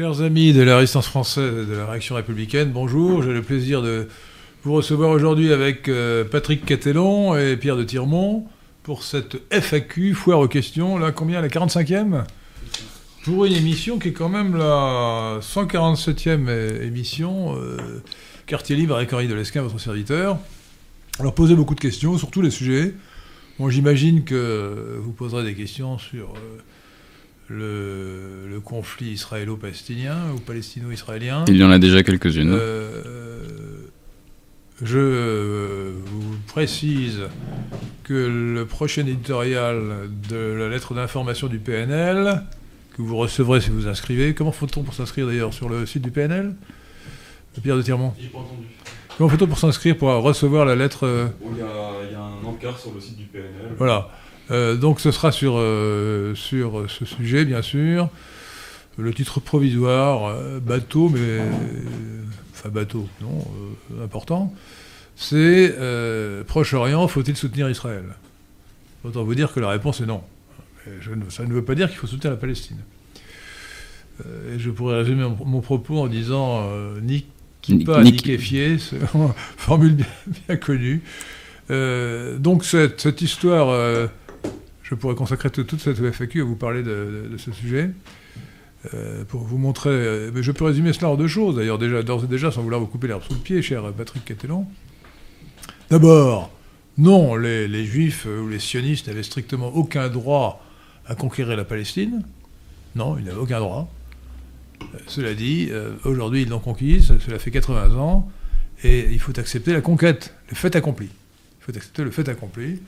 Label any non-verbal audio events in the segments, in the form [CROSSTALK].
Chers amis de la résistance française de la réaction républicaine, bonjour. J'ai le plaisir de vous recevoir aujourd'hui avec euh, Patrick Catellon et Pierre de Tirmont pour cette FAQ, foire aux questions. Là, combien? La 45e Pour une émission qui est quand même la 147e émission, euh, quartier libre avec Henri de Lesquin, votre serviteur. Alors, posez beaucoup de questions sur tous les sujets. J'imagine que vous poserez des questions sur. Euh, le, conflit israélo-palestinien ou palestino-israélien. Il y en a déjà quelques-unes. Euh, je vous précise que le prochain éditorial de la lettre d'information du PNL, que vous recevrez si vous inscrivez, comment faut-on pour s'inscrire d'ailleurs sur le site du PNL Pierre de Tirmont? J'ai pas entendu. Comment faut-on pour s'inscrire pour recevoir la lettre euh, Il y, a un encart sur le site du PNL. Voilà. Euh, donc ce sera sur, euh, sur ce sujet, bien sûr. Le titre provisoire, euh, bateau, mais. Enfin, bateau, non, important. C'est Proche-Orient, faut-il soutenir Israël? Autant vous dire que la réponse est non. ça ne veut pas dire qu'il faut soutenir la Palestine. et je pourrais résumer mon, propos en disant ni qui pas, ni fier, c'est [LAUGHS] une formule bien, connue. donc cette, cette histoire je pourrais consacrer toute cette FAQ à vous parler de, ce sujet. Euh, pour vous montrer. Euh, mais je peux résumer cela en deux choses, d'ailleurs, déjà, d'ores et déjà, sans vouloir vous couper l'herbe sous le pied, cher Patrick Catellon. D'abord, non, les, juifs ou les sionistes n'avaient strictement aucun droit à conquérir la Palestine. Non, ils n'avaient aucun droit. Euh, cela dit, aujourd'hui, ils l'ont conquise, cela fait 80 ans, et il faut accepter la conquête, le fait accompli. Il faut accepter le fait accompli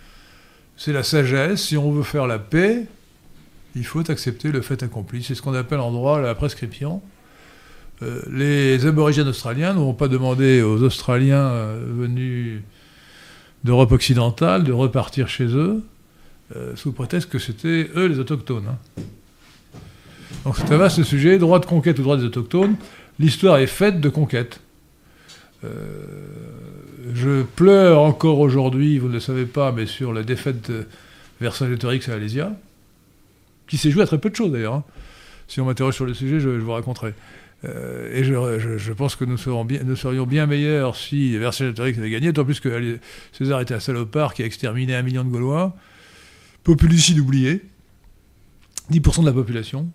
c'est la sagesse. Si on veut faire la paix, il faut accepter le fait accompli. C'est ce qu'on appelle en droit la prescription. Euh, les aborigènes australiens n'ont pas demandé aux Australiens euh, venus d'Europe occidentale de repartir chez eux, euh, sous prétexte que c'était eux les autochtones. Hein. Donc c'est un vaste sujet, droit de conquête ou droit des autochtones. L'histoire est faite de conquête je pleure encore aujourd'hui, vous ne le savez pas, mais sur la défaite de Versailles-Torix à Alésia, qui s'est jouée à très peu de choses d'ailleurs. Hein. Si on m'interroge sur le sujet, je, vous raconterai. Euh, et je, pense que nous, serions bien meilleurs si Versailles-Torix avait gagné, d'autant plus que César était un salopard qui a exterminé un million de Gaulois, populucide oublié, 10% de la population.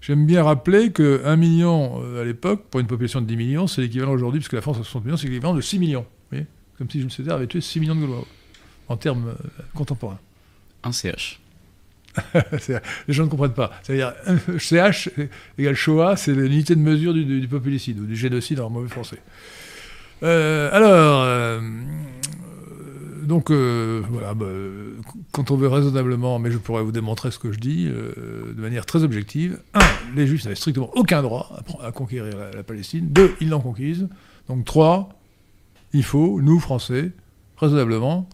J'aime bien rappeler que million euh, à l'époque, pour une population de 10 millions, c'est l'équivalent aujourd'hui, puisque la France a 60 millions, c'est l'équivalent de 6 millions. Comme si Jules César avait tué 6 millions de Gaulois, en termes euh, contemporains. Un CH. [LAUGHS] les gens ne comprennent pas. C'est-à-dire, CH égale Shoah, c'est l'unité de mesure du, populicide, ou du génocide en mauvais français. Euh, alors, euh, donc, voilà, bah, quand on veut raisonnablement, mais je pourrais vous démontrer ce que je dis de manière très objective, un, les Juifs n'avaient strictement aucun droit à, conquérir la, la Palestine. Deux, ils l'ont conquise. Donc, trois, il faut, nous, Français, raisonnablement,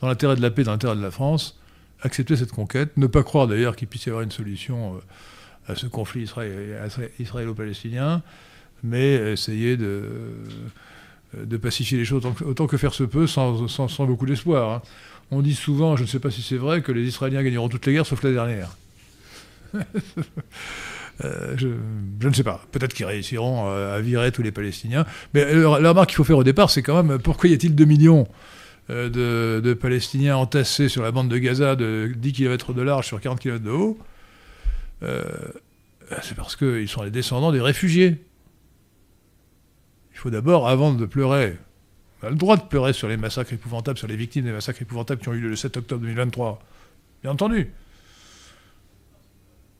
dans l'intérêt de la paix, dans l'intérêt de la France, accepter cette conquête, ne pas croire d'ailleurs qu'il puisse y avoir une solution euh, à ce conflit israélo-palestinien, mais essayer de, de, pacifier les choses autant que, faire se peut, sans, sans, beaucoup d'espoir. Hein. On dit souvent, je ne sais pas si c'est vrai, que les Israéliens gagneront toutes les guerres sauf la dernière. [LAUGHS] Euh, je, ne sais pas. Peut-être qu'ils réussiront euh, à virer tous les Palestiniens. Mais euh, la remarque qu'il faut faire au départ, c'est quand même pourquoi y a-t-il 2 millions de, Palestiniens entassés sur la bande de Gaza de 10 km de large sur 40 km de haut? C'est parce qu'ils sont les descendants des réfugiés. Il faut d'abord, avant de pleurer, on a le droit de pleurer sur les massacres épouvantables, sur les victimes des massacres épouvantables qui ont eu lieu le 7 octobre 2023. Bien entendu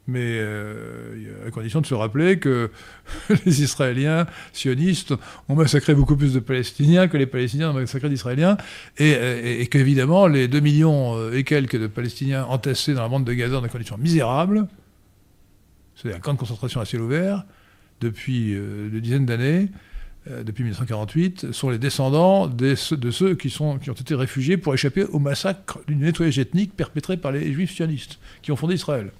mais euh, à condition de se rappeler que [LAUGHS] les Israéliens sionistes ont massacré beaucoup plus de Palestiniens que les Palestiniens ont massacré d'Israéliens, et, qu'évidemment les 2 millions euh, et quelques de Palestiniens entassés dans la bande de Gaza dans des conditions misérables c'est un camp de concentration à ciel ouvert, depuis euh, des dizaines d'années, euh, depuis 1948, sont les descendants des- de ceux qui, sont, qui ont été réfugiés pour échapper au massacre du nettoyage ethnique perpétré par les juifs sionistes, qui ont fondé Israël.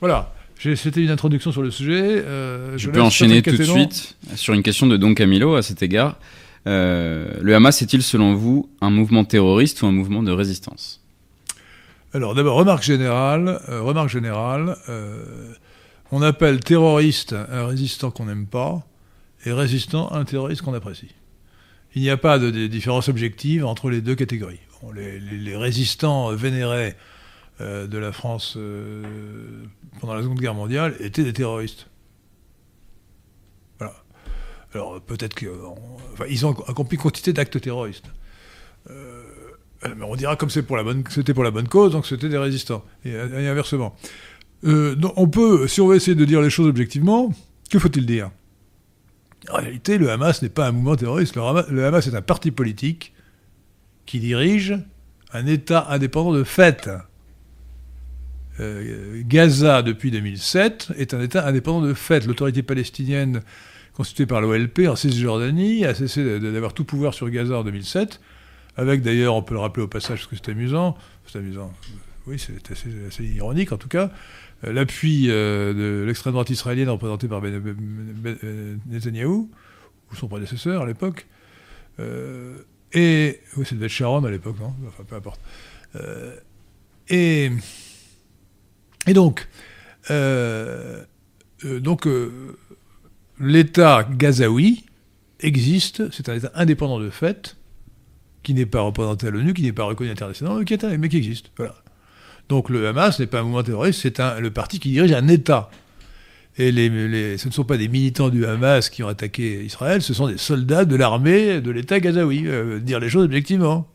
Voilà. J'ai- C'était une introduction sur le sujet. euh, Je je peux enchaîner tout de suite sur une question de Don Camilo à cet égard. Euh, le Hamas est-il selon vous un mouvement terroriste ou un mouvement de résistance? Alors d'abord, remarque générale, euh, remarque générale, on appelle terroriste un résistant qu'on n'aime pas et résistant un terroriste qu'on apprécie. Il n'y a pas de, différence objective entre les deux catégories. Les, résistants vénérés euh, de la France euh, pendant la Seconde Guerre mondiale étaient des terroristes. Voilà. Alors peut-être qu'ils ont accompli quantité d'actes terroristes. Euh, euh, mais on dira comme c'était pour la bonne cause, donc c'était des résistants. Et, inversement. Euh, donc, on peut, si on veut essayer de dire les choses objectivement, que faut-il dire? En réalité, le Hamas n'est pas un mouvement terroriste. Le Hamas, est un parti politique qui dirige un État indépendant de fait. Euh, Gaza, depuis 2007, est un État indépendant de fait. L'autorité palestinienne constituée par l'OLP en Cisjordanie a cessé d'avoir tout pouvoir sur Gaza en 2007 avec d'ailleurs, on peut le rappeler au passage parce que c'est amusant, c'est amusant, oui, c'est assez, ironique en tout cas, l'appui euh, de l'extrême droite israélienne représenté par Ben- Ben- Ben- euh, Netanyahou, ou son prédécesseur à l'époque, euh, et, oui, être Sharon à l'époque, non? Enfin, peu importe. Euh, et, et donc, euh, euh, donc euh, l'État gazaoui existe, c'est un État indépendant de fait, qui n'est pas représenté à l'ONU, qui n'est pas reconnu internationalement, mais qui, est mais qui existe. Voilà. Donc le Hamas n'est pas un mouvement terroriste, c'est le parti qui dirige un État. Et les, ce ne sont pas des militants du Hamas qui ont attaqué Israël, ce sont des soldats de l'armée de l'État gazaoui, euh, dire les choses objectivement.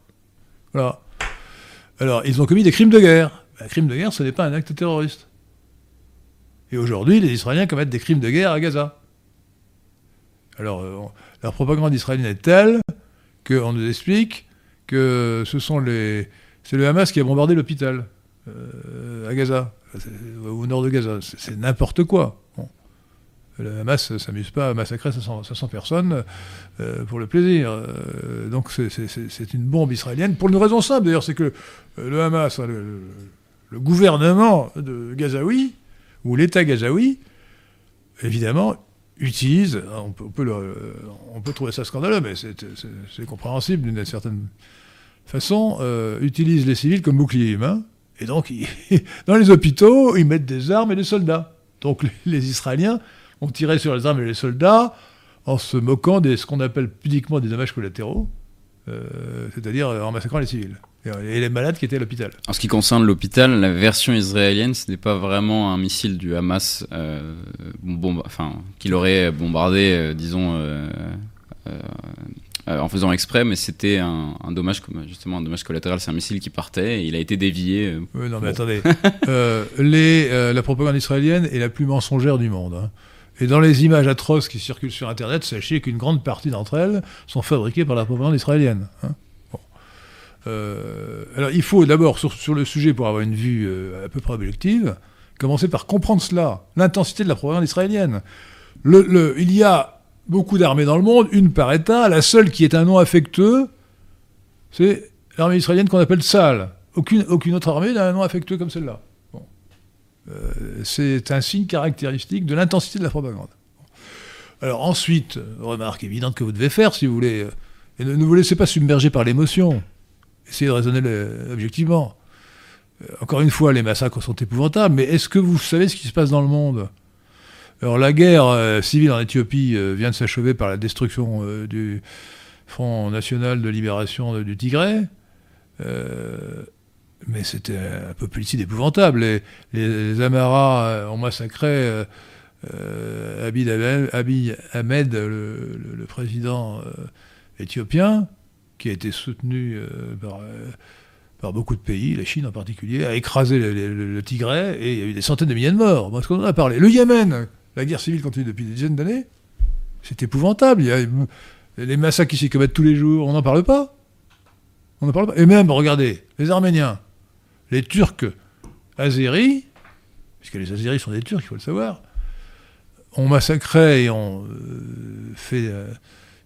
Alors, ils ont commis des crimes de guerre. Un crime de guerre, ce n'est pas un acte terroriste. Et aujourd'hui, les Israéliens commettent des crimes de guerre à Gaza. Alors, euh, leur propagande israélienne est telle qu'on nous explique que ce sont les, c'est le Hamas qui a bombardé l'hôpital euh, à Gaza, C'est- au nord de Gaza. C'est, n'importe quoi. Le Hamas ne s'amuse pas à massacrer 500, 500 personnes euh, pour le plaisir. Euh, donc c'est, une bombe israélienne pour une raison simple d'ailleurs, c'est que euh, le Hamas, le, gouvernement de Gazaoui, ou l'État gazaoui, évidemment, utilise, on peut, on peut trouver ça scandaleux, mais c'est, compréhensible d'une certaine façon, euh, utilise les civils comme bouclier humain, et donc [LAUGHS] dans les hôpitaux, ils mettent des armes et des soldats. Donc les, Israéliens ont tiré sur les armes et les soldats en se moquant de ce qu'on appelle pudiquement des dommages collatéraux, euh, c'est-à-dire en massacrant les civils et, les malades qui étaient à l'hôpital. En ce qui concerne l'hôpital, la version israélienne, ce n'est pas vraiment un missile du Hamas euh, enfin, qu'il aurait bombardé, euh, disons, euh, en faisant exprès, mais c'était un, un dommage, justement, un dommage collatéral. C'est un missile qui partait et il a été dévié. euh, Oui, non, mais Bon. attendez. [LAUGHS] Euh, les, la propagande israélienne est la plus mensongère du monde. hein. Et dans les images atroces qui circulent sur Internet, sachez qu'une grande partie d'entre elles sont fabriquées par la propagande israélienne. hein. Bon. Alors, il faut d'abord, sur, sur le sujet, pour avoir une vue à peu près objective, commencer par comprendre cela, l'intensité de la propagande israélienne. Le- le- il y a beaucoup d'armées dans le monde, une par État. La seule qui est un nom affectueux, c'est l'armée israélienne qu'on appelle Tsahal. Aucune, autre armée n'a un nom affectueux comme celle-là. Euh, c'est un signe caractéristique de l'intensité de la propagande. Alors ensuite, remarque évidente que vous devez faire si vous voulez, euh, et ne, vous laissez pas submerger par l'émotion. Essayez de raisonner objectivement. Euh, encore une fois, les massacres sont épouvantables, mais est-ce que vous savez ce qui se passe dans le monde? Alors la guerre euh, civile en Éthiopie euh, vient de s'achever par la destruction euh, du Front National de Libération du. Euh, mais c'était un populicide épouvantable. Les, les, les Amaras ont massacré Abiy Ahmed, le, président éthiopien, qui a été soutenu par, par beaucoup de pays, la Chine en particulier, a écrasé le, le- Tigray et il y a eu des centaines de milliers de morts. Parce qu'on en a parlé. Le Yémen, la guerre civile continue depuis des dizaines d'années. C'est épouvantable. Il y a les massacres qui s'y commettent tous les jours. On n'en parle pas. On parle pas. Et même, regardez, les Arméniens, les Turcs azéris puisque les Azeris sont des Turcs, il faut le savoir, ont massacré et ont euh, fait euh,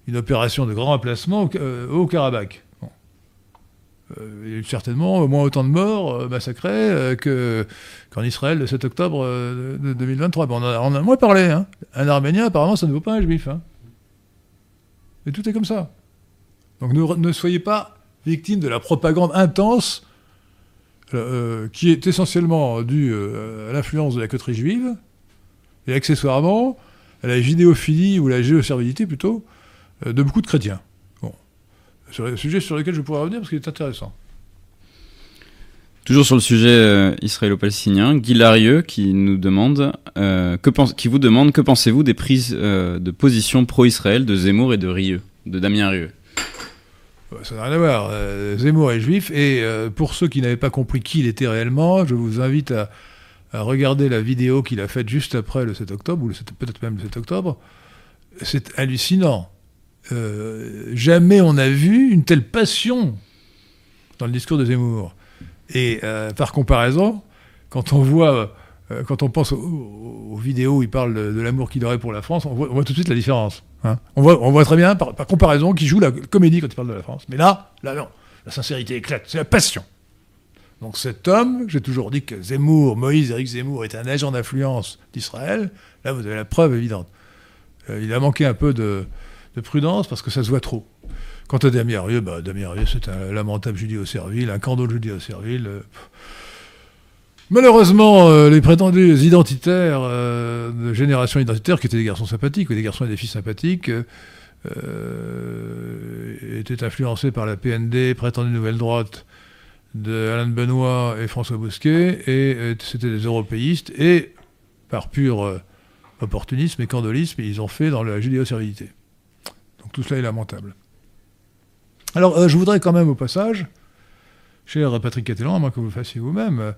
une opération de grand emplacement au, euh, au Karabakh. Euh, il y a eu certainement au moins autant de morts euh, massacrés euh, que, qu'en Israël le 7 octobre euh, de, de 2023. Bon, on, on a moins parlé. Hein. Un Arménien, apparemment, ça ne vaut pas un Juif. Hein. Et tout est comme ça. Donc ne, soyez pas victime de la propagande intense euh, qui est essentiellement due euh, à l'influence de la coterie juive et accessoirement à la vidéophilie ou la géoservilité plutôt euh, de beaucoup de chrétiens. C'est un sujet sur lequel je pourrais revenir parce qu'il est intéressant. Toujours sur le sujet euh, israélo-palestinien, Guy Larieux qui nous demande, euh, que pense, qui vous demande que pensez-vous des prises euh, de position pro-Israël de Zemmour et de Rieux, de Damien Rieux? Euh, Ça n'a rien à voir. Zemmour est juif et pour ceux qui n'avaient pas compris qui il était réellement, je vous invite à, à regarder la vidéo qu'il a faite juste après le 7 octobre, ou le 7 peut-être même le 7 octobre. C'est hallucinant. Euh, jamais on a vu une telle passion dans le discours de Zemmour. Et euh, par comparaison, quand on voit, euh, quand on pense aux, vidéos où il parle de, l'amour qu'il aurait pour la France, on voit, tout de suite la différence. hein. On, voit, on voit très bien, par, par comparaison, qu'il joue la comédie quand il parle de la France. Mais là, là non, la sincérité éclate, c'est la passion. Donc cet homme, j'ai toujours dit que Zemmour, Moïse Éric Zemmour, est un agent d'influence d'Israël. Là, vous avez la preuve évidente. Il a manqué un peu de, de prudence parce que ça se voit trop. Quant à Damien Rieu, bah, Damien Rieu, c'est un lamentable judéo-servile, un cando de judéo-servile. euh. Malheureusement, euh, les prétendus identitaires euh, de génération identitaire, qui étaient des garçons sympathiques ou des garçons et des filles sympathiques, étaient influencés par la PND, prétendue nouvelle droite, de Alain Benoît et François Bousquet, et c'était des européistes, et par pur opportunisme et candolisme, ils ont fait dans la judéo-servilité. Donc tout cela est lamentable. Alors, euh, je voudrais quand même au passage, cher Patrick Catalan, à moins que vous le fassiez vous-même, euh,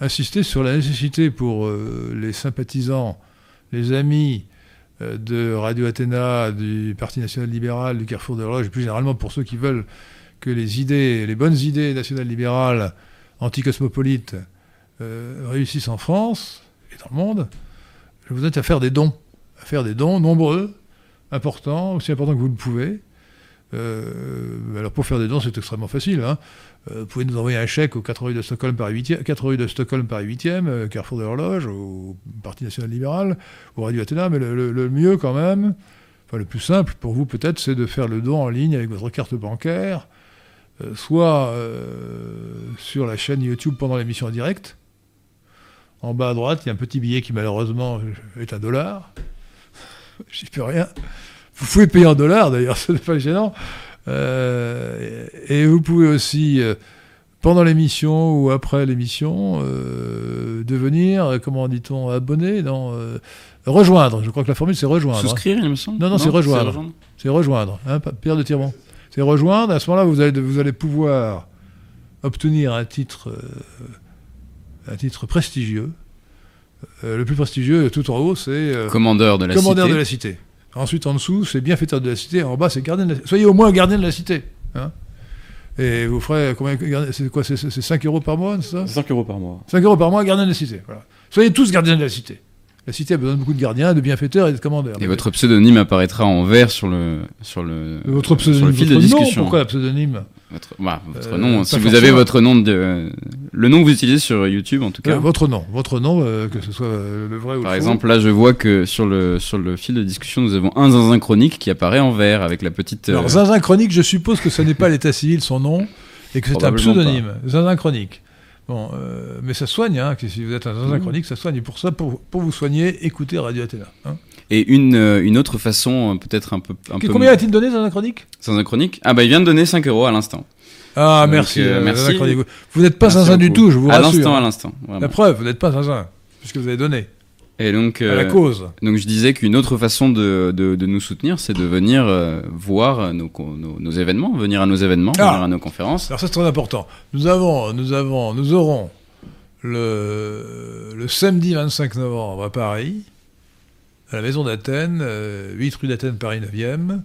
insister sur la nécessité pour euh, les sympathisants, les amis de Radio Athéna, du Parti national libéral, du Carrefour de l'Horloge, et plus généralement pour ceux qui veulent que les idées, les bonnes idées nationales libérales, anticosmopolites, réussissent en France et dans le monde, je vous invite à faire des dons, à faire des dons nombreux, importants, aussi importants que vous le pouvez. Euh, alors pour faire des dons, c'est extrêmement facile. hein. Euh, vous pouvez nous envoyer un chèque au 4 rue de Stockholm Paris 8e, 4 rue de Stockholm Paris 8e, euh, Carrefour de l'Horloge, au Parti national libéral, au Radio Athéna, mais le, le- mieux quand même, enfin le plus simple pour vous peut-être, c'est de faire le don en ligne avec votre carte bancaire, soit sur la chaîne YouTube pendant l'émission en direct. En bas à droite, il y a un petit billet qui malheureusement est un dollar. [LAUGHS] J'y peux rien. Vous pouvez payer en dollars d'ailleurs, [LAUGHS] ce n'est pas gênant. Euh, et vous pouvez aussi, euh, pendant l'émission ou après l'émission, euh, devenir, comment dit-on, abonné, non, rejoindre. Je crois que la formule c'est rejoindre. hein. Souscrire, il me semble Non, non, c'est rejoindre. C'est rejoindre, hein, Pierre de Tirmont. C'est rejoindre. À ce moment-là, vous allez, vous allez pouvoir obtenir un titre, un titre prestigieux. Euh, le plus prestigieux, tout en haut, c'est euh, Commandeur de la commandeur cité. de la cité. Ensuite, en dessous, c'est bienfaiteur de la cité. En bas, c'est gardien de la Soyez au moins gardien de la cité. hein. Et vous ferez combien C'est quoi C'est c'est 5 euros par mois, c'est ça? 5 euros par mois. 5 euros par mois, gardien de la cité. Voilà. Soyez tous gardiens de la cité. La cité a besoin de beaucoup de gardiens, de bienfaiteurs et de commandeurs. Et votre pseudonyme apparaîtra en vert sur le sur le Votre sur pseudonyme, le fil de votre nom, discussion. pourquoi la pseudonyme? Votre, bah, votre Euh, nom, pas si vous avez votre nom de le nom que vous utilisez sur YouTube en tout cas. Euh, Votre nom, votre nom, euh, que ce soit le vrai ou Par le faux. exemple, là, je vois que sur le sur le fil de discussion, nous avons un zinzin chronique qui apparaît en vert avec la petite. Alors, Zinzin Chronique, je suppose que ce n'est pas l'état civil, son nom, et que c'est un pseudonyme. Zinzin Chronique. Bon, mais ça soigne, hein, que si vous êtes un Zinzin Mhm. Chronique, ça soigne. Et pour ça, pour, pour vous soigner, écoutez Radio Athéna. hein. Et une euh, une autre façon, euh, peut-être un peu un Combien a-t-il donné, Zinzin Chronique? Zinzin chronique? Ah bah il vient de donner 5 euros à l'instant. Ah, Donc, merci, euh, merci. Vous- n'êtes pas Merci Zinzin du tout, je vous à rassure. l'instant, à l'instant. La preuve, vous n'êtes pas Zinzin, puisque vous avez donné. Et donc À la cause. donc je disais qu'une autre façon de, de, de nous soutenir, c'est de venir euh, voir nos, nos événements, venir à nos événements, Ah. venir à nos conférences. Alors ça c'est très important. Nous avons, nous avons, nous aurons le, le samedi 25 novembre à Paris, à la Maison d'Athènes, euh, 8 rue d'Athènes, Paris 9e,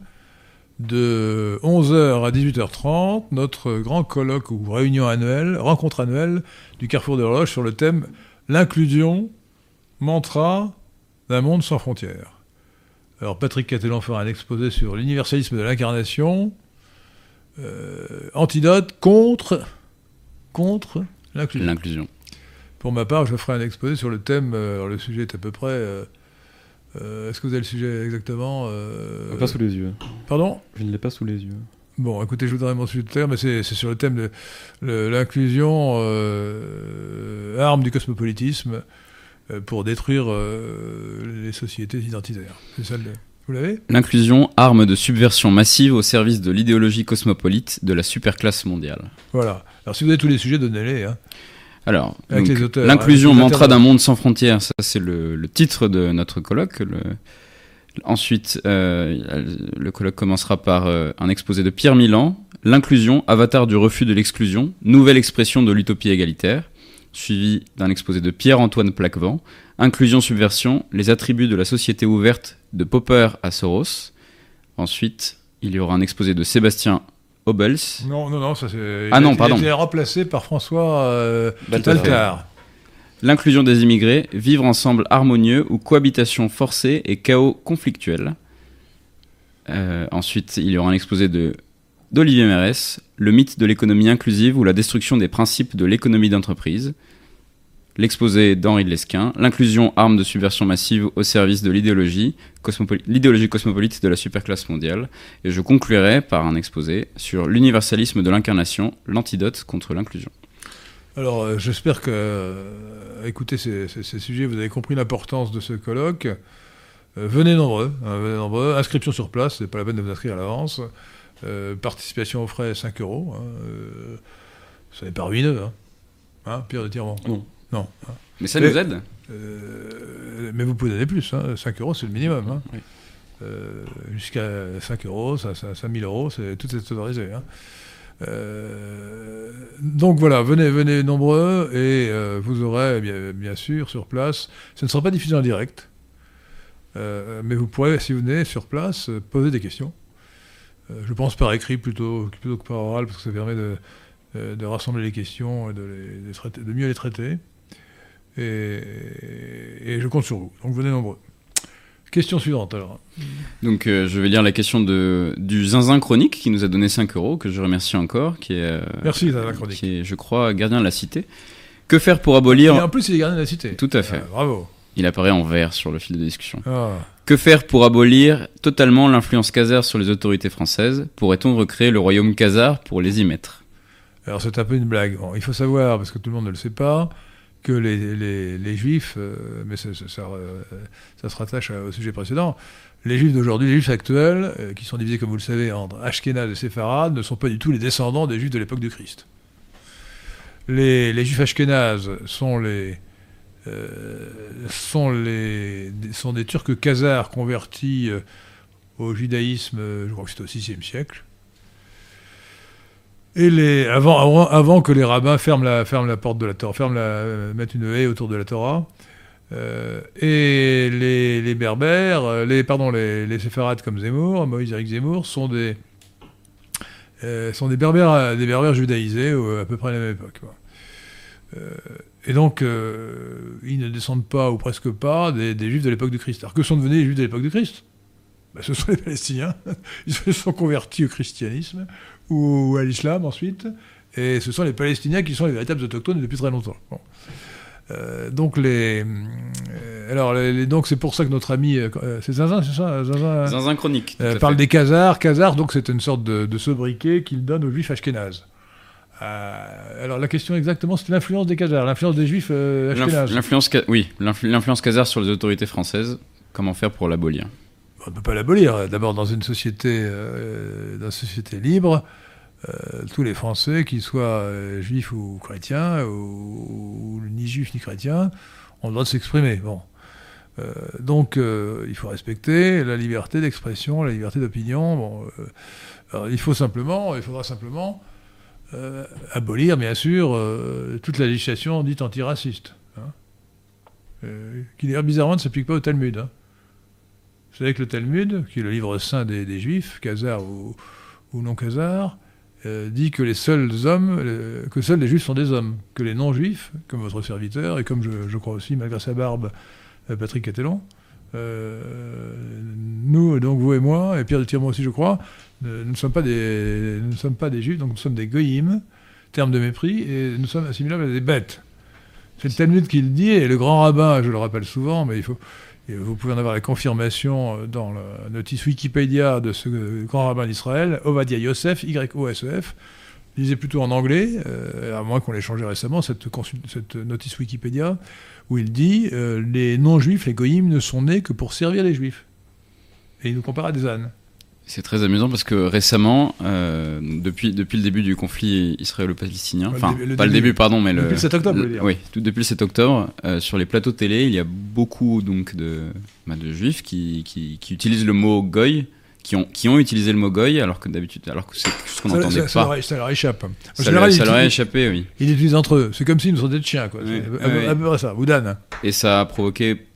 de 11h à 18h30, notre grand colloque ou réunion annuelle, rencontre annuelle du Carrefour de l'Horloge sur le thème l'inclusion mantra d'un monde sans frontières. Alors Patrick Catelan fera un exposé sur l'universalisme de l'incarnation, euh, antidote contre, contre l'inclusion. L'inclusion. Pour ma part, je ferai un exposé sur le thème, euh, alors le sujet est à peu près... euh, euh, Est-ce que vous avez le sujet exactement euh, Pas sous les yeux. Pardon? Je ne l'ai pas sous les yeux. Bon, écoutez, je vous donnerai mon sujet tout à l'heure, mais c'est sur le thème de l'inclusion, euh, arme du cosmopolitisme, euh, pour détruire euh, les sociétés identitaires. C'est ça le... Vous l'avez? L'inclusion, arme de subversion massive au service de l'idéologie cosmopolite de la superclasse mondiale. Voilà. Alors si vous avez tous les sujets, donnez-les. Hein. Alors, l'inclusion, mantra d'un monde sans frontières, ça c'est le, le titre de notre colloque. Le- Ensuite, euh, le colloque commencera par euh, un exposé de Pierre Milan, L'inclusion, avatar du refus de l'exclusion, nouvelle expression de l'utopie égalitaire, suivi d'un exposé de Pierre-Antoine Plaquevent, Inclusion, subversion, les attributs de la société ouverte de Popper à Soros. Ensuite, il y aura un exposé de Sébastien Non, non, non, ça c'est. Ah non, il a pardon. été remplacé par François euh. Baltard. L'inclusion des immigrés, vivre ensemble harmonieux ou cohabitation forcée et chaos conflictuel. Euh, ensuite, il y aura un exposé de d'Olivier Mérès, le mythe de l'économie inclusive ou la destruction des principes de l'économie d'entreprise. L'exposé d'Henri de Lesquin, l'inclusion arme de subversion massive au service de l'idéologie, cosmopoli- l'idéologie cosmopolite de la superclasse mondiale. Et je conclurai par un exposé sur l'universalisme de l'incarnation, l'antidote contre l'inclusion. Alors, euh, j'espère que, euh, écoutez ces, ces- ces sujets, vous avez compris l'importance de ce colloque. Euh, venez nombreux, hein, venez nombreux. Inscription sur place, c'est pas la peine de vous inscrire à l'avance. Euh, participation aux frais 5 euros. Hein, euh, ça n'est pas ruineux, hein, hein Pierre de Tirement Non. Non. Mais ça Mais- nous aide Euh, mais vous pouvez donner plus, hein, 5 euros c'est le minimum. hein. Oui. Euh, Jusqu'à 5 euros, ça, ça, 5000 euros, tout est autorisé. hein. Euh, donc voilà, venez, venez nombreux et vous aurez bien, bien sûr sur place, ce ne sera pas diffusé en direct, mais vous pourrez, si vous venez sur place, poser des questions. Je pense par écrit plutôt, plutôt que par oral, parce que ça permet de, de rassembler les questions et de, les- les traiter- de mieux les traiter. Et, et je compte sur vous. Donc venez nombreux. Question suivante alors. Donc euh, je vais lire la question de, du Zinzin Chronique qui nous a donné 5 euros, que je remercie encore, qui est, euh, Merci, Zinzin Chronique. qui est, je crois, gardien de la cité. Que faire pour Et abolir... en plus, il est gardien de la cité. Tout à fait. Ah, bravo. Il apparaît en vert sur le fil de discussion. Ah. Que faire pour abolir totalement l'influence khazare sur les autorités françaises? Pourrait-on recréer le royaume khazar pour les y mettre? Alors c'est un peu une blague. Bon, il faut savoir, parce que tout le monde ne le sait pas, que les, les- les juifs, euh, mais ça, euh, ça se rattache au sujet précédent, les juifs d'aujourd'hui, les juifs actuels, euh, qui sont divisés, comme vous le savez, entre Ashkénazes et Séfarades, ne sont pas du tout les descendants des juifs de l'époque du Christ. Les, les juifs ashkénazes sont les, sont, les, sont des Turcs khazars convertis au judaïsme, je crois que c'était au VIe siècle. Et les, avant, avant, que les rabbins ferment la, ferment la porte de la Torah, ferment la, euh, mettent une haie autour de la Torah, euh, et les, les berbères, euh, les, pardon, les, les séfarades comme Zemmour, Moïse Eric Zemmour, sont des, sont des berbères, des berbères judaïsés à peu près à la même époque. et donc, ils ne descendent pas, ou presque pas, des, des juifs de l'époque du Christ. Alors que sont devenus les juifs de l'époque du Christ? Ben, Ce sont les Palestiniens. [LAUGHS] Ils se sont convertis au christianisme ou à l'islam ensuite. Et ce sont les Palestiniens qui sont les véritables autochtones depuis très longtemps. Bon. Euh, donc les, euh, alors les- donc c'est pour ça que notre ami, euh, c'est Zinzin, c'est ça, Zinzin, Zinzin Chronique. parle fait. des Khazars. Khazars, donc c'est une sorte de, de sobriquet qu'il donne aux Juifs ashkénazes. Alors la question exactement, c'est l'influence des Khazars, l'influence des Juifs ashkénazes. L'influence, oui, l'influ- l'influence khazare sur les autorités françaises. Comment faire pour l'abolir? On ne peut pas l'abolir. D'abord, dans une société, euh, dans une société libre, euh, tous les Français, qu'ils soient euh, juifs ou chrétiens, ou, ni juifs ni chrétiens, ont le droit de s'exprimer. Bon. Donc, il faut respecter la liberté d'expression, la liberté d'opinion. Bon, il faut simplement, il faudra simplement abolir, bien sûr, toute la législation dite antiraciste, hein, qui d'ailleurs bizarrement ne s'applique pas au Talmud. hein. Vous savez que le Talmud, qui est le livre saint des, Juifs, khazars ou, non khazars, euh, dit que les seuls hommes, euh, que seuls les Juifs sont des hommes, que les non-Juifs, comme votre serviteur, et comme je, crois aussi, malgré sa barbe, Patrick Catelon. nous, donc vous et moi, et Pierre de Tirmont aussi, je crois, nous ne sommes pas des, nous sommes pas des juifs, donc nous sommes des goyim, terme de mépris, et nous sommes assimilables à des bêtes. C'est le Talmud qui le dit, et le grand rabbin, je le rappelle souvent, mais il faut, vous pouvez en avoir la confirmation dans la notice Wikipédia de ce grand rabbin d'Israël, Ovadia Yosef, Y-O-S-E-F, lisez plutôt en anglais, euh, à moins qu'on l'ait changé récemment, cette, notice Wikipédia, où il dit euh, les non-juifs, les goyim, ne sont nés que pour servir les juifs. Et il nous compare à des ânes. C'est très amusant parce que récemment, euh, depuis, depuis le début du conflit israélo-palestinien, enfin, pas le début, pardon, mais depuis le, 7 octobre, le, Oui, tout, depuis le 7 octobre, euh, sur les plateaux télé, il y a beaucoup donc, de, bah, de juifs qui, qui, qui, utilisent le mot goy, qui ont, qui ont utilisé le mot goy, alors que d'habitude, alors que c'est ce qu'on n'entendait pas. Ça leur, ça leur échappe. ça, général, leur, ça leur a échappé, oui. Ils l'utilisent entre eux. C'est comme s'ils nous sont des chiens, quoi. Oui, à, peu près ça, Boudan. Et ça a provoqué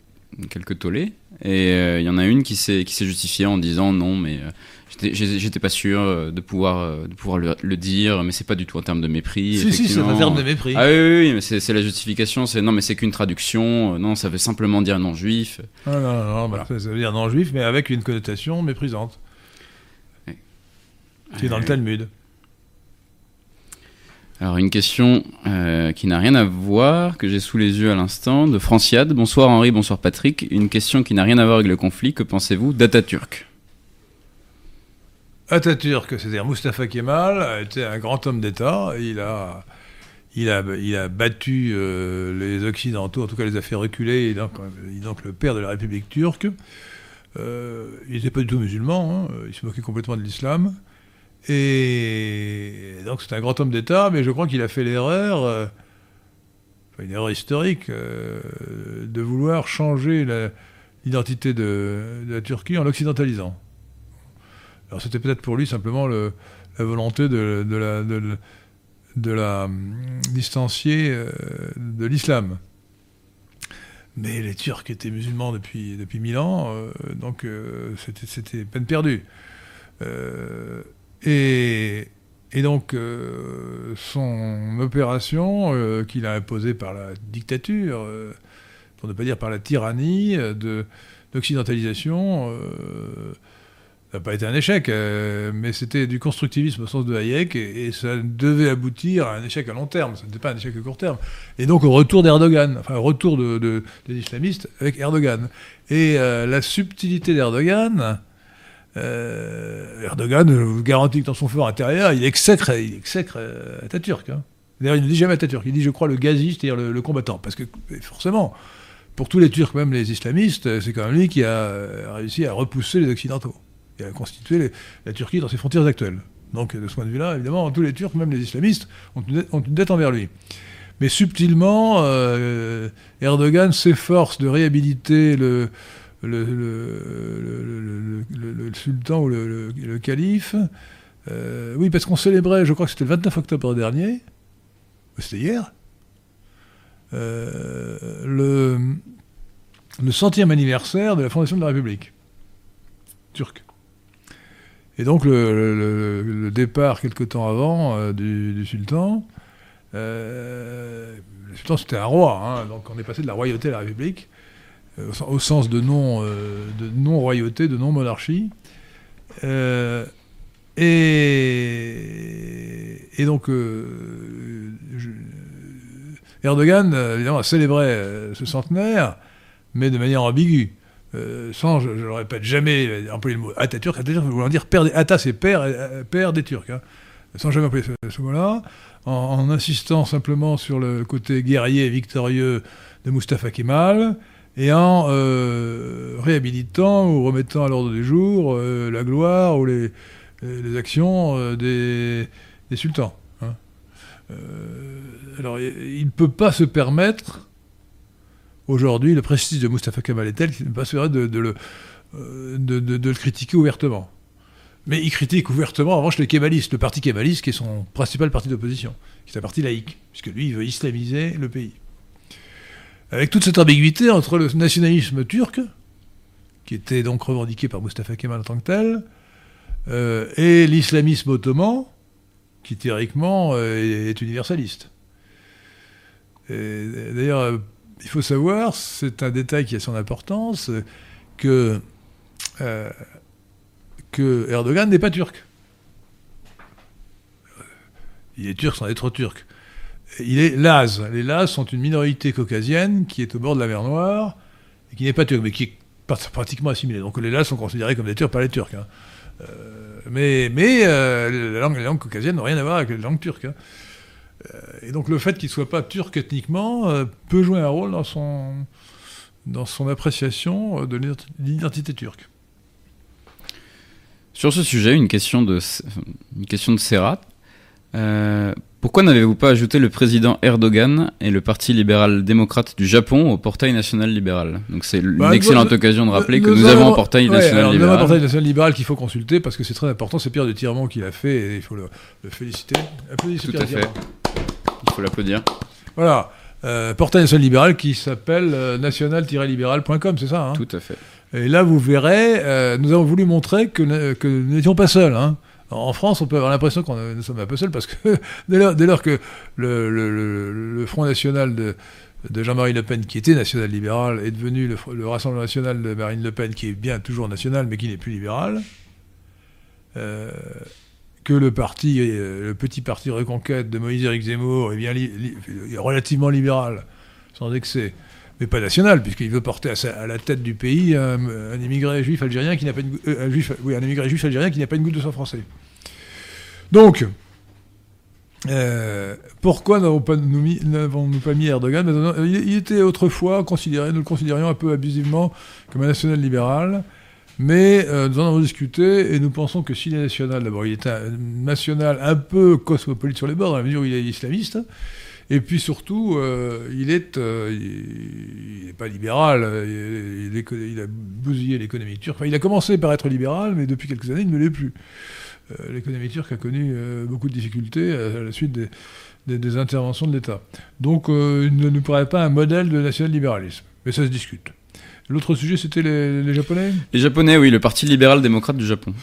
quelques tollés. Et il euh, y en a une qui s'est qui justifiée en disant non, mais euh, j'étais pas sûr euh, de pouvoir de pouvoir le, dire, mais c'est pas du tout en termes de mépris. Si si, c'est en termes de mépris. Ah oui oui, oui mais c'est la justification, c'est non mais c'est qu'une traduction, non ça veut simplement dire non juif. Ah, non non non, bah, ça veut dire non juif, mais avec une connotation méprisante. C'est dans le Talmud. Alors une question euh, qui n'a rien à voir, que j'ai sous les yeux à l'instant, de Franciade. Bonsoir Henri, bonsoir Patrick. Une question qui n'a rien à voir avec le conflit. Que pensez-vous d'Atatürk? Atatürk, c'est-à-dire Mustafa Kemal, été un grand homme d'État. Il a, il a, il a battu euh, les Occidentaux, en tout cas les a fait reculer. Il est donc, donc le père de la République turque. Euh, il n'était pas du tout musulman, hein. il se moquait complètement de l'islam. Et donc c'est un grand homme d'État, mais je crois qu'il a fait l'erreur, euh, une erreur historique, euh, de vouloir changer l'identité de, la Turquie en l'occidentalisant. Alors c'était peut-être pour lui simplement la volonté de, la, hum, distancier euh, de l'islam. Mais les Turcs étaient musulmans depuis, depuis mille ans, donc c'était peine perdue. Et, donc, euh, son opération euh, qu'il a imposée par la dictature, euh, pour ne pas dire par la tyrannie d'occidentalisation, n'a pas été un échec, mais c'était du constructivisme au sens de Hayek, et, ça devait aboutir à un échec à long terme, ce n'était pas un échec à court terme. Et donc au retour d'Erdogan, enfin au retour des islamistes avec Erdogan. Et la subtilité d'Erdogan, euh, Erdogan, je vous garantis que dans son fort intérieur, il exècre, il exècre euh, Atatürk. Hein. D'ailleurs, il ne dit jamais Atatürk, il dit, je crois, le gazi, c'est-à-dire le, combattant. Parce que, forcément, pour tous les Turcs, même les islamistes, c'est quand même lui qui a euh, réussi à repousser les Occidentaux et à constituer la Turquie dans ses frontières actuelles. Donc, de ce point de vue-là, évidemment, tous les Turcs, même les islamistes, ont une dette, envers lui. Mais subtilement, Erdogan s'efforce de réhabiliter le, le, sultan ou le, calife. Euh, oui, parce qu'on célébrait, je crois que c'était le 29 octobre dernier, c'était hier, euh, le, le centième anniversaire de la fondation de la République turque. Et donc le, départ quelque temps avant euh, du, sultan, le sultan c'était un roi, hein, donc on est passé de la royauté à la République. Euh, au, sens euh, de non royauté, de non monarchie. Euh, et, et, donc Erdogan, évidemment, a célébré ce centenaire, mais de manière ambiguë. sans, je, ne le répète, jamais employer le mot Atatürk. Atatürk voulant dire père des, Ata, c'est père, père des Turcs. Hein. sans jamais employer ce, mot-là, en, en, insistant simplement sur le côté guerrier et victorieux de Mustafa Kemal, et en euh, réhabilitant ou remettant à l'ordre du jour euh, la gloire ou les, les actions euh, des, sultans. Hein. alors, il ne peut pas se permettre, aujourd'hui, le prestige de Mustafa Kemal est tel qu'il ne pas se permettre de, de, le, de, le critiquer ouvertement. Mais il critique ouvertement, en revanche, les kémalistes, le parti kémaliste, qui est son principal parti d'opposition, qui est un parti laïque, puisque lui, il veut islamiser le pays avec toute cette ambiguïté entre le nationalisme turc, qui était donc revendiqué par Mustafa Kemal en tant que tel, euh, et l'islamisme ottoman, qui théoriquement euh, est, universaliste. D'ailleurs, il faut savoir, c'est un détail qui a son importance, euh, que Erdogan n'est pas turc. Il est turc sans être turc. Il est Laz. Les Laz sont une minorité caucasienne qui est au bord de la mer Noire et qui n'est pas turque, mais qui est pratiquement assimilée. Donc les Laz sont considérés comme des Turcs par les Turcs. Hein. Euh, mais euh, la langue, les langues n'ont rien à voir avec les langues turques. Hein. Euh, et donc le fait qu'il ne soit pas turc ethniquement peut jouer un rôle dans son, dans son appréciation de l'identité turque. Sur ce sujet, une question de, une question de Serrat. Pourquoi n'avez-vous pas ajouté le président Erdogan et le Parti libéral-démocrate du Japon au portail national libéral Donc c'est une bah, excellente occasion de rappeler que nous, avons un portail national libéral. Nous avons un portail national libéral qu'il faut consulter parce que c'est très important. C'est Pierre de Tirement qui l'a fait et il faut le, féliciter. Tout à fait. Il faut l'applaudir. Voilà. Euh, portail national libéral qui s'appelle euh, national-libéral.com, c'est ça hein? Tout à fait. Et là, vous verrez, euh, nous avons voulu montrer que, que nous n'étions pas seuls. Hein. En France, on peut avoir l'impression qu'on nous sommes un peu seuls parce que [LAUGHS] dès lors, que le, Front National de, Jean-Marie Le Pen, qui était national-libéral, est devenu le, Rassemblement National de Marine Le Pen, qui est bien toujours national, mais qui n'est plus libéral, que le parti, euh, le petit parti Reconquête de Moïse-Éric Zemmour est bien relativement libéral, sans excès, mais pas national, puisqu'il veut porter à, la tête du pays un, immigré juif algérien qui n'a pas une, euh, juif, oui, un immigré juif algérien qui n'a pas une goutte de sang français. Donc, euh, pourquoi n'avons-nous pas mis Erdogan il, était autrefois considéré, nous le considérions un peu abusivement comme un national libéral. Mais euh, nous en avons discuté et nous pensons que s'il est national, d'abord, il est un national un peu cosmopolite sur les bords, dans la mesure où il est islamiste. Et puis surtout, euh, il est, euh, il n'est pas libéral, il, il, a bousillé l'économie turque. Enfin, il a commencé par être libéral, mais depuis quelques années, il ne l'est plus. l'économie turque a connu beaucoup de difficultés à, la suite des, des interventions de l'État. Donc, il ne nous paraît pas un modèle de national-libéralisme. Mais ça se discute. L'autre sujet, c'était les, Japonais? Les Japonais, oui, le Parti libéral-démocrate du Japon.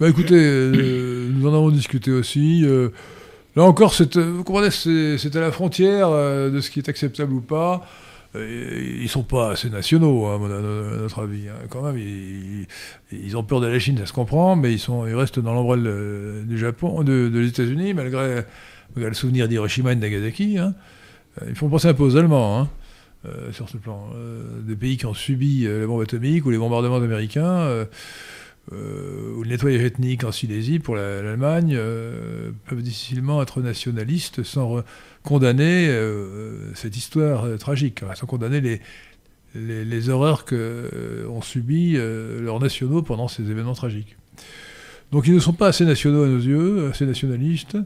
Bah écoutez, euh, nous en avons discuté aussi. Euh, là encore, vous comprenez, c'est à la frontière euh, de ce qui est acceptable ou pas. Ils sont pas assez nationaux, hein, à notre avis. Hein. Quand même, ils, ont peur de la Chine, ça se comprend, mais ils, restent dans l'ombrelle du Japon, de, des États-Unis, malgré, le souvenir d'Hiroshima et de Nagasaki. Hein. Ils font penser un peu aux Allemands. Euh, sur ce plan. Euh, des pays qui ont subi euh, les bombes atomiques ou les bombardements américains, ou le nettoyage ethnique en Silésie pour l'Allemagne, peuvent difficilement être nationalistes sans condamner cette histoire tragique, sans condamner les, les, horreurs qu'ont subi leurs nationaux pendant ces événements tragiques. Donc ils ne sont pas assez nationaux à nos yeux, assez nationalistes,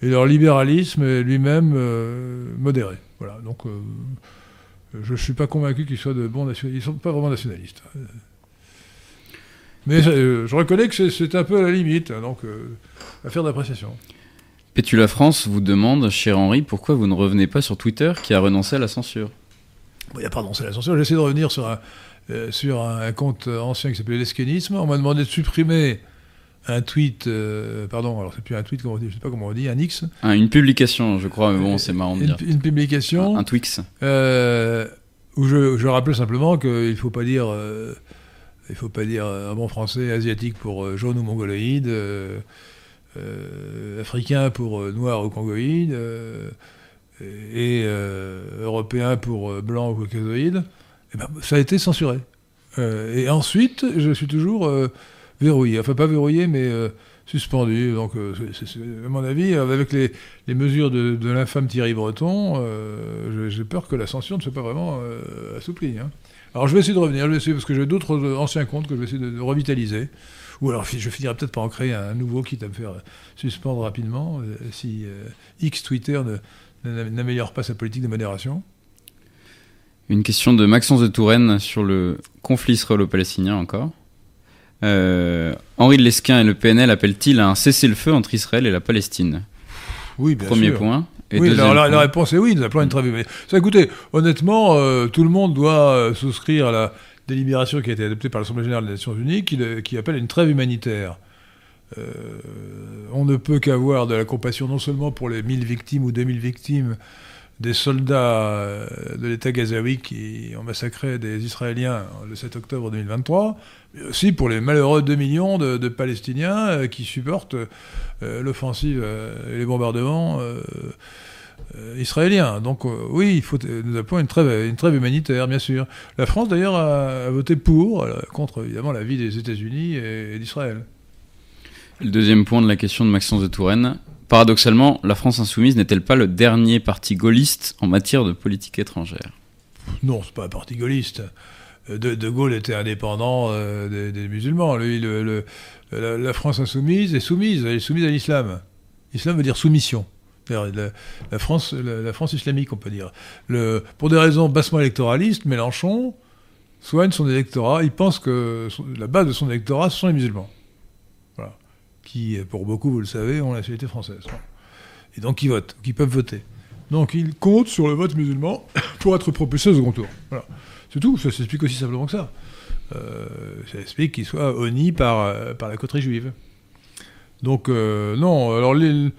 et leur libéralisme est lui-même modéré. Voilà, donc je ne suis pas convaincu qu'ils soient de bons nationalistes. Ils ne sont pas vraiment nationalistes. Mais euh, je reconnais que c'est un peu à la limite, hein, donc euh, affaire d'appréciation. Pétula France vous demande, cher Henri, pourquoi vous ne revenez pas sur Twitter qui a renoncé à la censure? Il n'y a pas renoncé à la censure. J'essaie de revenir sur un, euh, sur un, compte ancien qui s'appelait L'esquénisme. On m'a demandé de supprimer un tweet, euh, pardon, alors c'est plus un tweet, comment on dit, je sais pas comment on dit, un X. Ah, une publication, je crois, mais bon, c'est marrant de une, dire. Une publication. Un, Twix. Euh, où je, je, rappelle simplement qu'il faut pas dire, euh, il faut pas dire un bon français asiatique pour jaune ou mongoloïde, africain pour noir ou congoïde, et européen pour blanc ou caucasoïde. Et eh ben, ça a été censuré. et ensuite, je suis toujours verrouillé. Enfin, pas verrouillé, mais euh, suspendu. Donc, euh, à mon avis, avec les, mesures de, l'infâme Thierry Breton, euh, j'ai peur que la censure ne soit pas vraiment assouplie. Hein. Alors, je vais essayer de revenir, je vais essayer, parce que j'ai d'autres anciens comptes que je vais essayer de, revitaliser. Ou alors, je finirai peut-être par en créer un nouveau, quitte à me faire suspendre rapidement, si X Twitter n'améliore pas sa politique de modération. Une question de Maxence de Touraine sur le conflit israélo-palestinien encore. Euh, Henri de Lesquin et le PNL appellent-ils à un cessez-le-feu entre Israël et la Palestine? Oui, bien Premier point. Et oui, la, réponse est oui, nous appelons une trêve Ça, écoutez, honnêtement, euh, tout le monde doit euh, souscrire à la délibération qui a été adoptée par l'Assemblée générale des Nations unies qui, qui appelle à une trêve humanitaire. on ne peut qu'avoir de la compassion non seulement pour les 1000 victimes ou 2000 victimes des soldats euh, de l'État gazaoui qui ont massacré des Israéliens le 7 octobre 2023, mais aussi pour les malheureux 2 millions de, de Palestiniens euh, qui supportent euh, l'offensive euh, et les bombardements euh, euh, israéliens. Donc euh, oui, il faut, nous appelons une trêve, une trêve humanitaire, bien sûr. La France, d'ailleurs, a, a voté pour, euh, contre évidemment l'avis des États-Unis et, et d'Israël. Le deuxième point de la question de Maxence de Touraine. Paradoxalement, la France insoumise n'est-elle pas le dernier parti gaulliste en matière de politique étrangère? Non, c'est pas un parti gaulliste. Euh, De, de Gaulle était indépendant euh, des, des musulmans. Lui, le- le- la, la France insoumise est soumise, elle est soumise à l'islam. L'islam veut dire soumission. La, France, la, la France islamique, on peut dire. Pour des raisons bassement électoralistes, Mélenchon soigne son électorat. Il pense que la base de son électorat, ce sont les musulmans. Qui, pour beaucoup, vous le savez, ont la nationalité française. Et donc, ils votent, qui peuvent voter. Donc, il compte sur le vote musulman [COUGHS] pour être propulsé au second tour. Voilà. C'est tout, ça s'explique aussi simplement que ça. Euh, ça explique qu'il soit honni par, euh, par la coterie juive. Donc, euh, non, alors, les,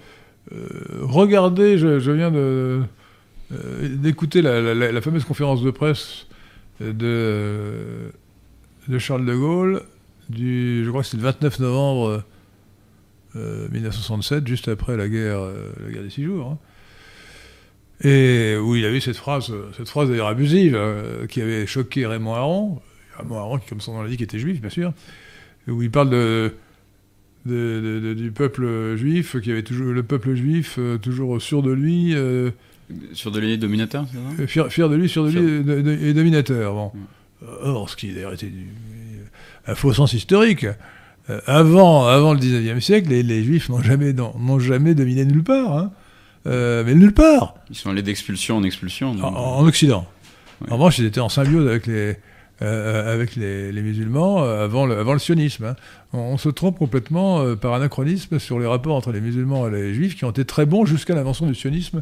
regardez, je, viens euh, d'écouter la, la- la- la fameuse conférence de presse de, Charles de Gaulle, du, je crois que c'est le 29 novembre euh, 1967, juste après la guerre, euh, la des six jours. hein. Et où il avait cette phrase, cette phrase d'ailleurs abusive, euh, qui avait choqué Raymond Aron, Raymond Aron qui, comme son nom l'indique, était juif, bien sûr, où il parle de, de- de- de- du peuple juif, qui avait toujours le peuple juif euh, toujours sûr de lui, euh, Sur de l'idée dominateur, c'est ça? euh, fier, fier de lui, sûr de lui et, de- de- et dominateur. Bon. Mm. Or, ce qui d'ailleurs était du- un faux sens historique. Euh, avant, avant le 19e siècle, les, les juifs n'ont jamais, n'ont jamais dominé nulle part. hein. Euh, mais nulle part Ils sont allés d'expulsion en expulsion. en, Occident. Ouais. En revanche, ils étaient en symbiose avec les, euh, avec les, musulmans euh, avant le, sionisme. hein. On, se trompe complètement euh, par anachronisme sur les rapports entre les musulmans et les juifs qui ont été très bons jusqu'à l'invention du sionisme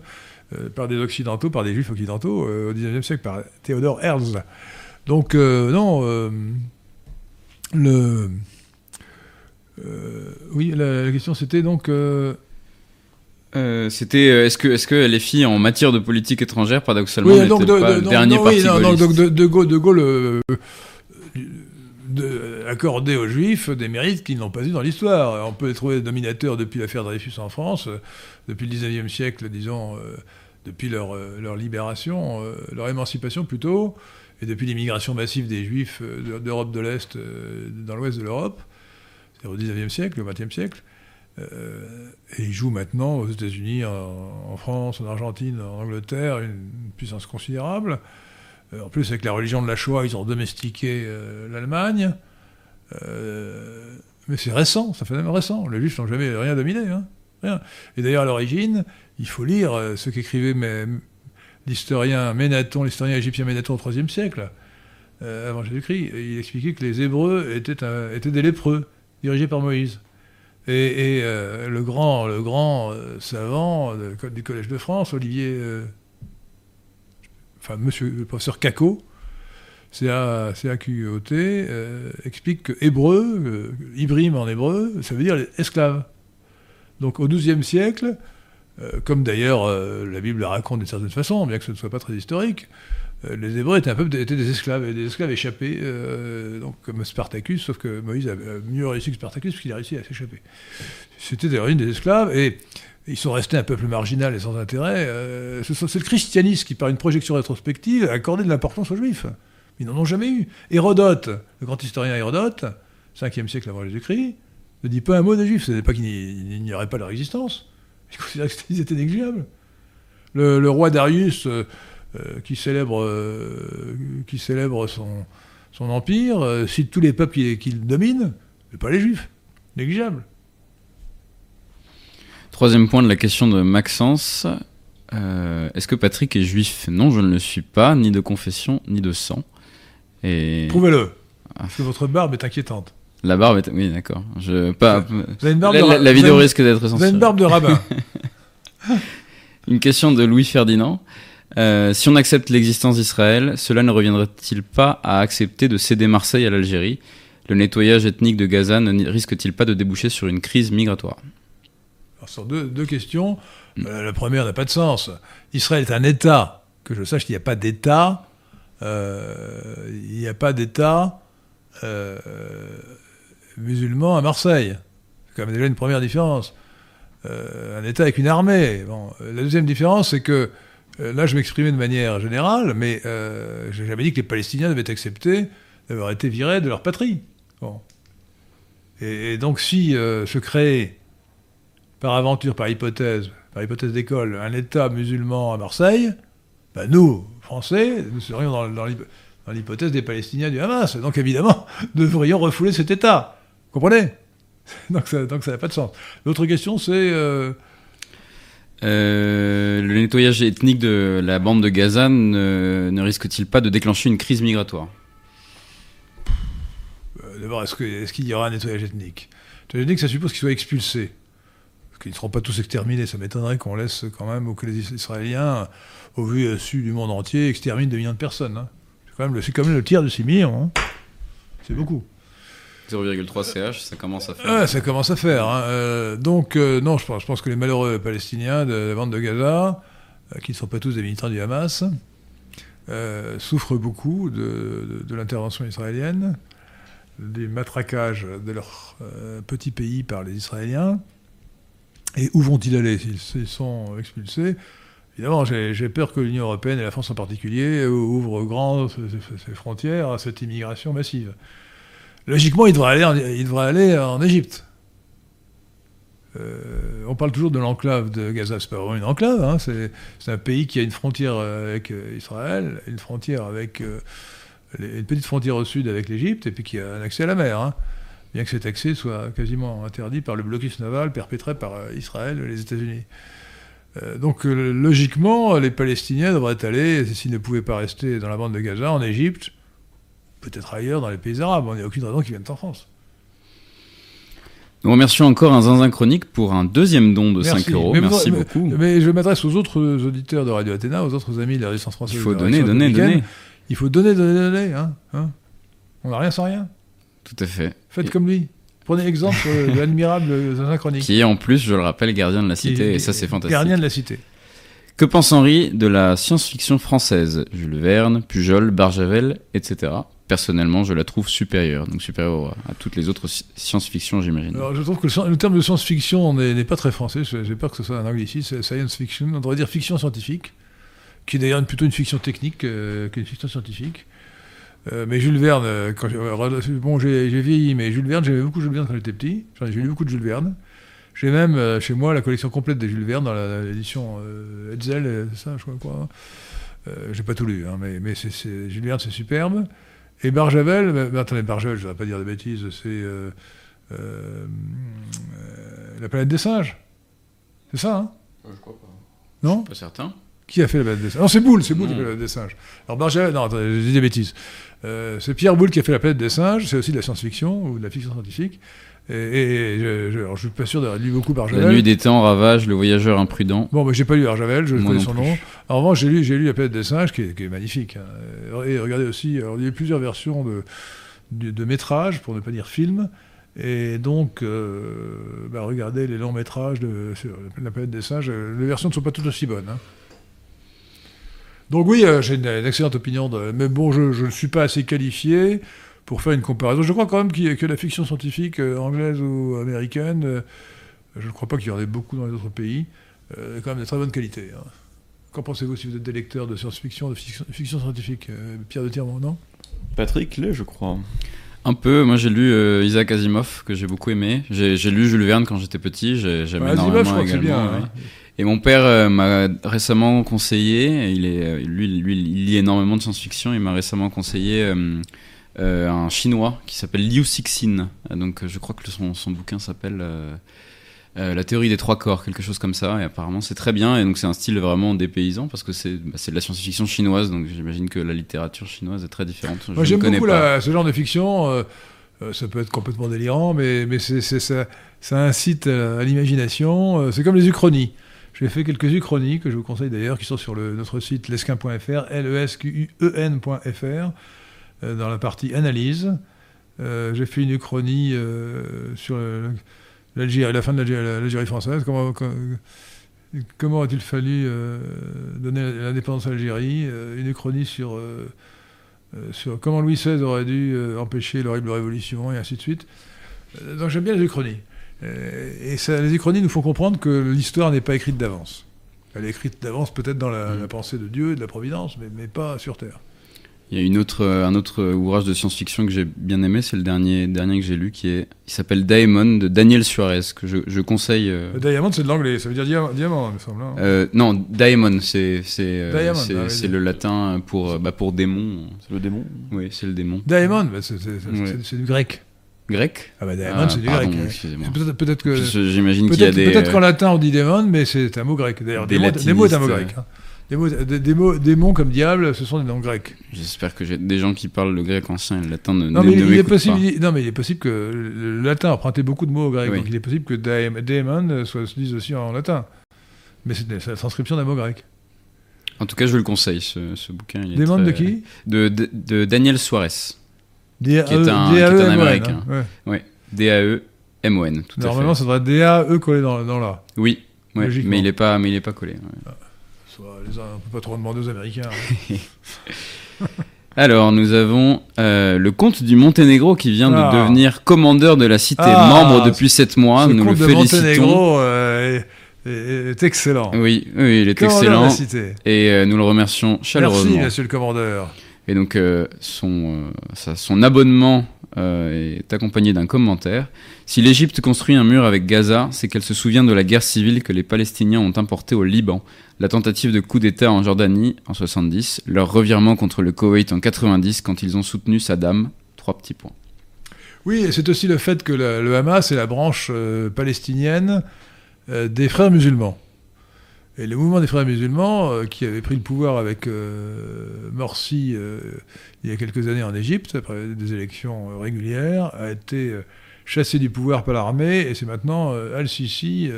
euh, par des occidentaux, par des juifs occidentaux euh, au 19e siècle, par Théodore Herzl. Donc, euh, non, euh, euh, oui, la question c'était donc. Euh, C'était euh, est-ce que est-ce que les filles en matière de politique étrangère paradoxalement Oui, donc de, pas de- le dernier non, parti oui, non, donc, de, de Gaulle, de Gaulle euh, de- accorder aux Juifs des mérites qu'ils n'ont pas eu dans l'histoire. On peut les trouver dominateurs depuis l'affaire Dreyfus en France, depuis le 19e siècle, disons, euh, depuis leur, leur libération, leur émancipation plutôt, et depuis l'immigration massive des Juifs d'Europe de l'Est dans l'ouest de l'Europe, au 19e siècle, au 20e siècle. Euh, et ils jouent maintenant aux États-Unis, en, France, en Argentine, en Angleterre, une puissance considérable. Euh, en plus, avec la religion de la Shoah, ils ont domestiqué euh, l'Allemagne. Mais c'est récent, ça fait même récent. Les Juifs n'ont jamais rien dominé. hein. Rien. Et d'ailleurs, à l'origine, il faut lire ce qu'écrivait l'historien Ménaton, l'historien égyptien Ménaton au IIIe siècle, avant Jésus-Christ. Il expliquait que les Hébreux étaient des lépreux, dirigés par Moïse. Et, euh, le grand, le grand euh, savant du Collège de France, Olivier, euh, enfin monsieur le professeur Caco, C-A-Q-O-T, explique que hébreu, Ibrim en hébreu, ça veut dire les esclaves. Donc au XIIe siècle, comme d'ailleurs la Bible le raconte d'une certaine façon, bien que ce ne soit pas très historique, les Hébreux étaient un peu étaient des esclaves, des esclaves échappés, euh, donc comme Spartacus, sauf que Moïse a mieux réussi que Spartacus, puisqu'il a réussi à s'échapper. C'était des origines des esclaves, et ils sont restés un peuple marginal et sans intérêt. euh, c'est le christianisme qui, par une projection rétrospective, a accordé de l'importance aux Juifs. Ils n'en ont jamais eu. Hérodote, le grand historien Hérodote, 5e siècle avant Jésus-Christ, ne dit pas un mot des Juifs. Ce n'est pas qu'il n'y- il n'y aurait pas leur existence. Il considère qu'ils étaient négligeables. Le, roi Darius, euh, euh, qui célèbre, euh, qui célèbre son, son empire, euh, cite tous les peuples qu'il domine, mais pas les Juifs. Négligeables. Troisième point de la question de Maxence. Euh, Est-ce que Patrick est juif? Non, je ne le suis pas, ni de confession, ni de sang. Et Prouvez-le. Ah. Parce que votre barbe est inquiétante. la barbe est... Oui, d'accord. Je... Pas... Vous avez une barbe La, de la- vidéo avez- risque d'être Vous avez une barbe de rabbin. [LAUGHS] Une question de Louis Ferdinand. Euh, si on accepte l'existence d'Israël, cela ne reviendrait-il pas à accepter de céder Marseille à l'Algérie? Le nettoyage ethnique de Gaza ne risque-t-il pas de déboucher sur une crise migratoire? Sont deux, questions. Euh, la première n'a pas de sens. Israël est un État. Que je sache qu'il n'y a pas d'État. euh, il n'y a pas d'État musulman à Marseille. C'est quand même déjà une première différence. Un État avec une armée. Bon, la deuxième différence, c'est que là, je m'exprimais de manière générale, mais euh, j'ai jamais dit que les Palestiniens devaient accepter d'avoir été virés de leur patrie. Et, donc, si euh, se crée par aventure, par hypothèse, par hypothèse d'école, un État musulman à Marseille, ben nous, Français, nous serions dans, dans l'hyp- dans l'hypothèse des Palestiniens du Hamas. Donc, évidemment, [LAUGHS] nous devrions refouler cet État. Vous comprenez? [LAUGHS] Donc ça, donc ça n'a pas de sens. L'autre question, c'est... euh, Euh, le nettoyage ethnique de la bande de Gaza ne, risque-t-il pas de déclencher une crise migratoire? Euh, D'abord, est-ce qu'il y aura un nettoyage ethnique? Le nettoyage ethnique, ça suppose qu'ils soient expulsés. Parce qu'ils ne seront pas tous exterminés. Ça m'étonnerait qu'on laisse quand même, ou que les Israéliens, au vu et su du monde entier, exterminent des millions de personnes. hein. C'est quand, même le- tiers de 6 millions. C'est beaucoup. 0,3 CH, ça commence à faire. Ouais, ça commence à faire. hein. Euh, donc, euh, non, je pense, que les malheureux Palestiniens de la bande de Gaza, euh, qui ne sont pas tous des militants du Hamas, souffrent beaucoup de, l'intervention israélienne, des matraquages de leur petit pays par les Israéliens. Et où vont-ils aller s'ils sont expulsés? Évidemment, j'ai peur que l'Union européenne, et la France en particulier, ouvrent grand ses frontières à cette immigration massive. Logiquement, il devrait aller en, Égypte. Euh, on parle toujours de l'enclave de Gaza. C'est pas vraiment une enclave. hein, C'est un pays qui a une frontière avec euh, Israël, une frontière avec euh, une petite frontière au sud avec l'Égypte, et puis qui a un accès à la mer. hein. Bien que cet accès soit quasiment interdit par le blocus naval perpétré par Israël et les États-Unis. Donc logiquement, les Palestiniens devraient aller, s'ils ne pouvaient pas rester dans la bande de Gaza, en Égypte, peut-être ailleurs dans les pays arabes. On n'a aucune raison qu'ils viennent en France. Nous remercions encore un Zinzin Chronique pour un deuxième don de Merci. 5 euros. Mais Merci mais- beaucoup. Mais je m'adresse aux autres auditeurs de Radio Athéna, aux autres amis de la résistance française. Il faut de donner, donner, donner. Il faut donner, donner, donner. Hein, hein. On n'a rien sans rien. Tout à fait. Faites Et- comme lui. Prenez exemple le- [LAUGHS] l'admirable Zinzin Chronique. Qui est en plus, je le rappelle, gardien de la cité, et ça c'est fantastique. Gardien de la cité. Que pense Henri de la science-fiction française? Jules Verne, Pujol, Barjavel, etc. Personnellement, je la trouve supérieure, donc supérieure à toutes les autres sci- science-fiction, j'imagine. Je trouve que le, terme de science-fiction n'est pas très français. J'ai peur que ce soit un anglicisme. C'est science fiction. On devrait dire fiction scientifique, qui est d'ailleurs plutôt une fiction technique euh, qu'une fiction scientifique. Euh, mais Jules Verne, euh, quand bon, j'ai vieilli, mais Jules Verne, j'aimais beaucoup Jules Verne quand j'étais petit. J'ai lu beaucoup de Jules Verne. J'ai même chez moi la collection complète des Jules Verne dans l'édition Hetzel, ça, je crois quoi. J'ai pas tout lu, hein, mais, mais Jules Verne, c'est superbe. Et Barjavel, attendez, Barjavel, je ne vais pas dire de bêtises, c'est euh, euh, euh, La planète des singes. C'est ça, hein? Je crois pas. Non? Pas certain. Qui a fait la planète des singes? Non, c'est Boulle, c'est Boulle qui a fait la planète des singes. Alors Barjavel, non, attendez, j'ai dit des bêtises. Euh, c'est Pierre Boulle qui a fait la planète des singes, c'est aussi de la science-fiction ou de la fiction scientifique. Et, et je, je, alors, je suis pas sûr d'avoir lu beaucoup Barjavel. La nuit des temps, Ravage, Le voyageur imprudent. Bon, mais j'ai pas lu Arjavel, je connais son plus. nom. En revanche, j'ai lu, j'ai lu La planète des singes, qui est, qui est magnifique. hein. Et regardez aussi, alors, il y a eu plusieurs versions de, de, de métrages, pour ne pas dire film. Et donc, euh, bah, regardez les longs métrages de, sur La planète des singes. Les versions ne sont pas toutes aussi bonnes. hein. Donc oui, euh, j'ai une, une excellente opinion, de, mais bon, je ne suis pas assez qualifié pour faire une comparaison. Je crois quand même que la fiction scientifique euh, anglaise ou américaine, euh, je ne crois pas qu'il y en ait beaucoup dans les autres pays, euh, quand même de très bonne qualité. hein. Qu'en pensez-vous si vous êtes des lecteurs de science-fiction, de fiction, fiction scientifique euh, Pierre de Tirmont, non? Patrick l'est, je crois. Un peu, moi j'ai lu euh, Isaac Asimov, que j'ai beaucoup aimé. J'ai lu Jules Verne quand j'étais petit, j'ai- j'aime Ouais, Asimov, énormément je crois que c'est également. bien. ouais. hein. Et mon père euh, m'a récemment conseillé, il est, lui, lui, il lit énormément de science-fiction, il m'a récemment conseillé euh, euh, un chinois qui s'appelle Liu Cixin. Euh, Donc euh, je crois que son, son bouquin s'appelle euh, euh, La théorie des trois corps, quelque chose comme ça. Et apparemment c'est très bien, et donc c'est un style vraiment dépaysant parce que c'est bah, de la science-fiction chinoise, donc j'imagine que la littérature chinoise est très différente. Moi j'aime beaucoup la- ce genre de fiction. ça peut être complètement délirant, mais, mais c'est- ça, ça incite à, l'imagination. c'est comme les uchronies. J'ai fait quelques uchronies que je vous conseille d'ailleurs, qui sont sur le- notre site lesquin.fr, L-E-S-Q-U-E-N.fr, euh, dans la partie analyse. Euh, j'ai fait une uchronie euh, sur l'Algérie, la fin de l'Algérie, française. Comment, comment, a-t-il fallu euh, donner l'indépendance à l'Algérie euh, Une uchronie sur, euh, euh, sur comment Louis XVI aurait dû euh, empêcher l'horrible révolution et ainsi de suite. Euh, donc j'aime bien les uchronies. Euh, et ça, les uchronies nous font comprendre que l'histoire n'est pas écrite d'avance. Elle est écrite d'avance peut-être dans la, Mm. la pensée de Dieu et de la Providence, mais, mais pas sur Terre. Il y a une autre, euh, un autre ouvrage de science-fiction que j'ai bien aimé, c'est le dernier, dernier que j'ai lu, qui est, il s'appelle Daemon de Daniel Suarez, que je, je conseille. euh, Le diamant, c'est de l'anglais, ça veut dire dia- diamant, il me semble. hein. euh, non, Daemon, c'est c'est euh, Diamond, c'est- ah oui, c'est oui. le latin pour euh, bah, pour démon. C'est le démon. Oui, c'est le démon. Diamond, bah, c'est c'est- c'est- Ouais. c'est- c'est du grec. Grec. Ah bah diamond, Ah, c'est du pardon, grec. ouais. excusez-moi. Peut-être peut-être que. Puis, J'imagine qu'il y a Peut-être des. peut-être euh, qu'en latin on dit démon, mais c'est un mot grec. D'ailleurs, Des démon, démon est un mot grec. hein. Des mots, des, des mots, démons comme diable, ce sont des noms grecs. J'espère que j'ai des gens qui parlent le grec ancien et le latin ne, Non mais, ne il, est possible, pas. il- non, mais il est possible que le latin a emprunté beaucoup de mots au grec, Oui. donc il est possible que daem- daemon soit se dise aussi en latin. Mais c'est la transcription d'un mot grec. En tout cas, je le conseille, ce, ce bouquin. il est Démon de très- qui? De, de, de Daniel Suarez. D-A-E- Qui est un- qui est un Américain. hein, ouais. D-A-E-M-O-N, tout Normalement, à ça devrait être D-A-E collé dans, dans là. fait. Oui, ouais, mais il est pas, mais il est pas collé. ouais. Soit les- On peut pas trop demander aux Américains. hein. [LAUGHS] Alors, nous avons euh, le comte du Monténégro qui vient Ah. de devenir commandeur de la cité, Ah, membre depuis 7 mois. Nous le félicitons. Monténégro euh, est, est- est excellent. Oui, oui, il est Commandeur de excellent la cité. et euh, nous le remercions chaleureusement. Merci, monsieur le commandeur. Et donc, euh, son, son abonnement euh, est accompagné d'un commentaire. Si l'Égypte construit un mur avec Gaza, c'est qu'elle se souvient de la guerre civile que les Palestiniens ont importée au Liban, la tentative de coup d'État en Jordanie en 70, leur revirement contre le Koweït en 90 quand ils ont soutenu Saddam. Trois petits points. Oui, c'est aussi le fait que le, le Hamas est la branche euh, palestinienne euh, des frères musulmans. Et le mouvement des frères musulmans, euh, qui avait pris le pouvoir avec euh, Morsi euh, il y a quelques années en Égypte, après des élections régulières, a été chassé du pouvoir par l'armée, et c'est maintenant Al-Sisi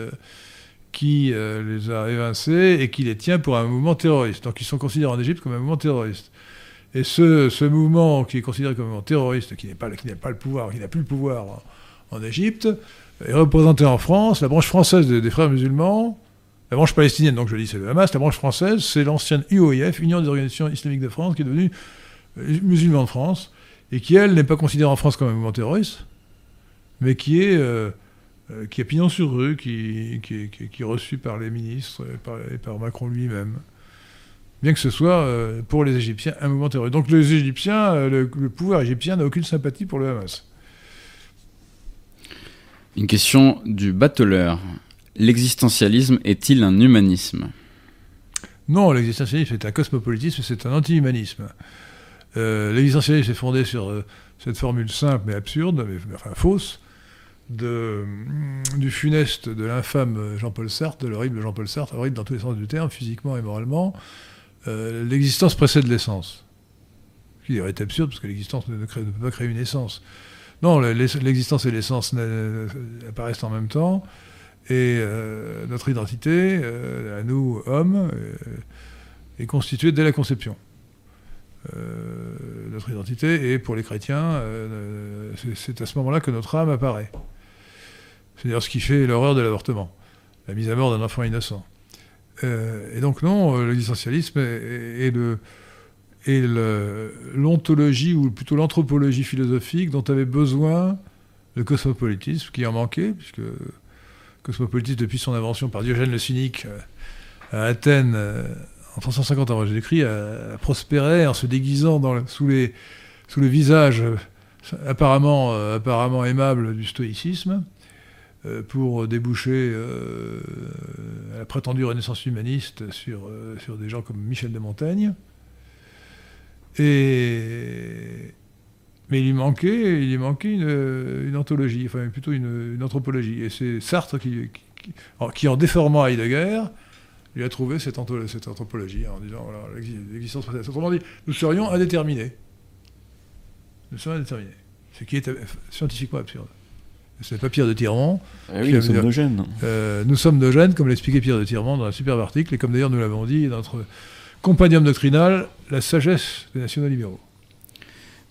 qui les a évincés et qui les tient pour un mouvement terroriste. Donc ils sont considérés en Égypte comme un mouvement terroriste. Et ce, ce mouvement qui est considéré comme un mouvement terroriste, qui n'est pas, n'a pas le pouvoir, qui n'a plus le pouvoir en, Égypte, est représenté en France. La branche française des frères musulmans, la branche palestinienne, donc je dis c'est le Hamas, la branche française, c'est l'ancienne UOIF, Union des organisations islamiques de France, qui est devenue euh, musulman de France, et qui, elle, n'est pas considérée en France comme un mouvement terroriste, mais qui est, euh, euh, qui est pignon sur rue, qui, qui, est- reçu par les ministres et par, Macron lui-même bien que ce soit pour les Égyptiens un mouvement terroriste. Donc les Égyptiens, le, le pouvoir égyptien n'a aucune sympathie pour le Hamas. Une question du battleur. L'existentialisme est-il un humanisme? Non, l'existentialisme est un cosmopolitisme, c'est un anti-humanisme. Euh, l'existentialisme est fondé sur euh, cette formule simple mais absurde, mais, enfin fausse, mm, du funeste, de l'infâme Jean-Paul Sartre, de l'horrible Jean-Paul Sartre, horrible dans tous les sens du terme, physiquement et moralement. Euh, l'existence précède l'essence. Ce qui est absurde parce que l'existence ne, ne peut pas créer une essence. Non, l'existence et l'essence apparaissent en même temps. Et euh, notre identité, euh, à nous, hommes, euh, est constituée dès la conception. Notre identité, et pour les chrétiens, c'est- à ce moment-là que notre âme apparaît. C'est d'ailleurs ce qui fait l'horreur de l'avortement, la mise à mort d'un enfant innocent. Et donc non, l'existentialisme est, est le- est le- l'ontologie, ou plutôt l'anthropologie philosophique dont avait besoin le cosmopolitisme, qui en manquait, puisque le cosmopolitisme, depuis son invention par Diogène le Cynique euh, à Athènes, euh, en 350 avant Jésus-Christ, a, a prospéré en se déguisant sous, le visage euh, apparemment, euh, aimable du stoïcisme, euh, pour déboucher euh, à la prétendue renaissance humaniste sur, euh, sur des gens comme Michel de Montaigne. Et, mais il lui manquait, il lui manquait une, une anthologie, enfin plutôt une, une anthropologie. Et c'est Sartre qui, qui, qui- en, déformant Heidegger, lui a trouvé cette, cette anthropologie en disant voilà, l'existence précède. Autrement dit, nous serions indéterminés. Nous serions indéterminés. Ce qui est euh, scientifiquement absurde. C'est pas Pierre de Tirmont. Ah oui, nous sommes nos gènes. Euh, nous sommes de gènes, comme l'expliquait Pierre de Tirmont dans un superbe article, et comme d'ailleurs nous l'avons dit dans notre compendium doctrinal, La sagesse des nationaux libéraux.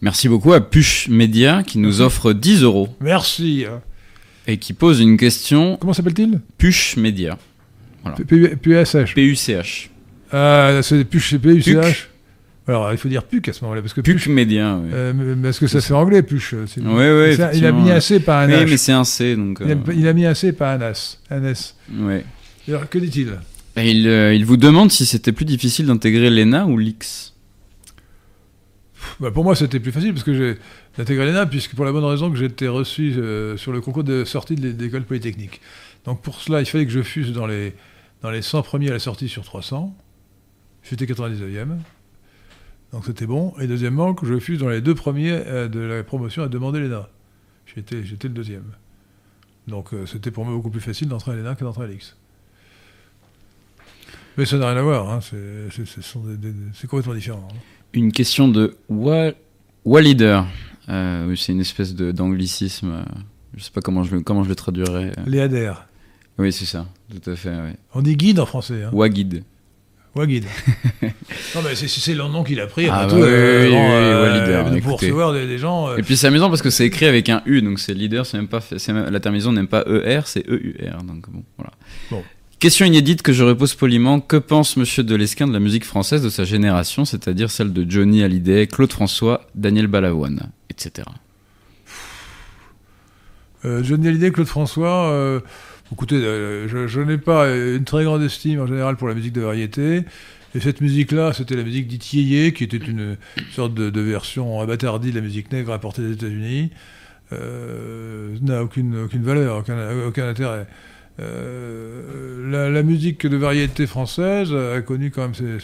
Merci beaucoup à Push Media qui nous offre 10 euros. Merci. et qui pose une question Comment s'appelle-t-il? Puche Média. Voilà. PUSH. P-U-C-H. Ah, c'est Puch, c'est Puc. PUCH. Alors, il faut dire PUC à ce moment-là, parce que Puche Puch, Média. oui. euh, parce que ça fait anglais, Puch. c'est- Ouais, ouais, c'est un- il a mis un. C, pas un Oui, H. mais c'est un C, donc. il, a, euh, il a mis un C, pas un S. Un S. ouais. Alors, que dit-il? Il, euh, il vous demande si c'était plus difficile d'intégrer l'ENA ou l'X. Bah, Pour moi, c'était plus facile, parce que j'ai intégré l'ENA, puisque pour la bonne raison que été reçu euh, sur le concours de sortie de l'é- d'école polytechnique. Donc pour cela, il fallait que je fusse dans les, dans les 100 premiers à la sortie sur 300. J'étais 99e. Donc c'était bon. Et deuxièmement, que je fusse dans les deux premiers euh, de la promotion à demander l'ENA. J'étais, j'étais le deuxième. Donc euh, c'était pour moi beaucoup plus facile d'entrer à l'ENA que d'entrer à l'X. Mais ça n'a rien à voir. hein. C'est complètement différent. hein. Une question de Wa-. Euh, c'est une espèce d'anglicisme. euh, Je sais pas comment je, le- comment je le traduirais. euh. Les adhères. Oui, c'est ça, tout à fait. On dit guide en français. Hein. Wagid. Guide. [LAUGHS] non, mais c'est, le nom qu'il a pris. Ah, tout, oui, euh, oui, oui, pour recevoir des, des gens. Et puis c'est amusant parce que c'est écrit avec un U, donc c'est leader, c'est même pas fait- la terminaison n'est pas ER, c'est EUR. Donc bon, voilà. Bon. Question inédite que je repose poliment. Que pense Monsieur de Lesquin de la musique française de sa génération, c'est-à-dire celle de Johnny Hallyday, Claude François, Daniel Balavoine, etc. Euh, Johnny Hallyday, Claude François, euh, écoutez, euh, je, n'ai pas une très grande estime en général pour la musique de variété. Et cette musique-là, c'était la musique dite yéyé, qui était une sorte de, version abâtardie de la musique nègre importée des États-Unis. Euh, n'a aucune, aucune valeur, aucun, aucun intérêt. Euh, la, musique de variété française a connu quand même ses,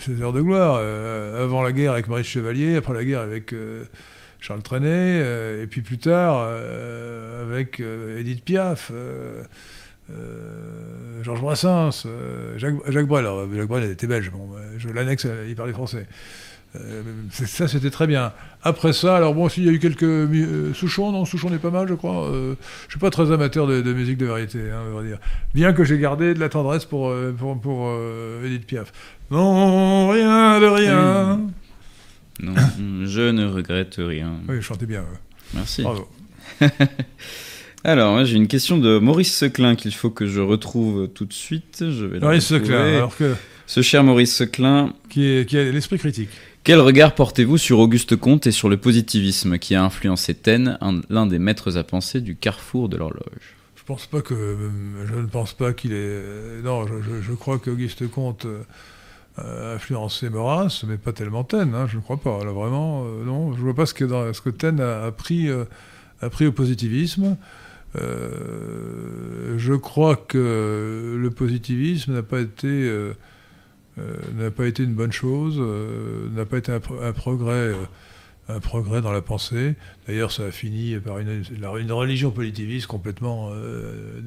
ses heures de gloire. Euh, avant la guerre avec Maurice Chevalier, après la guerre avec euh, Charles Trenet, euh, et puis plus tard euh, avec euh, Edith Piaf, euh, euh, Georges Brassens, euh, Jacques, Jacques Brel. Alors, Jacques Brel était belge, bon, euh, je l'annexe, euh, il parlait français. Euh, ça, c'était très bien. Après ça, alors bon, s'il y a eu quelques... euh, Souchon, non, Souchon est pas mal, je crois. Euh, je suis pas très amateur de, de musique de variété, hein, on va dire. Bien que j'ai gardé de la tendresse pour, euh, pour, pour euh, Edith Piaf. Non, rien de rien. Non, je ne regrette rien. Oui, je chantais bien. ouais. Merci. Bravo. [LAUGHS] Alors, j'ai une question de Maurice Seclin qu'il faut que je retrouve tout de suite. Je vais Maurice. Seclin, alors que, Ce cher Maurice Seclin, qui, est, qui a l'esprit critique. Quel regard portez-vous sur Auguste Comte et sur le positivisme qui a influencé Taine, un- l'un des maîtres à penser du carrefour de l'horloge? Je euh, je ne pense pas qu'il est euh, non je, je- crois qu'Auguste Comte euh, a influencé Maurras mais pas tellement Taine hein, je ne crois pas. Vraiment non je vois pas ce que dans, Taine a, a pris au positivisme. Je crois que le positivisme n'a pas été n'a pas été une bonne chose euh, n'a pas été un, pro- un progrès euh, un progrès dans la pensée D'ailleurs, ça a fini par une, religion positiviste complètement euh,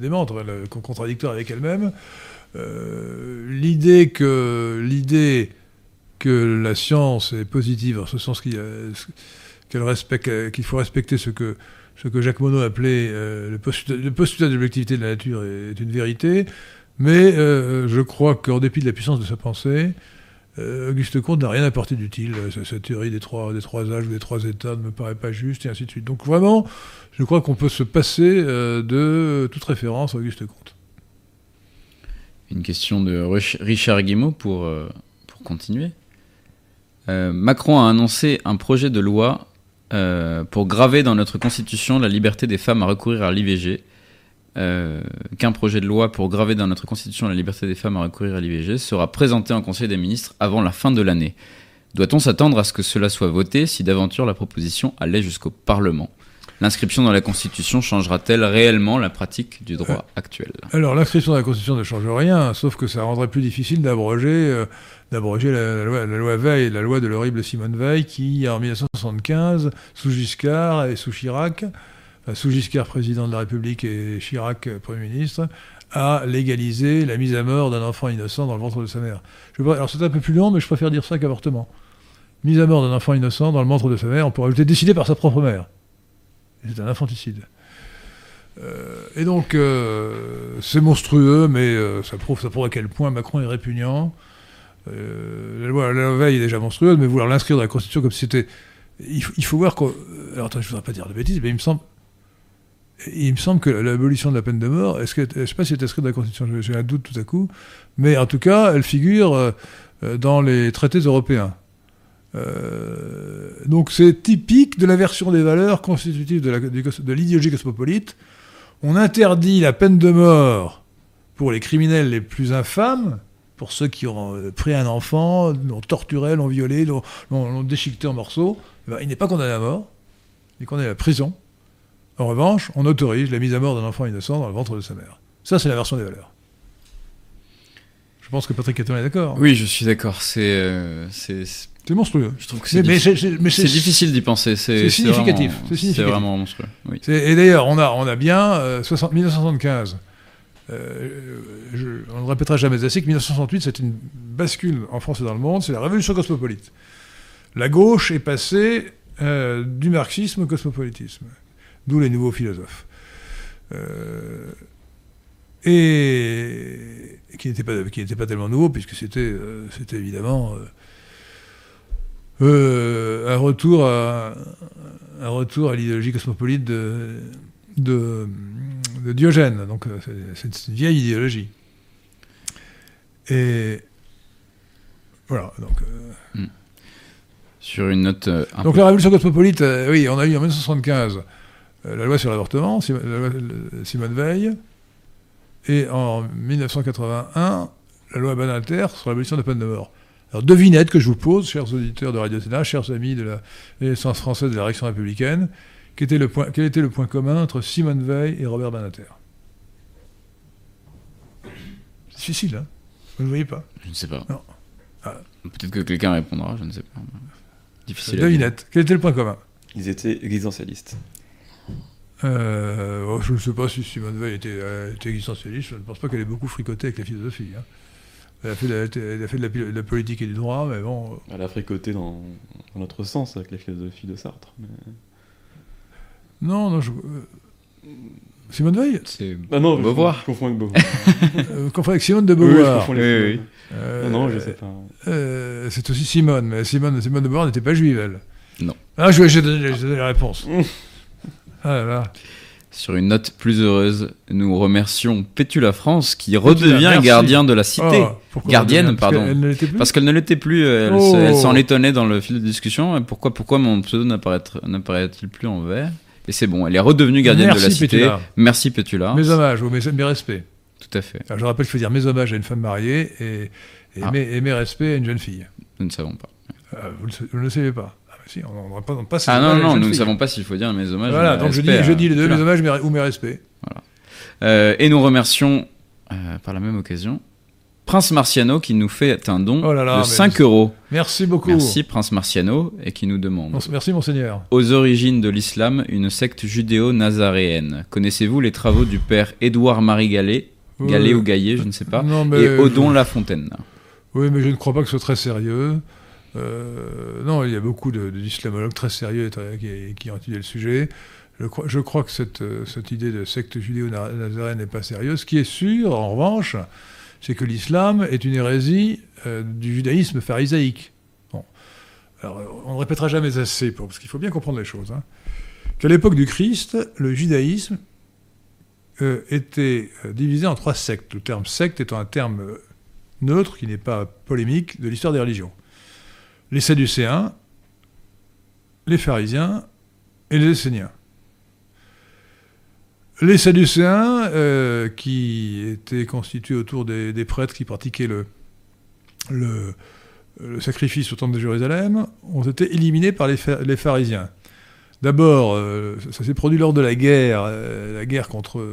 contradictoire avec elle-même. Euh, l'idée que l'idée que la science est positive, en ce sens qu'il qu'elle respecte, qu'il faut respecter ce que Jacques Monod appelait euh, le postulat, le de l'objectivité de la nature est une vérité, mais euh, je crois qu'en dépit de la puissance de sa pensée, euh, Auguste Comte n'a rien apporté d'utile. Euh, Cette, théorie des trois, âges ou des trois états ne me paraît pas juste, et ainsi de suite. Donc vraiment, je crois qu'on peut se passer euh, de toute référence à Auguste Comte. Une question de Rich- Richard Guimau pour, euh, continuer. Euh, Macron a annoncé un projet de loi euh, pour graver dans notre Constitution la liberté des femmes à recourir à l'IVG. Euh, Qu'un projet de loi pour graver dans notre Constitution la liberté des femmes à recourir à l'IVG sera présenté en Conseil des ministres avant la fin de l'année. Doit-on s'attendre à ce que cela soit voté si d'aventure la proposition allait jusqu'au Parlement? L'inscription dans la Constitution changera-t-elle réellement la pratique du droit actuel? Alors l'inscription dans la Constitution ne change rien, sauf que ça rendrait plus difficile d'abroger euh, d'abroger la, la loi, la loi Veil, la loi de l'horrible Simone Veil, qui en 1975, sous Giscard et sous Chirac, sous Giscard président de la République et Chirac euh, Premier ministre, a légalisé la mise à mort d'un enfant innocent dans le ventre de sa mère. Alors c'est un peu plus long, mais je préfère dire ça qu'avortement. Mise à mort d'un enfant innocent dans le ventre de sa mère, on pourrait ajouter décidé par sa propre mère. C'est un infanticide. Euh, et donc, euh, c'est monstrueux, mais euh, ça, prouve, à quel point Macron est répugnant. Euh, la, loi, la loi Veil est déjà monstrueuse, mais vouloir l'inscrire dans la Constitution comme si c'était. Il faut voir que. Alors, attends, je ne voudrais pas dire de bêtises, mais il me semble. Il me semble que l'abolition de la peine de mort, est-ce que, je ne sais pas si elle est inscrite dans la Constitution, j'ai- un doute tout à coup, mais en tout cas, elle figure euh, euh, dans les traités européens. Euh, donc c'est typique de l'inversion des valeurs constitutives de la- l'idéologie cosmopolite. On interdit la peine de mort pour les criminels les plus infâmes, pour ceux qui ont pris un enfant, l'ont torturé, l'ont violé, l'ont déchiqueté en morceaux. Eh ben, il n'est pas condamné à mort, il est condamné à la prison. En revanche, on autorise la mise à mort d'un enfant innocent dans le ventre de sa mère. Ça, c'est l'inversion des valeurs. Je pense que Patrick Catton est d'accord. Oui, je suis d'accord. C'est, euh, monstrueux. je trouve que c'est, difficile d'y penser. C'est, significatif, c'est vraiment monstrueux. Oui. Et d'ailleurs, on a, on a bien euh, 60 1975. euh, je- on ne répétera jamais assez que 1968, c'est une bascule en France et dans le monde, c'est la révolution cosmopolite. La gauche est passée euh, du marxisme au cosmopolitisme, d'où les nouveaux philosophes. Euh, et qui n'était pas, qui pas tellement nouveau, puisque c'était, euh, évidemment euh, euh, un retour à, un retour à l'idéologie cosmopolite de, de, de Diogène. Donc c'est- une vieille idéologie. Et voilà. Donc, euh, Sur une note donc la révolution cosmopolite, oui, on a eu en 1975 euh, la loi sur l'avortement, Simone Veil, et en 1981 la loi Banalter sur l'abolition de la peine de mort. Alors devinette que je vous pose, chers auditeurs de Radio Sénat, chers amis de la Renaissance française de la réaction républicaine, quel était le point, quel était le point commun entre Simone Veil et Robert Banalter? C'est difficile, hein? Vous ne voyez pas? Je ne sais pas. Non. Ah. Peut-être que quelqu'un répondra, je ne sais pas. Difficile. Devinette, quel était le point commun? Ils étaient existentialistes. Euh, oh, je ne sais pas si Simone Veil était, euh, était existentialiste, je ne pense pas qu'elle ait beaucoup fricoté avec la philosophie. hein. Elle a fait, de la, elle a fait de la, de la politique et du droit, mais bon. euh, Elle a fricoté dans, dans notre sens avec la philosophie de Sartre. mais- Non, non, je. Simone Veil? C'est Ah non, je Beauvoir. Je confonds avec Beauvoir. [LAUGHS] euh, Confond avec Simone de Oui, je Beauvoir. confonds les Oui, oui. Euh, Non, non, je sais pas. euh, c'est aussi Simone, mais Simone, Simone de Beauvoir n'était pas juive, elle. Non. Ah, je vais donné la réponse. [LAUGHS] Ah là là. Sur une note plus heureuse, nous remercions Pétula France qui Pétula, redevient merci. gardien de la cité. Oh, Gardienne, pardon. Parce qu'elle ne l'était plus, elle, Oh. se- elle s'en étonnait dans le fil de discussion. Pourquoi, pourquoi mon pseudo n'apparaît- n'apparaît-il plus en vert? Et c'est bon, elle est redevenue gardienne de la Merci, cité. Pétula. Merci Pétula. Mes hommages, ou mes, mes respects. Tout à fait, Alors, je rappelle qu'il faut dire mes hommages à une femme mariée et, et, Ah. mes, et mes respects à une jeune fille. nous ne savons pas. Ah, vous, le, vous ne le savez pas. Ah, si, on ne représente pas ces hommages à non, non, nous ne savons pas s'il faut dire mes hommages. Voilà, ou mes donc je dis, je dis les deux, mes hommages mes- ou mes respects. Euh, et nous remercions, euh, par la même occasion, Prince Marciano qui nous fait un don Oh là là, de mais 5 euros. Merci beaucoup. Merci Prince Marciano et qui nous demande Merci, monseigneur. Aux origines de l'islam, une secte judéo-nazaréenne. Connaissez-vous les travaux du père Édouard-Marie Gallet Gallet Euh, ou Gaillet, je ne sais pas. Non, mais Et Odon Lafontaine? Oui, mais je ne crois pas que ce soit très sérieux. Euh, non, il y a beaucoup d'islamologues très sérieux qui, ont étudié le sujet. Je crois, que cette, euh, cette idée de secte judéo-nazaréenne n'est pas sérieuse. Ce qui est sûr, en revanche, c'est que l'islam est une hérésie euh, du judaïsme pharisaïque. On ne répétera jamais assez, parce qu'il faut bien comprendre les choses. hein, Qu'à l'époque du Christ, le judaïsme était divisé en trois sectes. Le terme secte étant un terme neutre, qui n'est pas polémique, de l'histoire des religions. Les Sadducéens, les pharisiens et les Esséniens. Les Sadducéens, euh, qui étaient constitués autour des, prêtres qui pratiquaient le, sacrifice au temple de Jérusalem, ont été éliminés par les, pha- les pharisiens. D'abord, euh, ça s'est produit lors de la guerre, euh, la guerre contre,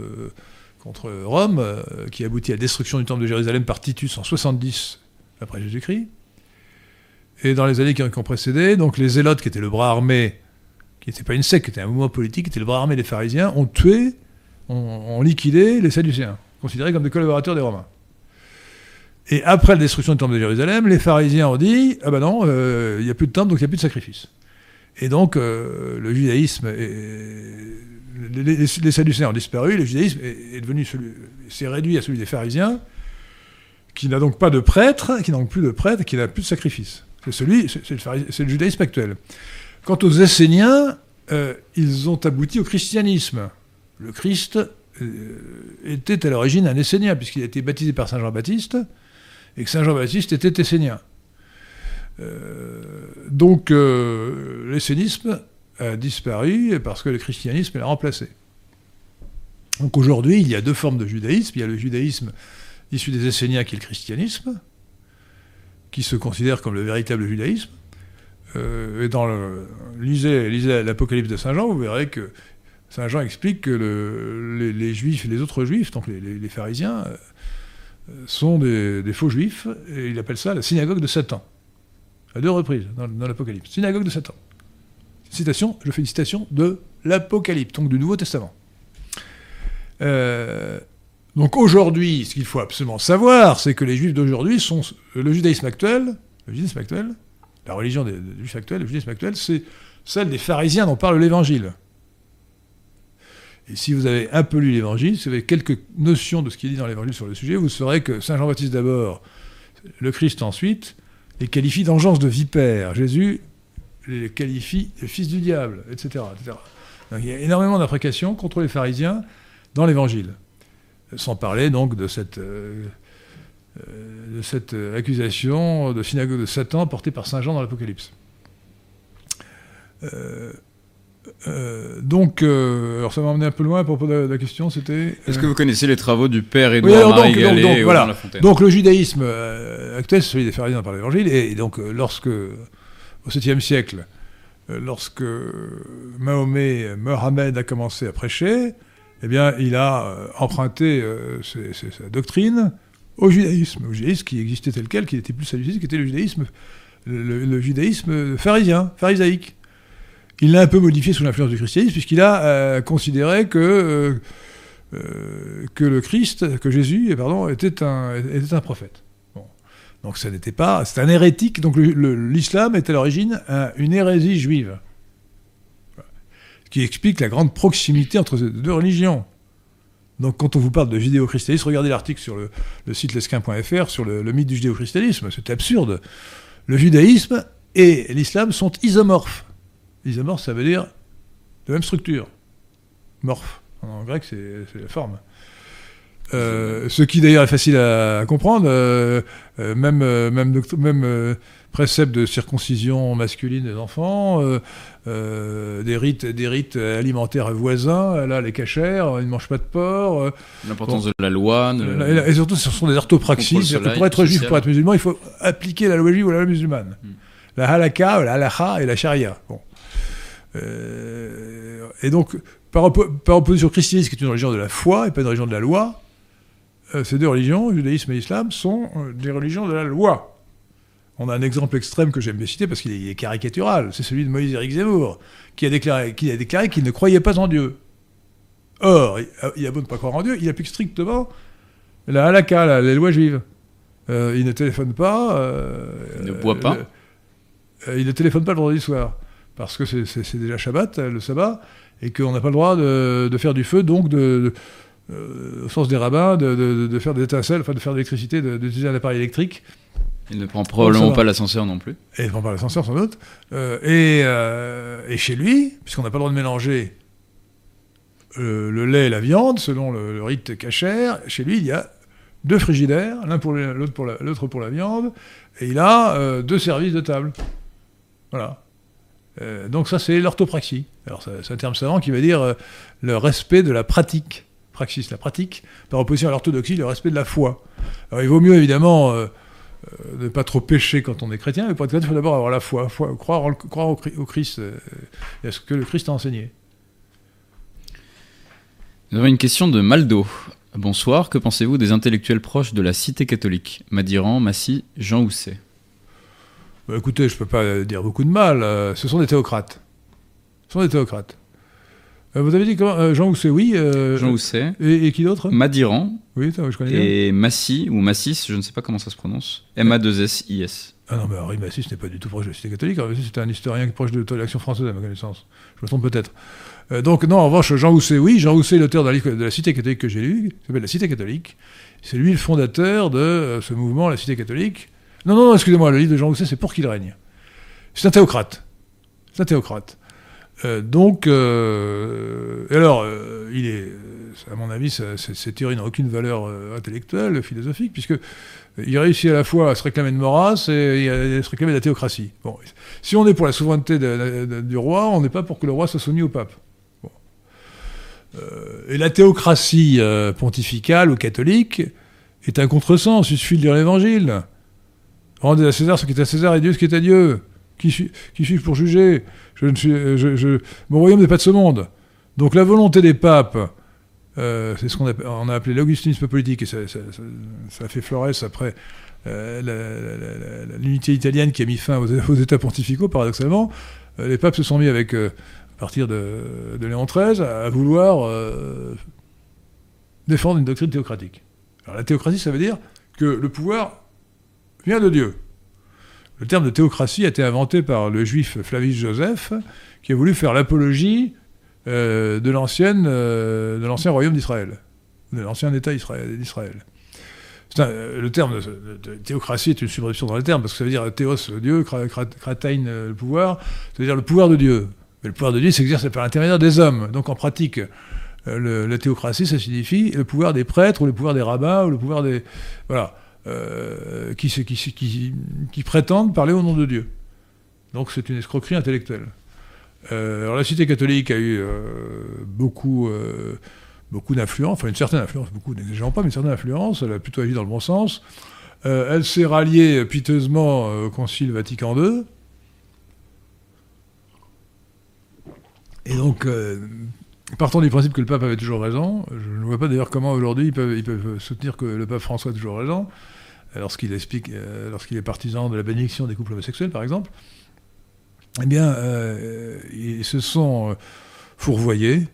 contre Rome, qui aboutit à la destruction du temple de Jérusalem par Titus en 70 après Jésus-Christ. Et dans les années qui ont, précédé, donc les Zélotes, qui étaient le bras armé, qui n'était pas une secte, qui était un mouvement politique, qui était le bras armé des pharisiens, ont tué, ont, liquidé les Sadducéens, considérés comme des collaborateurs des Romains. Et après la destruction du temple de Jérusalem, les pharisiens ont dit Ah ben non, euh, il n'y a plus de temple, donc il n'y a plus de sacrifice. Et donc, euh, le judaïsme, les, les- Sadducéens ont disparu, le judaïsme est, est devenu celui, s'est réduit à celui des pharisiens, qui n'a donc pas de prêtre, qui n'a donc plus de prêtre, qui n'a plus de sacrifice. C'est celui, c'est le, judaïsme actuel. Quant aux Esséniens, euh, ils ont abouti au christianisme. le Christ était à l'origine un Essénien, puisqu'il a été baptisé par Saint Jean-Baptiste, et que Saint Jean-Baptiste était Essénien. donc l'essénisme a disparu parce que le christianisme l'a remplacé. Donc aujourd'hui, il y a deux formes de judaïsme. Il y a le judaïsme issu des Esséniens, qui est le christianisme, qui se considère comme le véritable judaïsme. Euh, et dans le, lisez, l'Apocalypse de Saint Jean, vous verrez que Saint Jean explique que les, juifs et les autres juifs, donc les, pharisiens, euh, sont des, faux juifs, et il appelle ça la synagogue de Satan. À deux reprises dans, dans l'Apocalypse. Synagogue de Satan. Citation, je fais une citation de l'Apocalypse, donc du Nouveau Testament. Euh, donc aujourd'hui, ce qu'il faut absolument savoir, c'est que les juifs d'aujourd'hui sont. Le judaïsme actuel, le judaïsme actuel, la religion des, juifs actuels, le judaïsme actuel, c'est celle des pharisiens dont parle l'évangile. Et si vous avez un peu lu l'évangile, si vous avez quelques notions de ce qui est dit dans l'évangile sur le sujet, vous saurez que Saint Jean-Baptiste d'abord, le Christ ensuite, les qualifie d'engeance de vipère. Jésus les qualifie de fils du diable, etc. Donc, il y a énormément d'imprécations contre les pharisiens dans l'évangile. Sans parler donc de cette, euh, euh, de cette accusation de synagogue de Satan portée par Saint Jean dans l'Apocalypse. Euh, donc, alors ça m'a emmené un peu loin à propos de la, question, c'était... Est-ce que vous connaissez les travaux du père Édouard Marie Gallet donc, voilà. donc le judaïsme actuel, c'est celui des pharisiens par l'évangile, et, donc lorsque au 7e siècle, euh, lorsque Mahomet, Mohamed a commencé à prêcher, eh bien, il a euh, emprunté euh, sa doctrine au judaïsme, au judaïsme qui existait tel quel, qui n'était plus salutaire, qui était le judaïsme, le, judaïsme pharisien, pharisaïque. Il l'a un peu modifié sous l'influence du christianisme, puisqu'il a considéré que, que le Christ, que Jésus, pardon, était un, était un prophète. Donc ça n'était pas, c'est un hérétique. Donc l'islam est à l'origine une hérésie juive, qui explique la grande proximité entre ces deux religions. Donc quand on vous parle de judéo-christianisme, regardez l'article sur le, site lesquin.fr sur le, mythe du judéo-christianisme, c'est absurde. Le judaïsme et l'islam sont isomorphes. Isomorphe, ça veut dire de même structure. Morphe, en grec, c'est la forme. Euh, ce qui d'ailleurs est facile à, comprendre, euh, euh, même, même, même précepte de circoncision masculine des enfants, des, rites, des rites alimentaires voisins, là les cachères, ils ne mangent pas de porc. L'importance de la loi. Et surtout, ce sont des orthopraxies. pour être juif, pour être musulman, il faut appliquer la loi juive ou la loi musulmane. Hmm. La halakha, la halacha et la sharia. Bon. et donc, par, par opposition au christianisme, qui est une religion de la foi et pas une religion de la loi, euh, ces deux religions, judaïsme et islam, sont euh, des religions de la loi. On a un exemple extrême que j'aime bien citer parce qu'il est, caricatural, c'est celui de Moïse Éric Zemmour, qui a déclaré qu'il ne croyait pas en Dieu. Or, il a beau ne pas croire en Dieu, il applique strictement la halakha, les lois juives. Euh, il ne téléphone pas. il ne boit pas. il ne téléphone pas le vendredi soir, parce que c'est déjà Shabbat, le sabbat, et qu'on n'a pas le droit de, faire du feu, donc de euh, au sens des rabbins, de, faire des étincelles, enfin de faire de l'électricité, d'utiliser un appareil électrique. Il ne prend probablement pas l'ascenseur non plus. Et il ne prend pas l'ascenseur sans doute. Euh, euh, et, chez lui, puisqu'on n'a pas le droit de mélanger le lait et la viande, selon le, rite cachère, chez lui, il y a deux frigidaires, l'un pour l'autre pour, la, pour la viande, et il a deux services de table. Voilà. donc ça, c'est l'orthopraxie. Alors c'est un terme savant qui veut dire le respect de la pratique praxis, la pratique, par opposition à l'orthodoxie, le respect de la foi. Alors il vaut mieux évidemment euh, euh, ne pas trop pécher quand on est chrétien, mais pour être chrétien, il faut d'abord avoir la foi, croire, croire, au, Christ euh, et à ce que le Christ a enseigné. Nous avons une question de Maldo. Bonsoir, que pensez-vous des intellectuels proches de la cité catholique? Madiran, Massy, Jean Housset bah, Écoutez, je ne peux pas dire beaucoup de mal. ce sont des théocrates. Ce sont des théocrates. Euh, vous avez dit comment euh, Jean Housset, oui. Euh, Jean Housset. Et, qui d'autre? Madiran. Oui, je connais Et Massy, ou Massis, je ne sais pas comment ça se prononce. M-A-2-S-I-S. Ah non, mais Henri Massis n'est pas du tout proche de la Cité catholique. C'était un historien proche de l'Action française, à ma connaissance. Je me trompe peut-être. donc, non, en revanche, Jean Housset, oui. Jean Housset, l'auteur d'un livre de la Cité catholique que j'ai lu, qui s'appelle La Cité catholique. C'est lui le fondateur de ce mouvement, la Cité catholique. Non, non, non, excusez-moi, le livre de Jean Housset, c'est Pour qu'il règne. C'est un théocrate. C'est un théocrate. Euh, donc, euh, alors, euh, il est, à mon avis, cette théorie n'a aucune valeur intellectuelle, philosophique, puisque il réussit à la fois à se réclamer de Maurras et à se réclamer de la théocratie. Bon, si on est pour la souveraineté du roi, on n'est pas pour que le roi soit soumis au pape. et la théocratie pontificale ou catholique est un contresens, il suffit de lire l'évangile. Rendez à César ce qui est à César et Dieu ce qui est à Dieu. Qui, suis-je pour juger? Je ne suis, je, Mon royaume n'est pas de ce monde. Donc la volonté des papes, euh, c'est ce qu'on a, appelé l'augustinisme politique, et ça, a fait Flores après euh, l'unité italienne qui a mis fin [LAUGHS] aux, États pontificaux, paradoxalement. Euh, les papes se sont mis avec, à partir de, de Léon XIII, à vouloir défendre une doctrine théocratique. Alors la théocratie, ça veut dire que le pouvoir vient de Dieu. Le terme de théocratie a été inventé par le juif Flavius Joseph, qui a voulu faire l'apologie euh, euh, de l'ancien royaume d'Israël, de l'ancien État d'Israël. Euh, le terme de, théocratie est une subversion dans le terme, parce que ça veut dire théos, Dieu, kratein, le pouvoir, ça veut dire le pouvoir de Dieu. Mais le pouvoir de Dieu s'exerce par l'intermédiaire des hommes. Donc en pratique, la théocratie, ça signifie le pouvoir des prêtres, ou le pouvoir des rabbins, ou le pouvoir des... Voilà. Euh, qui, prétendent parler au nom de Dieu. Donc c'est une escroquerie intellectuelle. Euh, alors la cité catholique a eu euh, beaucoup, beaucoup d'influence, enfin une certaine influence, beaucoup n'exigeant pas, mais une certaine influence, elle a plutôt agi dans le bon sens. elle s'est ralliée piteusement au Concile Vatican II. Et donc, Partons du principe que le pape avait toujours raison. Je ne vois pas d'ailleurs comment aujourd'hui ils peuvent, soutenir que le pape François a toujours raison lorsqu'il explique, euh, lorsqu'il est partisan de la bénédiction des couples homosexuels, par exemple, eh bien, euh, ils se sont euh, fourvoyés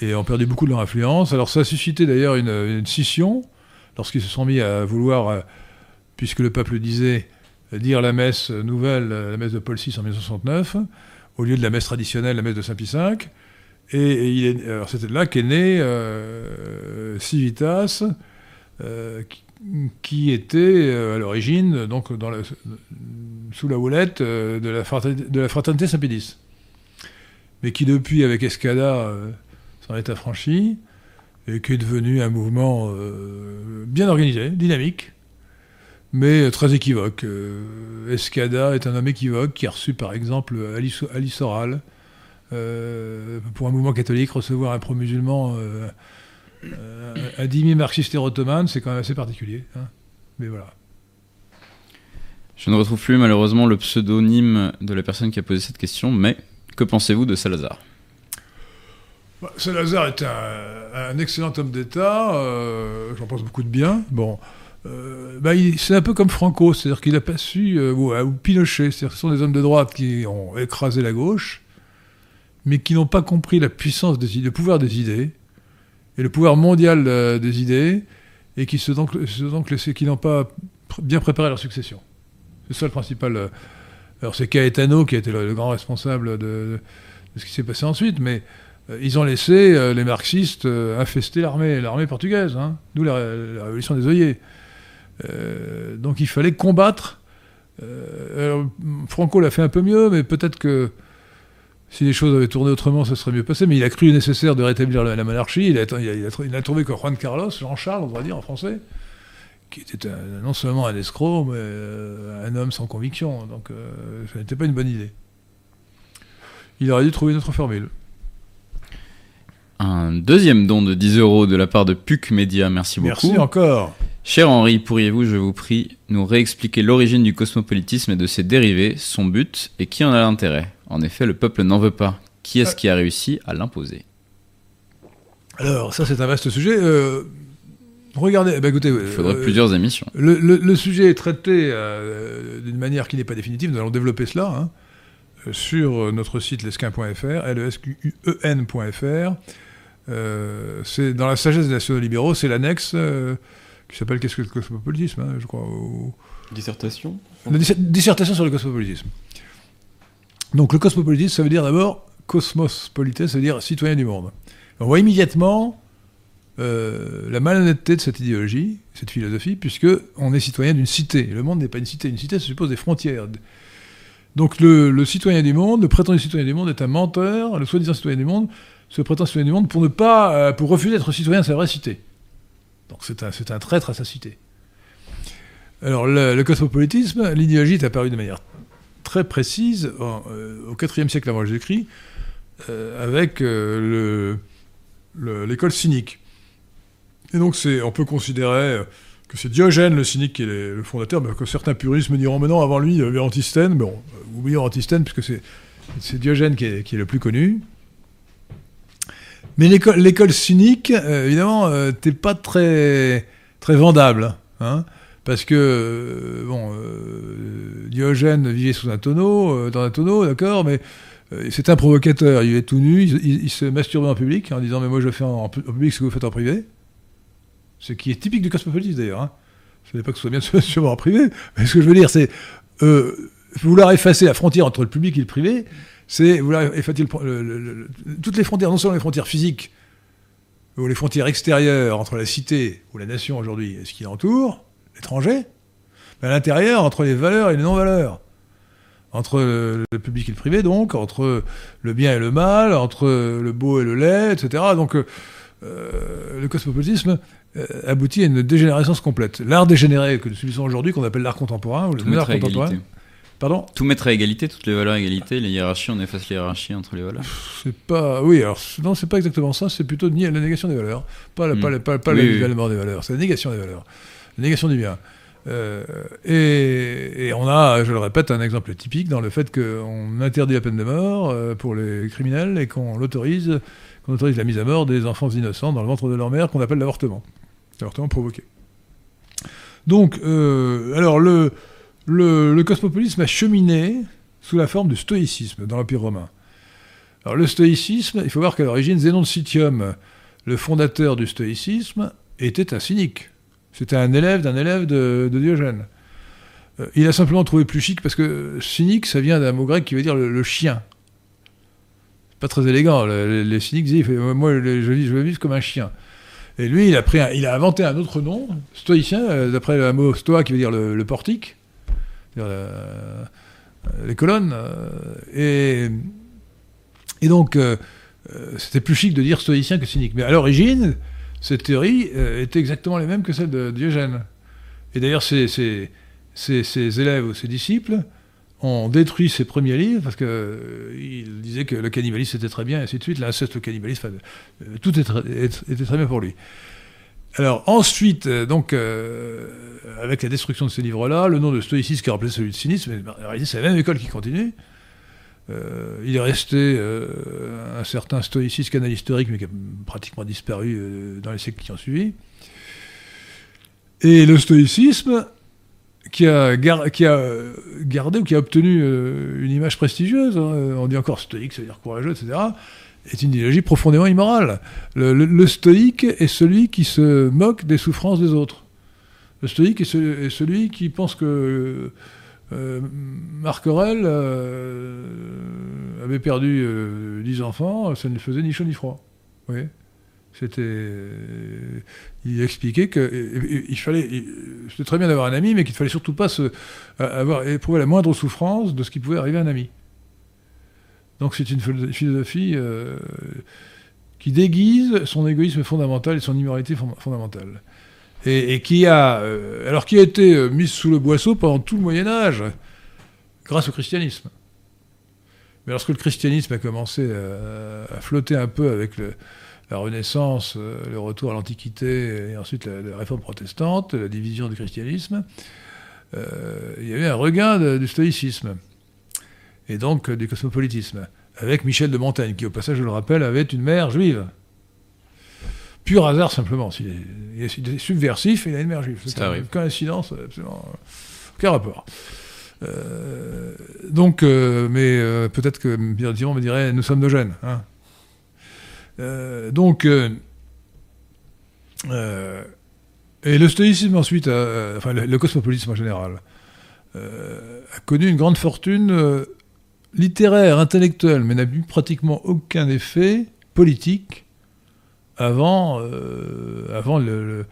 et ont perdu beaucoup de leur influence. Alors ça a suscité d'ailleurs une, scission lorsqu'ils se sont mis à vouloir, puisque le pape le disait, dire la messe nouvelle, la messe de Paul VI en 1969, au lieu de la messe traditionnelle, la messe de Saint-Pie V. Et, c'était là qu'est né Civitas, qui, qui était euh, à l'origine donc sous la houlette euh, de la fraternité, fraternité Saint-Pédis, mais qui depuis avec Escada euh, s'en est affranchi et qui est devenu un mouvement bien organisé, dynamique, mais très équivoque. Escada est un homme équivoque qui a reçu par exemple Alice, Oral pour un mouvement catholique recevoir un pro-musulman un demi marxiste et ottoman, c'est quand même assez particulier. Hein. Mais voilà. Je ne retrouve plus malheureusement le pseudonyme de la personne qui a posé cette question, mais que pensez-vous de Salazar? Bah, Salazar est un, excellent homme d'État, euh, j'en pense beaucoup de bien. Bon, euh, bah, c'est un peu comme Franco, c'est-à-dire qu'il n'a pas su, ou, ou, Pinochet, c'est-à-dire ce sont des hommes de droite qui ont écrasé la gauche, mais qui n'ont pas compris la puissance des idées, le pouvoir des idées, et le pouvoir mondial euh, des idées, et qui se donc, qui n'ont pas bien préparé leur succession. C'est ça le principal. Euh, alors c'est Caetano qui a été le, grand responsable de, ce qui s'est passé ensuite, mais euh, ils ont laissé les marxistes infester l'armée, l'armée portugaise, hein, d'où la, révolution des œillets. donc il fallait combattre. Franco l'a fait un peu mieux, mais peut-être que si les choses avaient tourné autrement, ça serait mieux passé. Mais il a cru nécessaire de rétablir la, monarchie. Il a, il, a, trouvé que Juan Carlos, Jean-Charles, on va dire en français, qui était non seulement un escroc, mais euh, un homme sans conviction. Donc euh, ça n'était pas une bonne idée. Il aurait dû trouver une autre formule. Un deuxième don de 10 euros de la part de PUC Media, merci beaucoup. Merci encore. Cher Henri, pourriez-vous, je vous prie, nous réexpliquer l'origine du cosmopolitisme et de ses dérivés, son but et qui en a l'intérêt? En effet, le peuple n'en veut pas. Qui est-ce qui a réussi à l'imposer? Alors, ça c'est un vaste sujet. Euh, regardez, eh ben, écoutez... Il faudrait euh, plusieurs émissions. Le, sujet est traité euh, d'une manière qui n'est pas définitive, nous allons développer cela hein, sur notre site lesquin.fr, lesquen.fr. c'est dans la sagesse des nationaux libéraux, c'est l'annexe qui s'appelle Qu'est-ce que le cosmopolitisme, hein, je crois. Dissertation dissertation sur le cosmopolitisme. Donc le cosmopolitisme, ça veut dire d'abord cosmos polites, ça veut dire citoyen du monde. On voit immédiatement euh, la malhonnêteté de cette idéologie, cette philosophie, puisque on est citoyen d'une cité. Le monde n'est pas une cité. Une cité, ça suppose des frontières. Donc le, citoyen du monde, le prétendu citoyen du monde est un menteur, le soi-disant citoyen du monde se prétend citoyen du monde pour ne pas, euh, pour refuser d'être citoyen de sa vraie cité. Donc c'est un, un traître à sa cité. Alors le, le cosmopolitisme, l'idéologie est apparue de manière très précise euh, au IVe siècle avant Jésus-Christ, euh, avec euh, le- le- l'école cynique. Et donc on peut considérer que c'est Diogène le cynique qui est le fondateur, mais que certains puristes me diront, mais non, avant lui, il y avait Antisthène. Bon, oublions Antisthène, puisque c'est, Diogène qui est, qui est le plus connu. Mais l'école, cynique, évidemment, t'es pas très, très vendable. Hein, parce que, euh, bon, euh, Diogène vivait sous un tonneau, euh, dans un tonneau, d'accord, mais c'est un provocateur. Il est tout nu, il, se masturbait en public en disant Mais moi je fais en, en pu- en public ce que vous faites en privé. Ce qui est typique du cosmopolitisme d'ailleurs. Hein. Je ne pas que ce soit bien de [LAUGHS] se en privé, mais ce que je veux dire, c'est vouloir effacer la frontière entre le public et le privé, c'est vouloir effacer toutes les frontières, non seulement les frontières physiques, ou les frontières extérieures entre la cité ou la nation aujourd'hui et ce qui l'entoure, l'étranger, mais à l'intérieur, entre les valeurs et les non-valeurs. Entre le, public et le privé, donc, entre le bien et le mal, entre le beau et le laid, etc. Donc, euh, euh, le cosmopolitisme euh, aboutit à une dégénérescence complète. L'art dégénéré que nous subissons aujourd'hui, qu'on appelle l'art contemporain, ou le Tout mettre art à contemporain. égalité. Pardon? Tout mettre à égalité, toutes les valeurs à égalité, les hiérarchies, on efface les hiérarchies entre les valeurs. C'est pas. Oui, alors, non, c'est pas exactement ça, c'est plutôt ni- la négation des valeurs. Pas, la, Hmm. pas, pas, pas Oui, le oui. des valeurs, c'est la négation des valeurs. Négation du bien. Euh, et, on a, je le répète, un exemple typique dans le fait qu'on interdit la peine de mort euh, pour les criminels et qu'on qu'on autorise la mise à mort des enfants innocents dans le ventre de leur mère, qu'on appelle l'avortement. L'avortement provoqué. Donc, euh, alors le, le, cosmopolitisme a cheminé sous la forme du stoïcisme dans l'Empire romain. Alors le stoïcisme, il faut voir qu'à l'origine, Zénon de Citium, le fondateur du stoïcisme, était un cynique. C'était un élève d'un élève de, Diogène. Euh, il a simplement trouvé plus chic parce que cynique, ça vient d'un mot grec qui veut dire le, chien. Pas très élégant. Le- le- les cyniques disaient, fait, moi je, vis- je veux comme un chien. Et lui, il a, inventé un autre nom, stoïcien, euh, d'après le mot stoa qui veut dire le, portique, la- les colonnes. euh, et, donc, euh, euh, c'était plus chic de dire stoïcien que cynique. Mais à l'origine, cette théorie euh, était exactement les mêmes que celle de Diogène. Et d'ailleurs, ses, élèves ou ses disciples ont détruit ses premiers livres parce qu'ils disaient que le cannibalisme était très bien, et ainsi de suite, l'inceste, le cannibalisme, euh, tout était, très- bien pour lui. Alors ensuite, euh, donc, euh, avec la destruction de ces livres-là, le nom de stoïcisme qui a remplacé celui de cynisme, mais c'est la même école qui continue. Euh, il est resté euh, un certain stoïcisme canal historique, mais qui a pratiquement disparu euh, dans les siècles qui ont suivi. Et le stoïcisme, qui a, gardé ou qui a obtenu une image prestigieuse, hein, on dit encore stoïque, ça veut dire courageux, etc., est une idéologie profondément immorale. Le, stoïque est celui qui se moque des souffrances des autres. Le stoïque est celui qui pense que euh, Marc euh, avait perdu euh, 10 enfants, ça ne faisait ni chaud ni froid. Voyez? C'était. euh, il expliquait que et- et- il fallait. il- C'était très bien d'avoir un ami, mais qu'il ne fallait surtout pas se, avoir éprouvé la moindre souffrance de ce qui pouvait arriver à un ami. Donc c'est une philo- philosophie euh, qui déguise son égoïsme fondamental et son immoralité fond- fondamentale. Et, qui a, euh, alors qui a été euh, mise sous le boisseau pendant tout le Moyen Âge, grâce au christianisme. Mais lorsque le christianisme a commencé à, à flotter un peu avec la Renaissance, euh, le retour à l'Antiquité et ensuite la, réforme protestante, la division du christianisme, euh, il y a un regain du stoïcisme et donc euh, du cosmopolitisme, avec Michel de Montaigne, qui au passage, je le rappelle, avait une mère juive. Pur hasard simplement. s'il est- Il est, subversif et il a une mère juive. C'est une coïncidence, absolument. euh, Aucun rapport. Euh, donc, euh, mais euh, peut-être que Pierre Dion me dirait nous sommes de jeunes. Hein. Donc, et le stoïcisme ensuite, enfin le, le cosmopolitisme en général, a connu une grande fortune littéraire, intellectuelle, mais n'a eu pratiquement aucun effet politique avant, euh, avant le,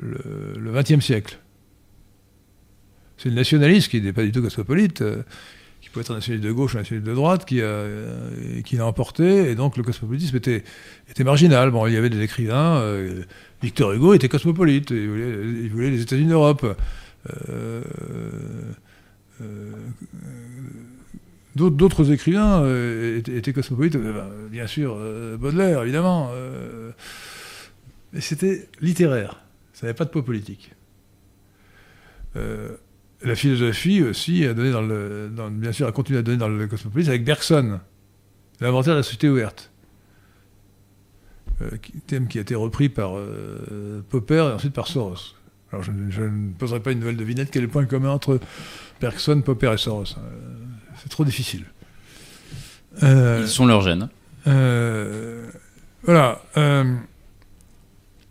XXe siècle. C'est le nationaliste qui n'est pas du tout cosmopolite, euh, qui pouvait être un nationaliste de gauche un nationaliste de droite, qui, a, qui l'a emporté, et donc le cosmopolitisme était, marginal. Bon, il y avait des écrivains, Victor Hugo était cosmopolite, il voulait, il voulait les États-Unis d'Europe. D'autres écrivains étaient, cosmopolites, ben, bien sûr, Baudelaire, évidemment. Mais c'était littéraire, ça n'avait pas de peau politique. Euh, la philosophie aussi a donné dans le, bien sûr, a continué à donner dans le cosmopolitisme avec Bergson, l'inventaire de la société ouverte. Euh, thème qui a été repris par euh, Popper et ensuite par Soros. Alors je, ne poserai pas une nouvelle devinette. Quel est le point commun entre Bergson, Popper et Soros C'est trop difficile. Ils sont leurs gènes. voilà.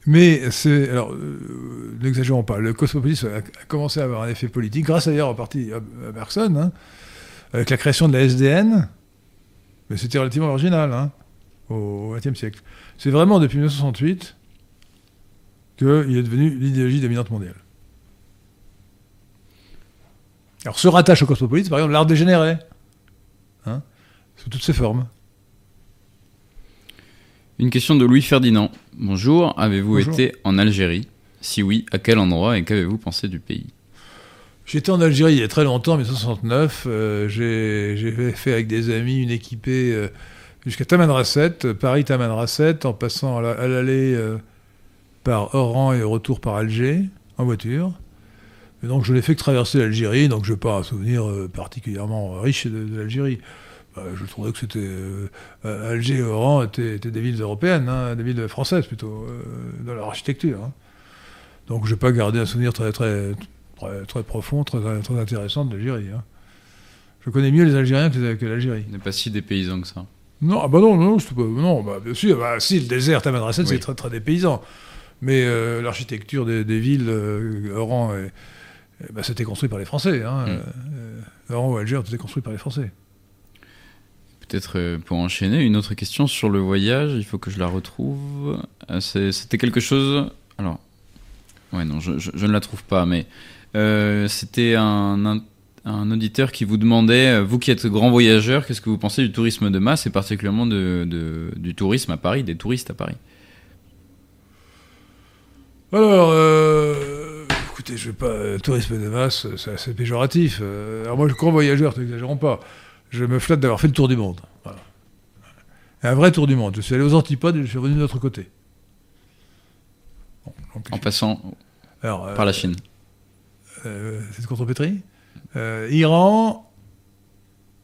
Mais c'est. Alors, euh, n'exagérons pas, le cosmopolitisme a, commencé à avoir un effet politique, grâce d'ailleurs en partie à, Bergson, hein, avec la création de la SDN, mais c'était relativement original hein, au XXe siècle. C'est vraiment depuis 1968 qu'il est devenu l'idéologie dominante mondiale. Alors, se rattache au cosmopolitisme, par exemple, l'art dégénéré, hein, sous toutes ses formes. Une question de Louis Ferdinand. Bonjour, avez-vous été en Algérie? Si oui, à quel endroit et qu'avez-vous pensé du pays? J'étais en Algérie il y a très longtemps, en 1969. Euh, j'ai fait avec des amis une équipée euh, jusqu'à Tamanrasset, Paris-Tamanrasset, en passant à l'allée euh, par Oran et au retour par Alger, en voiture. Et donc je n'ai fait que traverser l'Algérie, donc je n'ai pas un souvenir particulièrement riche de l'Algérie. Bah, je trouvais que c'était euh, Alger et Oran étaient, des villes européennes, hein, des villes françaises plutôt, euh, dans leur architecture. Hein. Donc je n'ai pas gardé un souvenir très, très, très, profond, très, très intéressant de l'Algérie. Hein. Je connais mieux les Algériens que, l'Algérie. On n'est pas si dépaysant que ça. Non, ah bah non, non, pas, non bah, bien sûr, bah, si, le désert Tamanrasset, c'est très, très dépaysant. Mais euh, l'architecture des, villes, Oran, et, bah, c'était construit par les Français. Hein. Mm. Oran ou Alger, c'était construit par les Français. Peut-être euh, pour enchaîner, une autre question sur le voyage, il faut que je la retrouve. Euh, c'était quelque chose. Alors, ouais, non, je, ne la trouve pas, mais euh, c'était un, auditeur qui vous demandait, vous qui êtes grand voyageur, qu'est-ce que vous pensez du tourisme de masse et particulièrement du tourisme à Paris, des touristes à Paris? Alors, écoutez, je vais pas. tourisme de masse, c'est assez péjoratif. alors, moi, je suis grand voyageur, n'exagérons pas je me flatte d'avoir fait le tour du monde. Un vrai tour du monde. Je suis allé aux antipodes et je suis revenu de l'autre côté. en passant par la Chine. Euh, c'est de contrepétrie euh, Iran,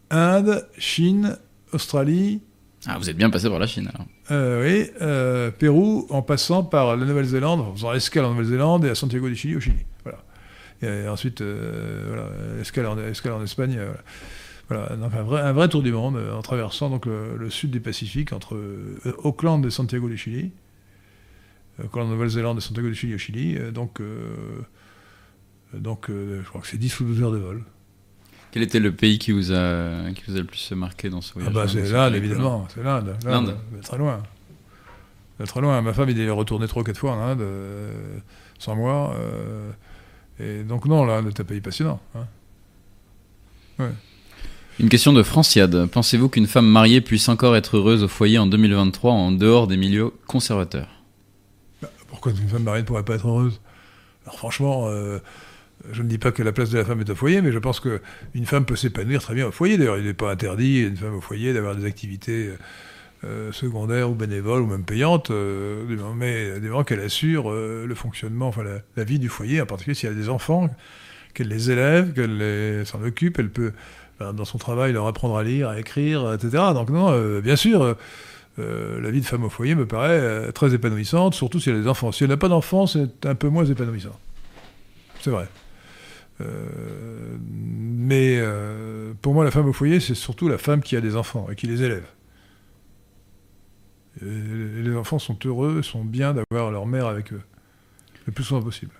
Inde, Chine, Australie. Ah, vous êtes bien passé par la Chine alors. Euh, oui, Pérou, en passant par la Nouvelle-Zélande, en faisant escale en Nouvelle-Zélande et à Santiago du Chili au Chili. Voilà. Et ensuite, voilà, escale, en, escale en Espagne. Voilà. Voilà, donc un vrai, un vrai tour du monde euh, en traversant donc le, sud du Pacifique entre euh, Auckland et Santiago du Chili, euh, Auckland, Nouvelle-Zélande et Santiago du Chili au Chili. donc, donc je crois que c'est 10 ou 12 heures de vol. Quel était le pays qui vous a, qui vous a le plus marqué dans ce voyage ah bah, C'est l'Inde, évidemment. C'est l'Inde. L'Inde. Très loin. Très loin. Ma femme, il est retourné trois ou quatre fois en Inde, sans moi. et donc, non, l'Inde est un pays passionnant. Hein. Ouais. Une question de Franciade. Pensez-vous qu'une femme mariée puisse encore être heureuse au foyer en 2023 en dehors des milieux conservateurs? Pourquoi une femme mariée ne pourrait pas être heureuse? Alors franchement, euh, je ne dis pas que la place de la femme est au foyer, mais je pense qu'une femme peut s'épanouir très bien au foyer. D'ailleurs, il n'est pas interdit à une femme au foyer d'avoir des activités euh, secondaires ou bénévoles ou même payantes, euh, mais du moment qu'elle assure le fonctionnement, enfin la, vie du foyer, en particulier s'il y a des enfants, qu'elle les élève, qu'elle s'en occupe, elle peut dans son travail, leur apprendre à lire, à écrire, etc. Donc non, euh, bien sûr, euh, la vie de femme au foyer me paraît euh, très épanouissante, surtout si elle a des enfants. Si elle n'a pas d'enfants, c'est un peu moins épanouissant. C'est vrai. mais pour moi, la femme au foyer, c'est surtout la femme qui a des enfants et qui les élève. Et les enfants sont heureux, sont bien d'avoir leur mère avec eux, le plus souvent possible.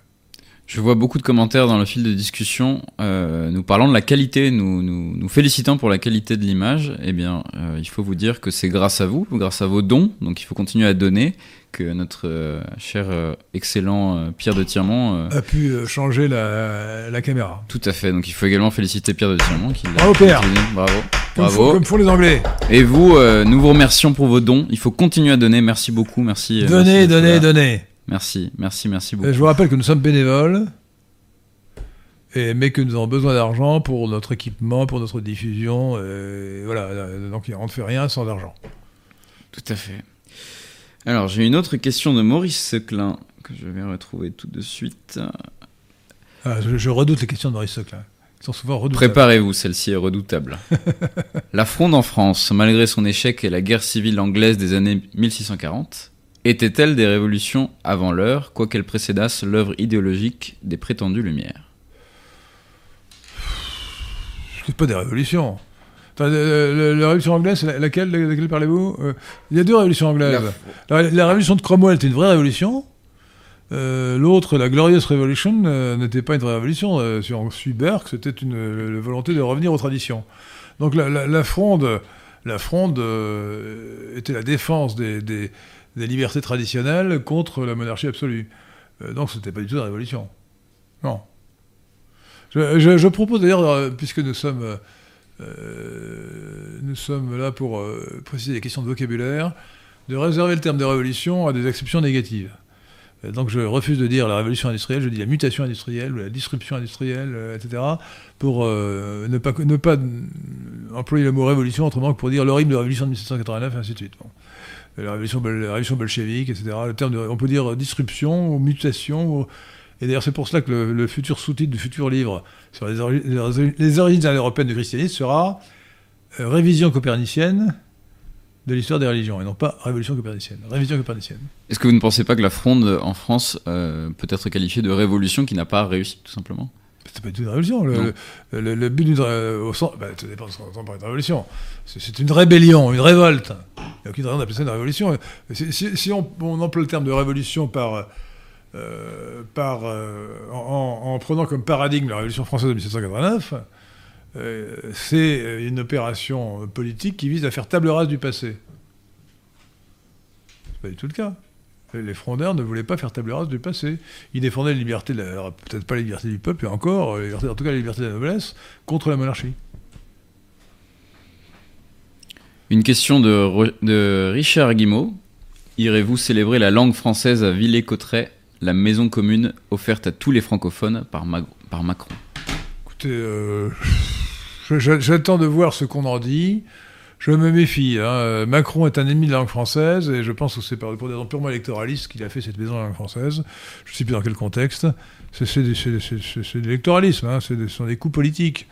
Je vois beaucoup de commentaires dans le fil de discussion euh, nous parlant de la qualité, nous, nous, nous félicitant pour la qualité de l'image. Eh bien, euh, il faut vous dire que c'est grâce à vous, grâce à vos dons, donc il faut continuer à donner, que notre euh, cher, euh, excellent euh, Pierre de Tirmont... euh, A pu euh, changer la, la caméra. tout à fait, donc il faut également féliciter Pierre de Tirmont. Qui Bravo, Pierre. Bravo. Comme, font, Bravo. comme font les Anglais. Et vous, euh, nous vous remercions pour vos dons. Il faut continuer à donner. Merci beaucoup. Merci. euh, merci Donnez, donnez, donnez. Merci, merci, merci beaucoup. Je vous rappelle que nous sommes bénévoles, et, mais que nous avons besoin d'argent pour notre équipement, pour notre diffusion. et voilà, donc on ne fait rien sans argent. Tout à fait. Alors, j'ai une autre question de Maurice Seclin que je vais retrouver tout de suite. Ah, je, je redoute les questions de Maurice Seclin. Ils sont souvent redoutables. Préparez-vous, celle-ci est redoutable. [LAUGHS] la fronde en France, malgré son échec et la guerre civile anglaise des années 1640, était-elle des révolutions avant l'heure, quoiqu'elle précédasse l'œuvre idéologique des prétendues Lumières? C'est pas des révolutions. Attends, la révolution anglaise, laquelle, de laquelle parlez-vous? Euh, Il y a deux révolutions anglaises. La, la révolution de Cromwell était une vraie révolution. Euh, L'autre, la Glorious Revolution, euh, n'était pas une vraie révolution. Si on suit Burke, c'était une la volonté de revenir aux traditions. Donc la, fronde, la fronde était la défense des, des- des libertés traditionnelles contre la monarchie absolue. Euh, donc c'était pas du tout la révolution. Non. Je, propose d'ailleurs, euh, puisque nous sommes, euh, nous sommes là pour préciser des questions de vocabulaire, de réserver le terme de révolution à des exceptions négatives. Donc je refuse de dire la révolution industrielle, je dis la mutation industrielle la disruption industrielle, etc., pour ne, pas, ne pas employer le mot révolution autrement que pour dire l'horrible révolution de 1789, et ainsi de suite. Bon. La, révolution, la révolution bolchevique, etc. On peut dire disruption ou mutation. et d'ailleurs c'est pour cela que le, futur sous-titre du futur livre sur les, ori- les ori- les origines européennes du christianisme sera euh, Révision copernicienne de l'histoire des religions, et non pas Révolution copernicienne. Révision copernicienne. Est-ce que vous ne pensez pas que la fronde en France euh, peut être qualifiée de révolution qui n'a pas réussi, tout simplement? C'est pas du tout une révolution. Le, le- le- le but d'une ré- au sens, bah, ça dépend de ce qu'on entend par une révolution. C'est une rébellion, une révolte. Il n'y a aucune raison d'appeler ça une révolution. Si, si- si on, on emploie le terme de révolution par, euh, par, euh, en, en prenant comme paradigme la révolution française de 1789, euh, c'est une opération politique qui vise à faire table rase du passé. C'est pas du tout le cas. Les frondeurs ne voulaient pas faire table rase du passé. Ils défendaient la- alors peut-être pas les libertés du peuple, et encore, libertés- en tout cas les libertés de la noblesse, contre la monarchie. Une question de, Richard Guimau. Irez-vous célébrer la langue française à Villers-Cotterêts, la maison commune offerte à tous les francophones par, Ma- par Macron? Écoutez, euh, [LAUGHS] j'attends de voir ce qu'on en dit. Je me méfie. hein. Euh, Macron est un ennemi de la langue française, et je pense que c'est pour des raisons purement électoralistes qu'il a fait cette maison de la langue française. Je ne sais plus dans quel contexte. C'est de l'électoralisme, hein. Ce sont des coups politiques.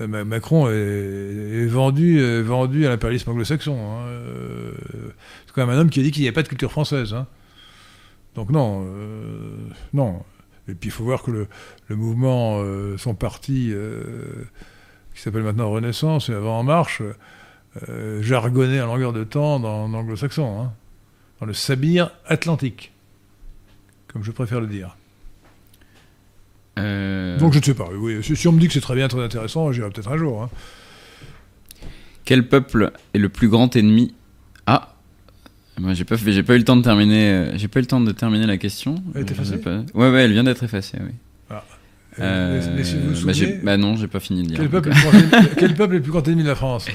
Euh, Ma- Macron est, vendu, vendu à l'impérialisme anglo-saxon. hein. Euh, c'est quand même un homme qui a dit qu'il n'y avait pas de culture française. Donc non, non. Et puis il faut voir que le, le mouvement, son parti, qui s'appelle maintenant Renaissance et avant En Marche, euh, jargonnait en longueur de temps dans, en anglo-saxon, hein, dans le sabir atlantique, comme je préfère le dire. Euh, Donc je ne sais pas, oui, si, on me dit que c'est très bien, très intéressant, j'irai peut-être un jour. hein. Quel peuple est le plus grand ennemi? Ah moi, j'ai pas, j'ai pas eu le temps de terminer. euh, J'ai pas eu le temps de terminer la question. Elle est Euh, effacée? pas- Ouais, ouais, elle vient d'être effacée. Oui. Euh, laissez- laissez-vous bah, bah non, j'ai pas fini de dire. euh. quel peuple est le plus grand ennemi de la France?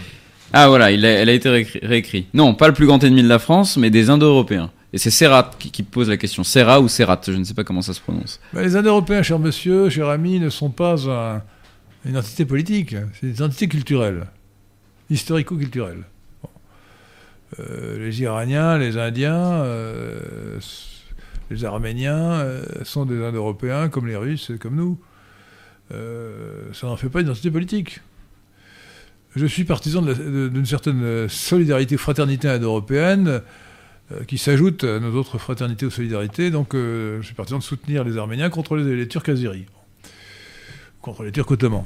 Ah voilà, il a- elle a été réécrit, réécrit. Non, pas le plus grand ennemi de la France, mais des Indo-Européens. Et c'est Serrat qui, pose la question. Serrat ou Serrat, je ne sais pas comment ça se prononce. Ben, Les Indo-Européens, cher monsieur, cher ami, ne sont pas un- une entité politique, c'est des entités culturelles, historico-culturelles. Bon. Euh, les Iraniens, les Indiens, euh, les Arméniens euh, sont des Indo-Européens comme les Russes comme nous. Euh, ça n'en fait pas une entité politique. Je suis partisan d'une certaine solidarité, fraternité indo-européenne euh, qui s'ajoute à nos autres fraternités ou solidarités. Donc, euh, je suis partisan de soutenir les Arméniens contre les, Turcs aziris, contre les Turcs ottomans.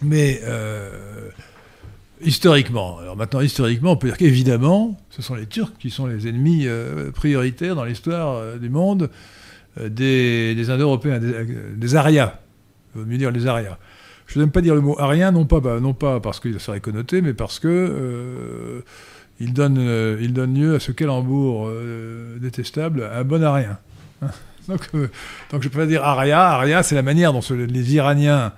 Mais euh, historiquement, alors maintenant historiquement, on peut dire qu'évidemment, ce sont les Turcs qui sont les ennemis prioritaires dans l'histoire du monde des, Indo-Européens, des, des Arias, vaut mieux dire les Arias. Je n'aime pas dire le mot arien, non pas, bah, non pas parce qu'il serait connoté, mais parce que euh, il, donne, euh, il donne lieu à ce calembour euh, détestable, un bon arien. [LAUGHS] donc, donc je peux dire aria. Aria, c'est la manière dont les Iraniens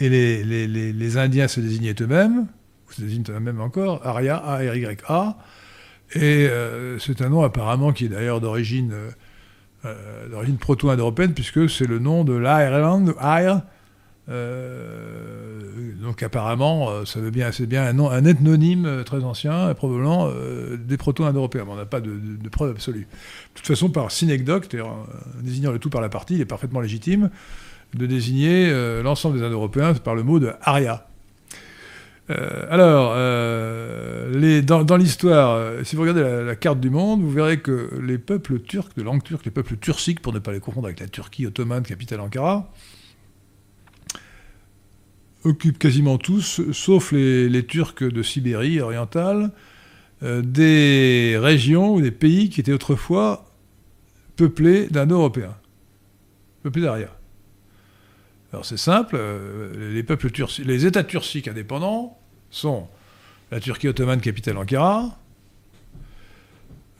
et les, les, les, Indiens se désignaient eux-mêmes, ou se désignent eux-mêmes encore, aria, A-R-Y-A. Et c'est un nom apparemment qui est d'ailleurs d'origine d'origine proto-indo-européenne, puisque c'est le nom de l'Ireland, Ire. Euh, donc apparemment, euh, ça veut bien, c'est bien un, nom, ethnonyme euh, très ancien, probablement des proto-indo-européens. On n'a pas de, de, de preuve absolue. De toute façon, par synecdoque, c'est-à-dire désignant le tout par la partie, il est parfaitement légitime de désigner l'ensemble des Indo-Européens par le mot de Aria. Alors, dans, l'histoire, si vous regardez la, la carte du monde, vous verrez que les peuples turcs, de langue turque, les peuples turciques, pour ne pas les confondre avec la Turquie ottomane, capitale Ankara, occupent quasiment tous, sauf les, Turcs de Sibérie orientale, euh, des régions ou des pays qui étaient autrefois peuplés d'Indo-Européens, peuplés d'Aria. Alors c'est simple, euh, les peuples turcs, États turciques indépendants sont la Turquie ottomane, capitale Ankara,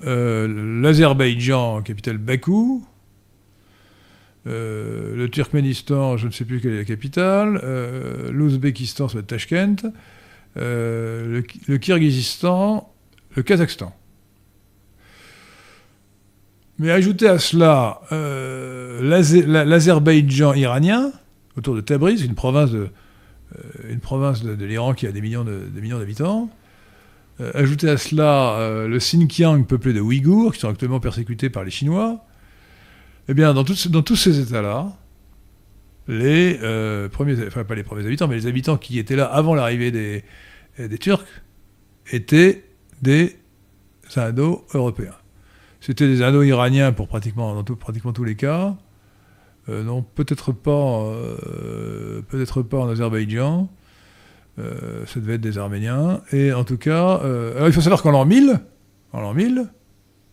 euh, l'Azerbaïdjan, capitale Bakou, le Turkménistan, je ne sais plus quelle est la capitale, euh, l'Ouzbékistan, être Tashkent, euh, le, le Kirghizistan, le Kazakhstan. Mais ajoutez à cela euh, l'Azerbaïdjan iranien, autour de Tabriz, une province de, euh, l'Iran qui a des millions d'habitants. Euh, ajoutez à cela euh, le Xinjiang peuplé de Ouïghours, qui sont actuellement persécutés par les Chinois. Eh bien, dans, tous- ces États-là, les euh, premiers, enfin pas les premiers habitants, mais les habitants qui étaient là avant l'arrivée des, Turcs étaient des Indo-Européens. C'était des Indo-Iraniens pour pratiquement, dans pratiquement tous les cas. Euh, non, peut-être pas, euh, peut-être pas en Azerbaïdjan. Ça devait être des Arméniens. Et en tout cas, alors il faut savoir qu'en l'an 1000, en l'an 1000,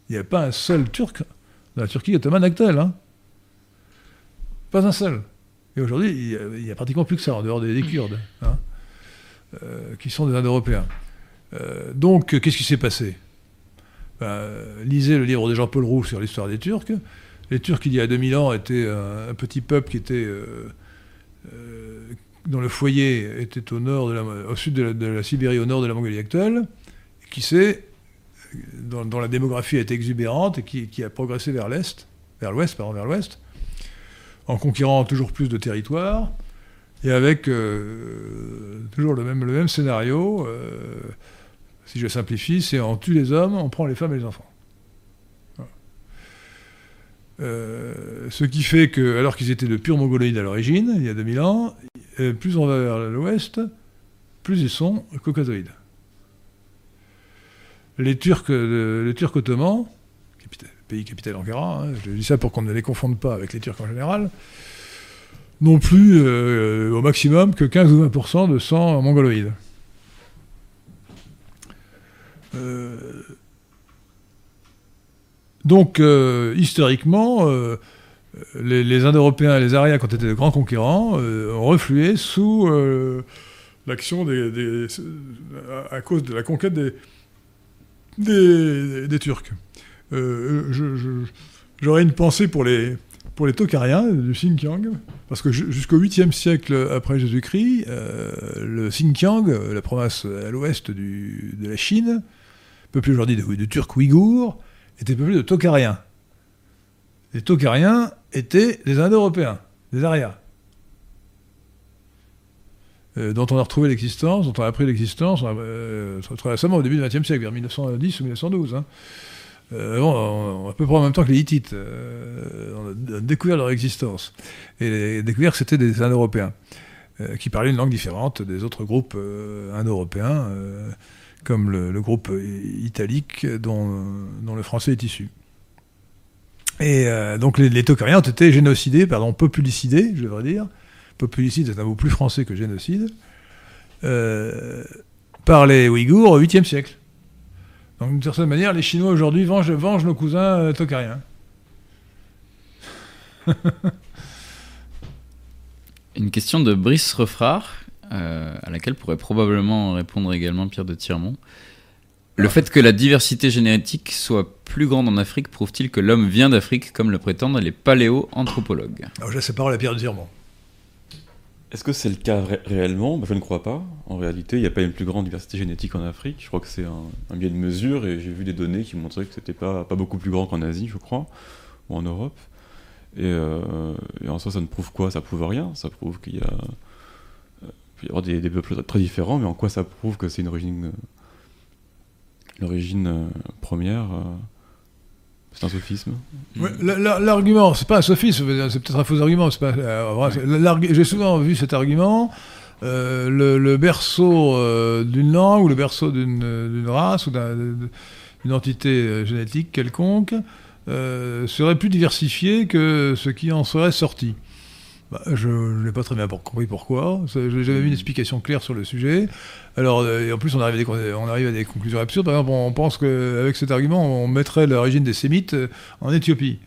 il n'y avait pas un seul Turc dans la Turquie ottomane actuelle. hein. Pas un seul. Et aujourd'hui, il n'y a, pratiquement plus que ça, en dehors des, des Kurdes, hein, euh, qui sont des Indo-Européens. Euh, donc, qu'est-ce qui s'est passé? Ben, Lisez le livre de Jean-Paul Roux sur l'histoire des Turcs. Les Turcs, il y a 2000 ans, étaient un, petit peuple qui était... euh, dont le foyer était au, nord de la, au sud de la, Sibérie, au nord de la Mongolie actuelle, qui s'est, dont, la démographie été exubérante et qui, a progressé vers l'est, vers l'ouest, pardon, vers l'ouest, en conquérant toujours plus de territoires, et avec euh, toujours le même, scénario. euh, si je simplifie, c'est on tue les hommes, on prend les femmes et les enfants. Euh, ce qui fait que, alors qu'ils étaient de purs mongoloïdes à l'origine, il y a 2000 ans, plus on va vers l'ouest, plus ils sont caucasoïdes. Les Turcs, euh, les Turcs ottomans, pays capitale Ankara, hein, je dis ça pour qu'on ne les confonde pas avec les Turcs en général, n'ont plus euh, au maximum que 15 ou 20% de sang mongoloïde. Euh, donc, euh, historiquement, euh, les, les Indo-Européens et les Arias, quand étaient de grands conquérants, euh, ont reflué sous euh, l'action des, à cause de la conquête des, des, Turcs. Euh, J'aurais une pensée pour les, pour les Tokariens du Xinjiang, parce que ju- jusqu'au 8e siècle après Jésus-Christ, euh, le Xinjiang, la province à l'ouest de la Chine, peuplée aujourd'hui de, Turcs ouïghours, était peuplée de Tokariens. Les Tokariens étaient des Indo-Européens, des Arias, euh, dont on a retrouvé l'existence, dont on a appris l'existence euh, très récemment, au début du XXe siècle, vers 1910 ou 1912. hein. Euh, on- à peu près en même temps que les Hittites. euh, on a découvert leur existence. Et découvert que c'était des Indo-Européens, qui parlaient une langue différente des autres groupes Indo-Européens, comme le, groupe italique dont, le français est issu. Et donc les, les ont été génocidés, pardon, populicidés, je devrais dire. Populicide, c'est un mot plus français que génocide. euh, par les Ouïghours au 8e siècle. Donc d'une certaine manière, les Chinois aujourd'hui vengent, vengent nos cousins euh, tokariens. [LAUGHS] Une question de Brice Refrard, euh, à laquelle pourrait probablement répondre également Pierre de Tirmont. Le fait que la diversité génétique soit plus grande en Afrique prouve-t-il que l'homme vient d'Afrique, comme le prétendent les paléo-anthropologues? Alors, je laisse la parole à Pierre de Tirmont. Est-ce que c'est le cas ré- réellement? Bah, Je ne crois pas. En réalité, il n'y a pas une plus grande diversité génétique en Afrique. Je crois que c'est un, biais de mesure et j'ai vu des données qui montraient que c'était pas, pas beaucoup plus grand qu'en Asie, je crois, ou en Europe. Et, euh, en soi, ça ne prouve quoi? Ça prouve rien. Ça prouve qu'il y a, euh, peut y avoir des, des peuples très différents, mais en quoi ça prouve que c'est une origine, euh, l'origine première C'est un sophisme. L'argument, c'est pas un sophisme, c'est peut-être un faux argument. c'est Pas, euh, J'ai souvent vu cet argument. euh, le, le berceau euh, d'une langue ou le berceau d'une race ou d'un- d'une entité génétique quelconque euh, serait plus diversifié que ce qui en serait sorti. Bah, je n'ai pas très bien compris pourquoi. Je n'ai jamais vu une explication claire sur le sujet. Alors, euh, et en plus, on arrive, à des, on arrive à des conclusions absurdes. Par exemple, on pense qu'avec cet argument, on mettrait l'origine des Sémites euh, en Éthiopie.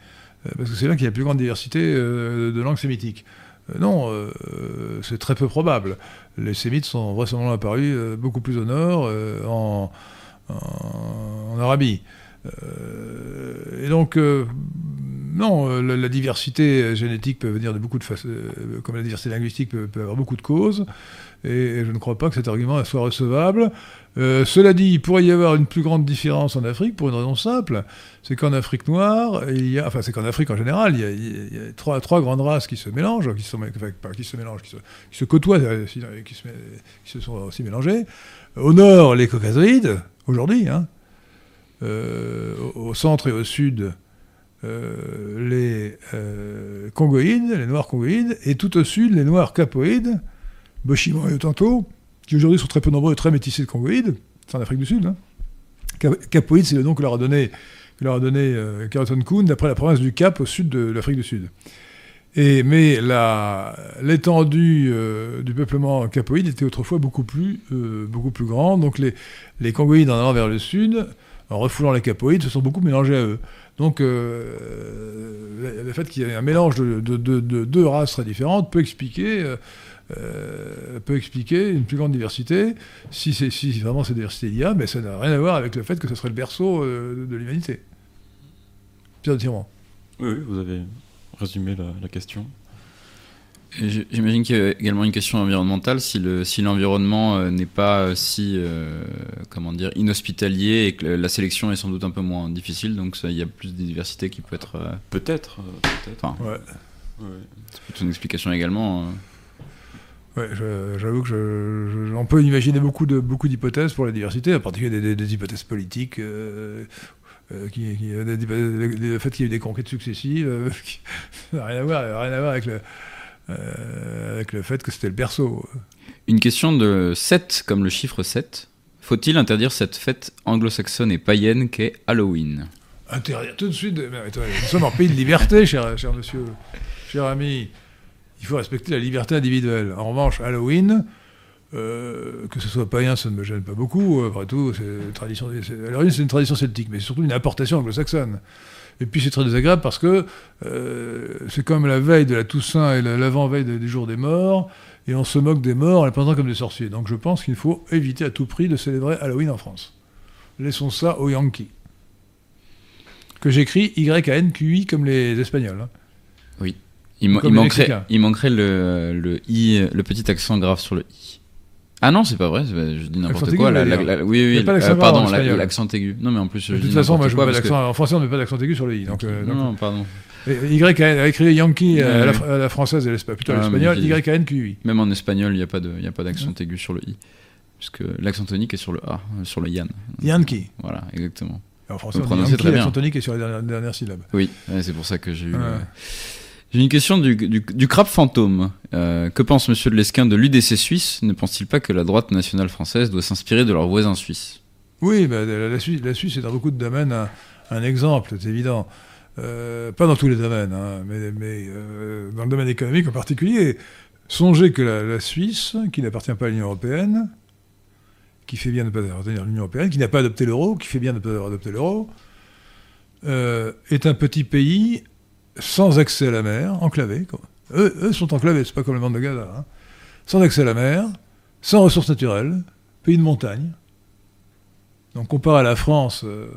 Euh, Parce que c'est là qu'il y a la plus grande diversité de langues sémitiques. Non, c'est très peu probable. Les Sémites sont vraisemblablement apparus beaucoup plus au nord, en Arabie. Euh, et donc, euh, non, euh, la, diversité génétique peut venir de beaucoup de façons, comme la diversité linguistique peut, avoir beaucoup de causes, et, je ne crois pas que cet argument soit recevable. Cela dit, il pourrait y avoir une plus grande différence en Afrique pour une raison simple, c'est qu'en Afrique noire, enfin c'est qu'en Afrique en général, il y a, il y trois, grandes races qui se mélangent, qui, se mélangent, qui se, côtoient, qui se, sont aussi mélangées. Au nord, les caucasoïdes, aujourd'hui, hein, au, au centre et au sud, euh, les euh, congoïdes, les noirs congoïdes, et tout au sud, les noirs capoïdes, Boshimo et Otanto, qui aujourd'hui sont très peu nombreux et très métissés de congoïdes, c'est en Afrique du Sud. Hein. C'est le nom que leur a donné, que leur a donné euh, Carleton Coon, d'après la province du Cap, au sud de l'Afrique du Sud. Et, mais l'étendue euh, du peuplement capoïde était autrefois beaucoup plus, euh, beaucoup plus grande. Donc les, les Congoïdes en allant vers le sud, en refoulant les capoïdes, se sont beaucoup mélangés à eux. Donc euh, le- fait qu'il y ait un mélange de, de- de- de deux races très différentes peut expliquer, euh, euh, peut expliquer une plus grande diversité, si, si vraiment cette diversité il y a, mais ça n'a rien à voir avec le fait que ce serait le berceau de, l'humanité. Pierre de Tirmont. Oui, vous avez résumé la question. J'imagine qu'il y a également une question environnementale. Si le si l'environnement euh, n'est pas euh, si euh, comment dire inhospitalier et que la sélection est sans doute un peu moins difficile, donc ça, il y a plus de diversité qui peut être. euh, Peut-être. peut-être. Enfin, Ouais. Ouais. c'est plutôt une explication également. euh. Ouais, je- j'avoue que je, je- on peut imaginer beaucoup de beaucoup d'hypothèses pour la diversité, en particulier des, des- des hypothèses politiques, euh, euh, qui, qui- le, fait qu'il y ait eu des conquêtes successives, euh, [LAUGHS] qui- ça n'a rien à voir, rien à voir avec le, avec le fait que c'était le berceau. Une question de 7 comme le chiffre 7. Faut-il interdire cette fête anglo-saxonne et païenne qu'est Halloween? Interdire tout de suite. mais attends, nous sommes en pays de liberté, cher, cher monsieur, cher ami. Il faut respecter la liberté individuelle. En revanche, Halloween, euh, que ce soit païen, ça ne me gêne pas beaucoup. Après tout, c'est une tradition. c'est- Halloween, c'est une tradition celtique, mais c'est surtout une importation anglo-saxonne. Et puis c'est très désagréable parce que euh, c'est comme la veille de la Toussaint et la- l'avant-veille du jour des morts, et on se moque des morts en les présentant comme des sorciers. Donc je pense qu'il faut éviter à tout prix de célébrer Halloween en France. Laissons ça aux Yankees. Que j'écris Y-A-N-Q-I comme les Espagnols. hein. il, Comme il manquerait, Mexicains. il manquerait le, le i, le petit accent grave sur le i. Ah non, c'est pas vrai, je dis n'importe quoi. la- la- la- oui, y oui, pas euh, pardon, l'accent aigu. Non, mais en plus, je De toute dis façon, moi, n'importe je quoi que-. En français, on ne met pas d'accent aigu sur le i. Donc, euh, Non, donc- non, pardon. Y a écrit Yankee à, la, française et plutôt l'espagnol, j'ai- Y-A-N-Q-I. Même en espagnol, il n'y a pas y d'accent aigu sur le i. Puisque l'accent tonique est sur le a, euh, sur le yan. Yankee. Voilà, exactement. En français, Vous on dit Yankee, très bien. l'accent tonique est sur la dernière, dernière syllabe. Oui, c'est pour ça que j'ai eu. J'ai une question du, crabe fantôme. Euh, que pense Monsieur de Lesquin de l'UDC suisse? Ne pense-t-il pas que la droite nationale française doit s'inspirer de leurs voisins suisses? Oui, bah, la, Suisse, est dans beaucoup de domaines un, exemple, c'est évident. Euh, pas dans tous les domaines, hein, mais, euh, dans le domaine économique en particulier. Songez que la, Suisse, qui n'appartient pas à l'Union européenne, qui fait bien de ne pas à l'Union européenne, qui n'a pas adopté l'euro, qui fait bien de ne pas avoir adopté l'euro, est un petit pays sans accès à la mer, enclavés. Eux, eux sont enclavés, c'est pas comme le monde de Gaza. hein. Sans accès à la mer, sans ressources naturelles, pays de montagne. Donc comparé à la France, euh,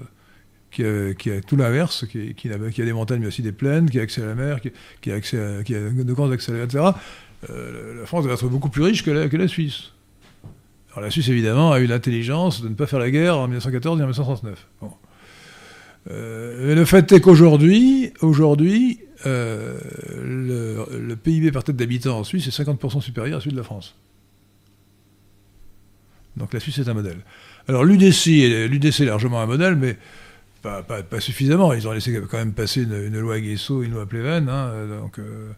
qui, a, tout l'inverse, qui, a des montagnes mais aussi des plaines, qui a accès à la mer, qui, a, accès de grands accès à la mer, etc. euh, la France va être beaucoup plus riche que la, Suisse. Alors la Suisse, évidemment, a eu l'intelligence de ne pas faire la guerre en 1914 et en 1939. Bon. Euh, le fait est qu'aujourd'hui, aujourd'hui, euh, le, PIB par tête d'habitant en Suisse est 50% supérieur à celui de la France. Donc la Suisse est un modèle. Alors l'UDC, est- largement un modèle, mais pas, suffisamment. Ils ont laissé quand même passer une, une loi Guesso, une loi Pleven, hein, donc, euh,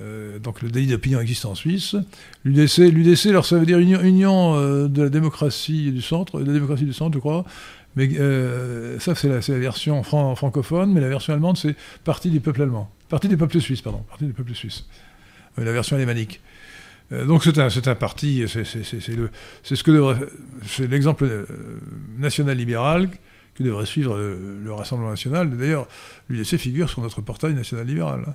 euh, donc le délit d'opinion existe en Suisse. L'UDC, alors ça veut dire Union, de la démocratie du centre, de la démocratie du centre, je crois. Mais euh, ça, c'est la, version fran- francophone, mais la version allemande, c'est Parti du peuple allemand. Parti du peuple suisse, pardon. Euh, la version alémanique. Euh, donc c'est un, parti, c'est, le- c'est l'exemple national libéral que devrait suivre le, le Rassemblement national. D'ailleurs, l'UDC figure sur notre portail national libéral. hein.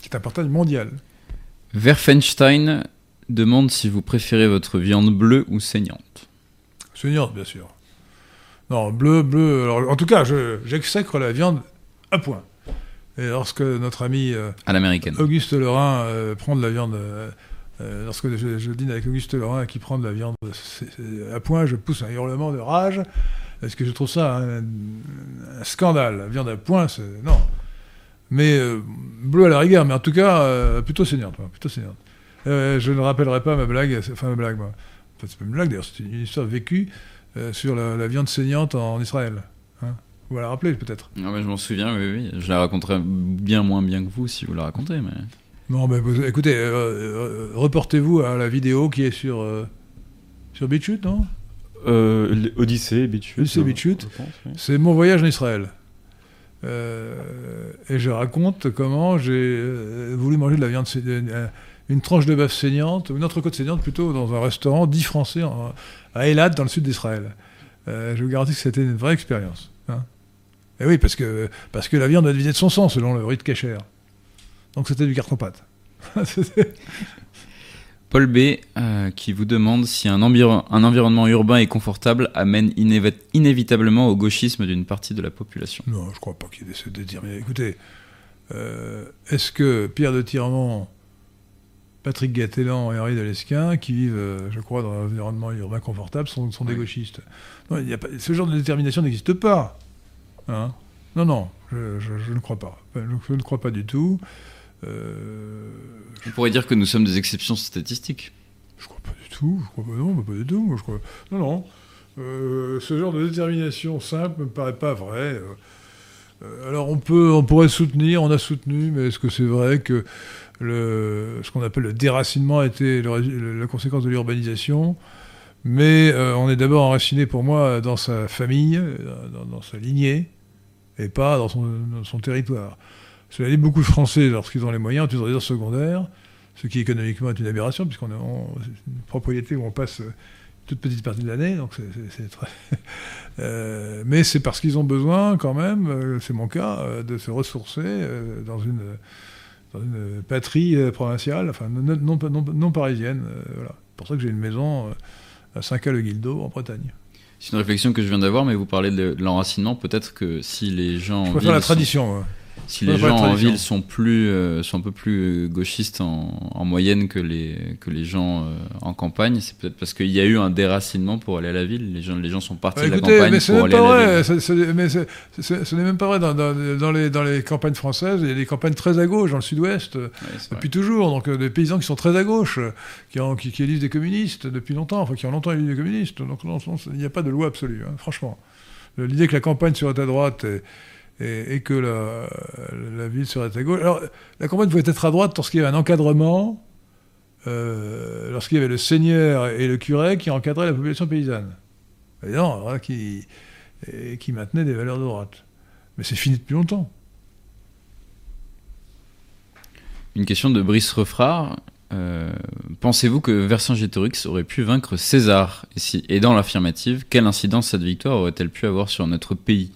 C'est un portail mondial. Verfenstein demande si vous préférez votre viande bleue ou saignante. Saignante, bien sûr. Non, bleu, bleu. Alors, en tout cas, je- j'exècre la viande à point. Et lorsque notre ami euh, À l'américaine. Auguste Lorrain euh, prend de la viande, euh, euh, lorsque je, je dîne avec Auguste Lorrain qui prend de la viande à point, je pousse un hurlement de rage, parce que je trouve ça un, un scandale. La viande à point, c'est. Non. Mais bleu à la rigueur, mais en tout cas, plutôt saignante. moi, plutôt saignante. Je ne rappellerai pas ma blague, enfin ma blague, moi. Enfin, c'est pas une blague d'ailleurs, c'est une histoire vécue euh, sur la, la viande saignante en Israël. Hein. Vous la rappelez peut-être? Ah ouais, je m'en souviens, oui, oui. Je la raconterai bien moins bien que vous si vous la racontez. Mais... Non, mais vous- écoutez, euh, euh, reportez-vous à la vidéo qui est sur, euh, sur BitChute, non? Euh, Odyssée, BitChute. Odyssée, BitChute. oui. C'est mon voyage en Israël. Euh, et je raconte comment j'ai euh, voulu manger de la viande, euh, une tranche de bœuf saignante, une entrecôte saignante plutôt, dans un restaurant dit français en- à Eilat, dans le sud d'Israël. Euh, je vous garantis que c'était une vraie expérience. hein. Et oui, parce que, parce que la viande a vidé de son sang, selon le rite cacher. Donc c'était du carton-pâte. [LAUGHS] Paul B, euh, qui vous demande si un, environ- un environnement urbain et confortable amène inévi- inévitablement au gauchisme d'une partie de la population. Non, je crois pas qu'il ait ce désir. Mais écoutez, euh, est-ce que Pierre de Tirmont, Patrick Gattelan et Henri Delesquin, qui vivent, euh, je crois, dans un environnement urbain confortable, sont, sont des gauchistes non, il y a pas, Ce genre de détermination n'existe pas. Hein non, non, je, je- je ne crois pas. Je, je ne crois pas du tout. Euh, On pourrait dire que nous sommes des exceptions statistiques. je crois pas du tout. Je crois pas, non, pas du tout. Moi, je crois, non, non. Euh, ce genre de détermination simple me paraît pas vrai. Euh, euh, alors on peut, on pourrait soutenir, on a soutenu, mais est-ce que c'est vrai que ce qu'on appelle le déracinement été le la conséquence de l'urbanisation Mais euh, on est d'abord enraciné pour moi dans sa famille, euh, dans, sa lignée, et pas dans son, territoire. Cela dit, beaucoup de Français, lorsqu'ils ont les moyens, ont une résidence secondaire, ce qui économiquement est une aberration, puisqu'on a une propriété où on passe toute petite partie de l'année, donc c'est- très... [LAUGHS] Euh, mais c'est parce qu'ils ont besoin quand même, c'est mon cas, de se ressourcer dans, une, dans une patrie euh, provinciale, enfin non, non, non- non parisienne. euh, voilà. C'est pour ça que j'ai une maison euh, à Saint-Cal-le-Guildo en Bretagne. C'est une réflexion que je viens d'avoir, mais vous parlez de, l'enracinement. Peut-être que si les gens Je préfère la sont- tradition. moi. Si les gens en ville sont plus euh, sont un peu plus euh, gauchistes en, en moyenne que les que les gens euh, en campagne, c'est peut-être parce qu'il y a eu un déracinement pour aller à la ville. Les gens les gens sont partis Ah, de la écoutez, campagne mais pour aller à la ville. c'est- mais ce n'est même pas vrai. Dans, dans- dans les, dans les campagnes françaises, il y a des campagnes très à gauche, dans le sud-ouest, Ouais, c'est vrai. depuis toujours. Donc des paysans qui sont très à gauche, qui, ont- qui, qui élisent des communistes depuis longtemps, enfin qui ont longtemps élu des communistes. Donc non, il n'y a pas de loi absolue, hein, franchement. L'idée que la campagne serait à droite et- que la, ville serait à gauche. Alors, la campagne pouvait être à droite lorsqu'il y avait un encadrement, euh, lorsqu'il y avait le seigneur et le curé qui encadraient la population paysanne. Voilà, qui, et qui maintenaient des valeurs de droite. Mais c'est fini depuis longtemps. Une question de Brice Refrard. Euh, Pensez-vous que Vercingétorix aurait pu vaincre César? Et dans l'affirmative, quelle incidence cette victoire aurait-elle pu avoir sur notre pays?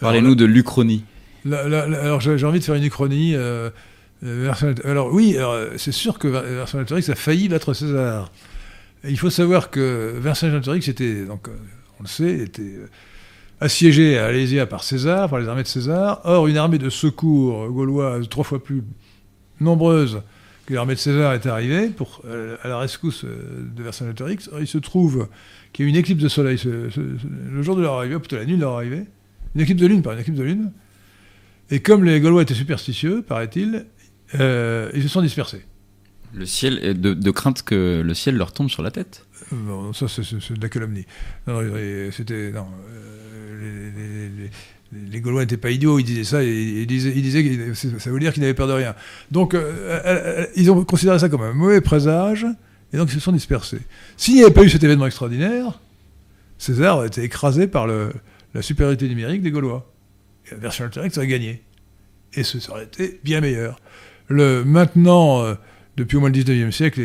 Parlez-nous de l'Uchronie. Alors j'ai envie de faire une uchronie. Euh, euh, alors oui, c'est sûr que Ver- Vercingétorix a failli battre César. Il faut savoir que Vercingétorix était, donc, euh, on le sait, était assiégé à Alésia par César, par les armées de César. Or, une armée de secours gauloise trois fois plus nombreuse que l'armée de César est arrivée pour, à la rescousse de Vercingétorix. Or, il se trouve qu'il y a eu une éclipse de soleil le jour de leur arrivée, ou plutôt la nuit de leur arrivée. Une éclipse de lune, pas une éclipse de lune. Et comme les Gaulois étaient superstitieux, paraît-il, euh, ils se sont dispersés. Le ciel est de, de crainte que le ciel leur tombe sur la tête. Bon, ça, c'est- de la calomnie. Non, c'était. Non. euh, les, les- les- les- les Gaulois n'étaient pas idiots, ils disaient ça, et ils disaient, ils disaient que ça veut dire qu'ils n'avaient peur de rien. Donc, euh, ils ont considéré ça comme un mauvais présage, et donc ils se sont dispersés. S'il n'y avait pas eu cet événement extraordinaire, César aurait été écrasé par le- la supériorité numérique des Gaulois. Et la version altérée aurait gagné. Et ce ça aurait été bien meilleur. Le, maintenant, euh, depuis au moins le 19e siècle,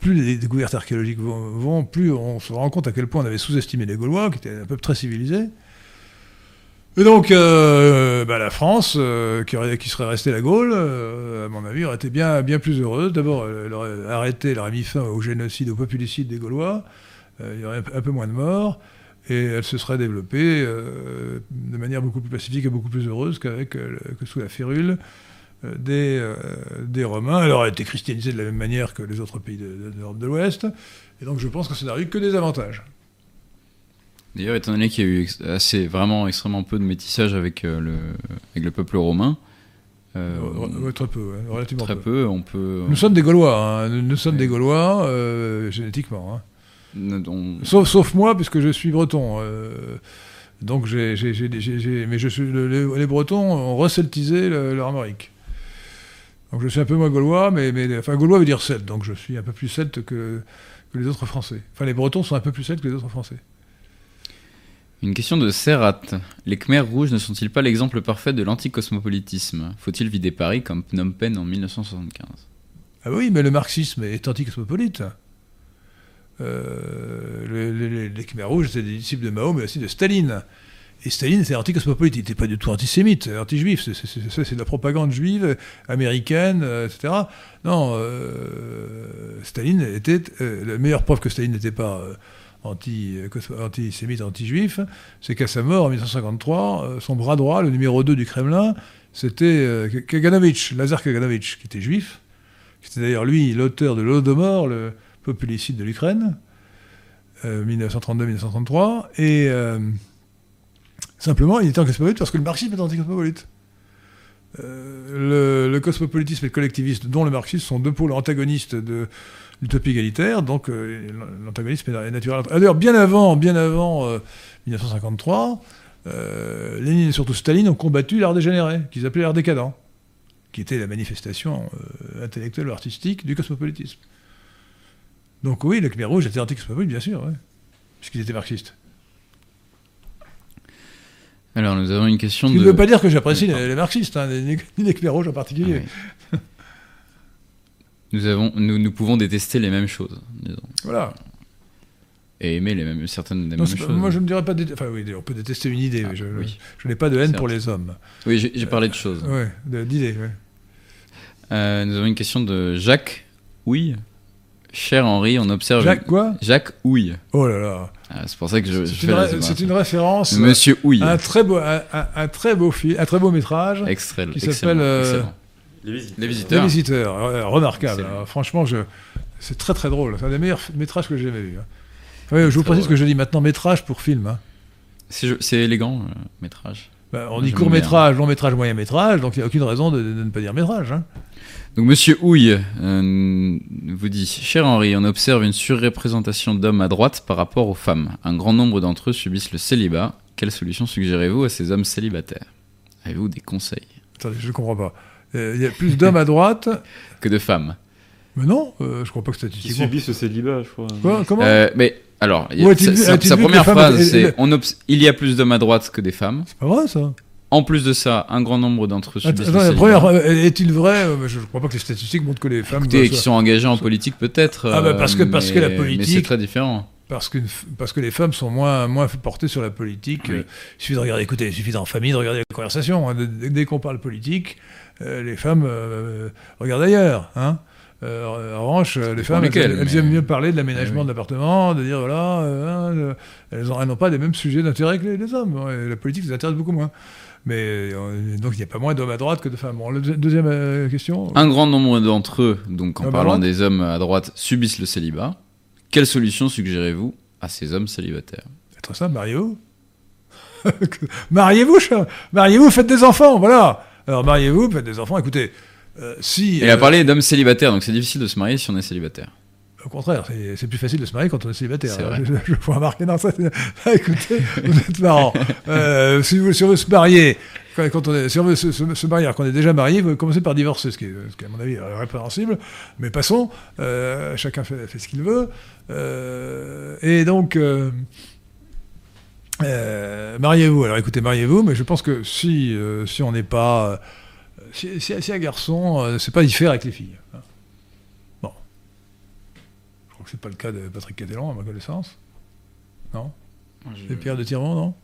plus les découvertes archéologiques vont, plus on se rend compte à quel point on avait sous-estimé les Gaulois, qui étaient un peuple très civilisé. Et donc, euh, bah, la France, euh, qui, serait restée la Gaule, à mon avis, aurait été bien, bien plus heureuse. D'abord, elle aurait arrêté, elle aurait mis fin au génocide, au populicide des Gaulois. Il y aurait un peu moins de morts. Et elle se serait développée euh, de manière beaucoup plus pacifique et beaucoup plus heureuse qu'avec, euh, que sous la férule euh, des, des Romains. Elle aurait été christianisée de la même manière que les autres pays de, de- de de l'Ouest. Et donc je pense que ça n'a eu que des avantages. D'ailleurs, étant donné qu'il y a eu assez, vraiment extrêmement peu de métissage avec, le, avec le peuple romain, euh, très peu, ouais, relativement très peu. peu, on peut. Nous sommes des Gaulois, hein, nous, nous sommes Ouais. des Gaulois euh, génétiquement. hein. On- Sauf, sauf moi, puisque je suis breton. euh, donc j'ai, mais je suis, le- le- les Bretons ont receltisé le- leur armorique. Donc je suis un peu moins gaulois, mais, mais enfin gaulois veut dire celte, donc je suis un peu plus celte que, que les autres Français. Enfin les Bretons sont un peu plus celtes que les autres Français. Une question de Serrat. Les Khmers rouges ne sont-ils pas l'exemple parfait de l'anticosmopolitisme? Faut-il vider Paris comme Phnom Penh en 1975 Ah oui, mais le marxisme est anticosmopolite. Euh, les, Khmers rouges étaient des disciples de Mao, mais aussi de Staline. Et Staline était anticosmopolite, il n'était pas du tout antisémite, anti-juif. C'est- c'est- c'est- c'est de la propagande juive, américaine, euh, etc. Non, euh, Staline était. la meilleure preuve que Staline n'était pas antisémite, anti-juif, c'est qu'à sa mort en 1953, euh, son bras droit, le numéro 2 du Kremlin, c'était Kaganovitch, Lazar Kaganovitch, qui était juif, qui était d'ailleurs lui l'auteur de l'Holodomor, le populicide de l'Ukraine, euh, 1932-1933, et euh, simplement il était anticosmopolite parce que le marxisme est anticosmopolite. Euh, le, cosmopolitisme et le collectivisme, dont le marxisme, sont deux pôles antagonistes de l'utopie égalitaire, donc euh, l'antagonisme est naturel. Ah, D'ailleurs, bien avant, bien avant euh, 1953, euh, Lénine et surtout Staline ont combattu l'art dégénéré, qu'ils appelaient l'art décadent, qui était la manifestation euh, intellectuelle ou artistique du cosmopolitisme. Donc oui, le Khmer rouge était anti-cosmopolite, bien sûr, ouais, puisqu'il était marxiste. Alors, nous avons une question Ce qui de. ne veut pas dire que j'apprécie Oui, les, les marxistes, hein, ni les Khmer rouges en particulier. Ah oui. nous, avons, nous, nous pouvons détester les mêmes choses, disons, Voilà. et aimer les mêmes, certaines des Non, mêmes choses. moi, je ne dirais pas... Enfin oui, on peut détester une idée, Ah, mais je, oui. je n'ai pas de haine Certes. pour les hommes. Oui, j'ai parlé de choses. Ouais, de- d'idées, ouais. Euh, nous avons une question de Jacques Houille. Cher Henri, on observe. Jacques, quoi? Jacques Houille. Oh là là. Ah, c'est pour ça que je, C'est une, ré- référence Monsieur Houille. un très beau, un, un- un très beau film, un très beau métrage, Extrait. qui s'appelle, euh. Les visites. Les Les visiteurs. Visiteurs, remarquable. Hein. Franchement, je, c'est très très drôle. C'est un des meilleurs métrages que j'ai jamais vu. hein. Oui, je vous précise drôle. que je dis maintenant métrage pour film. hein. C'est élégant, euh, métrage. Bah, on Moi, dit court métrage, long métrage, moyen métrage, donc il n'y a aucune raison de, de ne pas dire métrage. hein. Donc Monsieur Houille euh, vous dit Cher Henri, on observe une surreprésentation d'hommes à droite par rapport aux femmes. Un grand nombre d'entre eux subissent le célibat. Quelle solution suggérez-vous à ces hommes célibataires? Avez-vous des conseils? Attendez, je ne comprends pas. Euh, Il y a plus d'hommes à droite, [LAUGHS] Que de femmes mais non, euh, je ne crois pas que Qui statistiquement. subissent ce célibat, je crois. Quoi Comment Euh, Mais alors, il y a- Où a-t-il sa, première phrase, c'est obs- il y a plus d'hommes à droite que des femmes. C'est pas vrai ça En plus de ça, un grand nombre d'entre eux subissent Attends, le la célibat. première, euh, est-il vrai euh, Je ne crois pas que les statistiques montrent que les femmes. Écoutez, qui sont engagés en politique peut-être. Ah bah, parce que- euh, parce que la politique- Mais c'est très différent. parce que, parce que les femmes sont moins, moins portées sur la politique. Oui. Euh, il suffit de regarder, écoutez, il suffit en famille de regarder la conversation. hein. Dès- qu'on parle politique, euh, les femmes euh, regardent ailleurs. Hein. Euh, en revanche, euh, les femmes, elles, elles mais- aiment mieux parler de l'aménagement oui. de l'appartement, de dire voilà, euh, hein, euh, elles ont- elles n'ont pas les mêmes sujets d'intérêt que les, les hommes. Ouais, La politique les intéresse beaucoup moins. Mais euh, donc il n'y a pas moins d'hommes à droite que de femmes. Bon, la deuxième euh, question. Un grand nombre d'entre eux, donc en parlant des hommes à droite, subissent le célibat. Quelle solution suggérez-vous à ces hommes célibataires? Très simple, mariez-vous. [LAUGHS] mariez-vous, mariez-vous, faites des enfants, voilà. Alors mariez-vous, faites des enfants. Écoutez, euh, si. Il a parlé d'hommes célibataires, donc c'est difficile de se marier si on est célibataire. Au contraire, c'est plus facile de se marier quand on est célibataire. Vrai. Je, je, vous remarquer dans ça. [LAUGHS] Ah, écoutez, vous êtes marrant. Euh, si, vous, si on veut se marier, quand, quand on est, si on veut se, se- se marier alors qu'on est déjà marié, vous commencez par divorcer, ce qui est, ce qui est, à mon avis euh, répréhensible. Mais passons, euh, chacun fait, fait ce qu'il veut. Euh, et donc, mariez-vous. Alors écoutez, mariez-vous, mais je pense que si, si on n'est pas. Si, si- si un garçon, euh, c'est pas y faire avec les filles. hein. Bon. Je crois que c'est pas le cas de Patrick Catalan, à ma connaissance. Non Et Pierre de Tirmont, non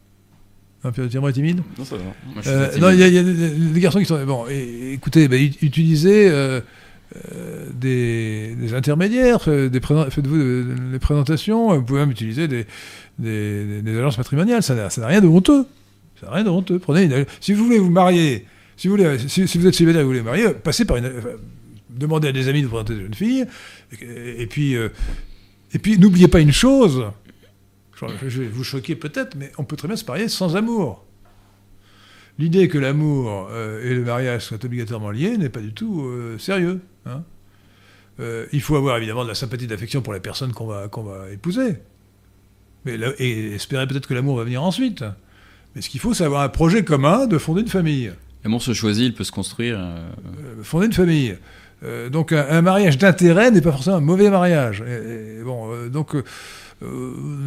non, Pierre de Tirmont est timide Non, ça va. Moi, je suis euh, timide. non, il y, a- il y a des, des garçons qui sont. Bon, et- écoutez, bah, ut- utilisez euh, euh, des, des intermédiaires, euh, faites-vous de- de- des présentations, vous pouvez même utiliser des, des, des- des agences matrimoniales, ça n'a rien de honteux. Ça n'a rien de honteux. Prenez une- si vous voulez vous marier, si vous, voulez, si, si vous êtes célibataire et vous voulez vous marier, passez par une. Demandez à des amis de vous présenter des jeunes filles, et, et puis, euh, et puis n'oubliez pas une chose. Je vais vous choquer peut-être, mais on peut très bien se marier sans amour. L'idée que l'amour euh, et le mariage soient obligatoirement liés n'est pas du tout euh, sérieux. hein. Euh, il faut avoir évidemment de la sympathie, de l'affection pour la personne qu'on va, qu'on va épouser. Mais là- et espérer peut-être que l'amour va venir ensuite. Mais ce qu'il faut, c'est avoir un projet commun de fonder une famille. L'amour se choisit, il peut se construire. Euh, fonder une famille. Euh, donc un, mariage d'intérêt n'est pas forcément un mauvais mariage. Et- bon, euh, donc euh,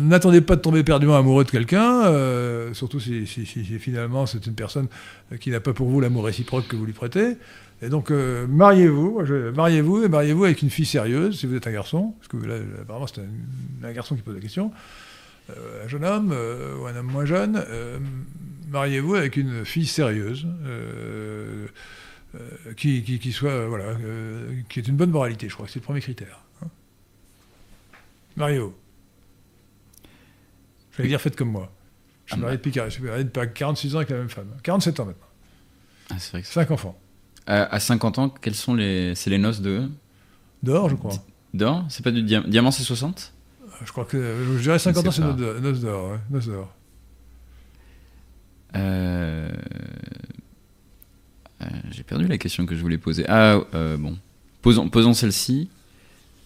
n'attendez pas de tomber perdument amoureux de quelqu'un, surtout si, finalement c'est une personne qui n'a pas pour vous l'amour réciproque que vous lui prêtez. Et donc mariez-vous, mariez-vous et mariez-vous avec une fille sérieuse si vous êtes un garçon, parce que là apparemment c'est un, garçon qui pose la question. Un jeune homme ou un homme moins jeune, mariez-vous avec une fille sérieuse. Euh, qui, qui, qui soit euh, voilà euh, qui est une bonne moralité je crois que c'est le premier critère hein. Mario. Je vais dire faites comme moi. Je suis Ah, marié depuis, quar- je suis marié depuis 46 ans avec la même femme 47 ans maintenant. Ah, c'est vrai que 5 enfants. À, à 50 ans, quels sont les. C'est les noces de. dehors je crois. D'or? C'est pas du diamant Diamant, c'est 60 je crois que je dirais 50 Je ans c'est noces dehors, noces. Euh, euh, J'ai perdu la question que je voulais poser. Ah, euh, bon. Posons, posons celle-ci.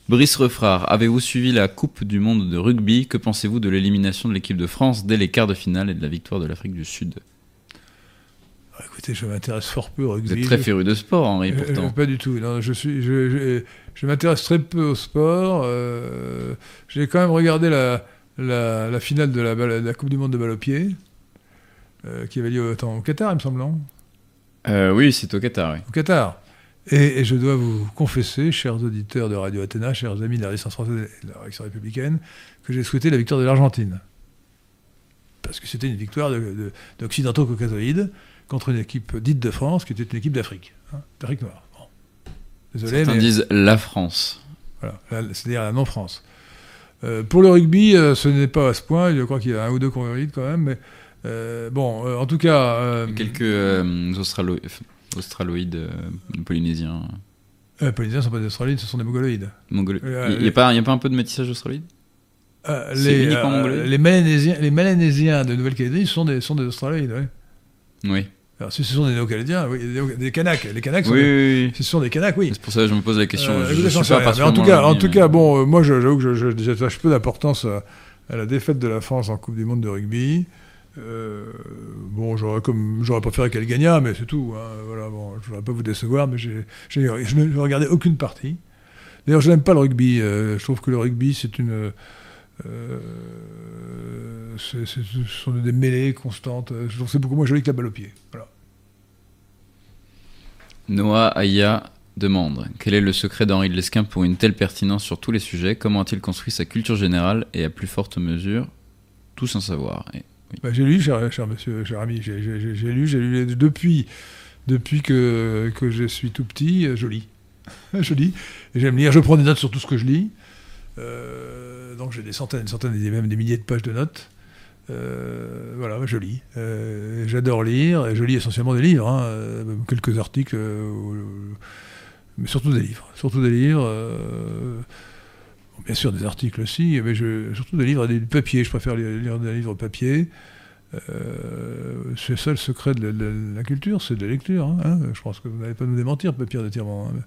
Brice Refrard, avez-vous suivi la Coupe du Monde de rugby? Que pensez-vous de l'élimination de l'équipe de France dès les quarts de finale et de la victoire de l'Afrique du Sud? Ah, écoutez je m'intéresse fort peu au rugby Vous êtes très féru de sport, Henri, Euh, pourtant. euh, pas du tout. Non, je suis, je, je- je m'intéresse très peu au sport. euh, J'ai quand même regardé la, la, la finale de la, balle- de la Coupe du Monde de balle au pied, euh, qui avait lieu attends, au Qatar, il me semble, Euh, oui, c'est au Qatar, oui. Au Qatar. Et, et je dois vous confesser, chers auditeurs de Radio Athéna, chers amis de la résistance française et de la réaction républicaine, que j'ai souhaité la victoire de l'Argentine. Parce que c'était une victoire de- de- d'occidentaux caucasoïdes contre une équipe dite de France, qui était une équipe d'Afrique, hein, d'Afrique noire. Bon. Désolé, Certains mais... disent la France. Voilà, c'est-à-dire la non-France. Euh, pour le rugby, euh, ce n'est pas à ce point. Je crois qu'il y a un ou deux convalides quand même. Mais bon, euh, en tout cas. euh, Quelques euh, australo- australoïdes euh, polynésiens. euh, les Polynésiens ne sont pas des Australiens, ce sont des Mongoloïdes. Mongolo- Euh, Il n'y a, pas- un peu de métissage australoïde? Euh, les, euh, les, les de Nouvelle-Calédonie sont des, sont des Australoïdes. Oui. Alors, si ce sont des Néo-Calédiens, oui, des, Kanaks. Les Kanaks, Oui, des- oui, ce sont des Kanaks, oui. C'est pour ça que je me pose la question. Euh, je, je suis pas. Mais en tout cas, en tout cas, bon, euh, moi, j'avoue que j'attache peu d'importance à, à la défaite de la France en Coupe du Monde de rugby. Euh, bon, j'aurais préféré qu'elle gagnât, mais c'est tout. hein. Voilà, bon, je voudrais pas vous décevoir, mais je n'ai regardé aucune partie. D'ailleurs, je n'aime pas le rugby. euh, je trouve que le rugby, c'est une euh, ce sont des mêlées constantes. Je trouve que c'est beaucoup moins joli que la balle au pied. Noah Aya, demande Quel est le secret d'Henri de Lesquin pour une telle pertinence sur tous les sujets? Comment a-t-il construit sa culture générale et à plus forte mesure? Tout sans savoir Et- Bah, j'ai lu, cher, monsieur, cher ami, j'ai lu, j'ai lu depuis, depuis que, que je suis tout petit, euh, je lis. [LAUGHS] je lis, j'aime lire, je prends des notes sur tout ce que je lis. Euh, donc j'ai des centaines, des centaines, et même des milliers de pages de notes. Euh, voilà, je lis. J'adore lire, et je lis essentiellement des livres, hein, quelques articles, mais surtout des livres. Surtout des livres. Bien sûr des articles aussi, mais je, surtout des livres, des papiers. Je préfère lire, des livres papier. Euh, c'est ça le secret de la, de la culture, c'est de la lecture. hein, hein. Je pense que vous n'allez pas nous démentir, papier de Tirement. hein.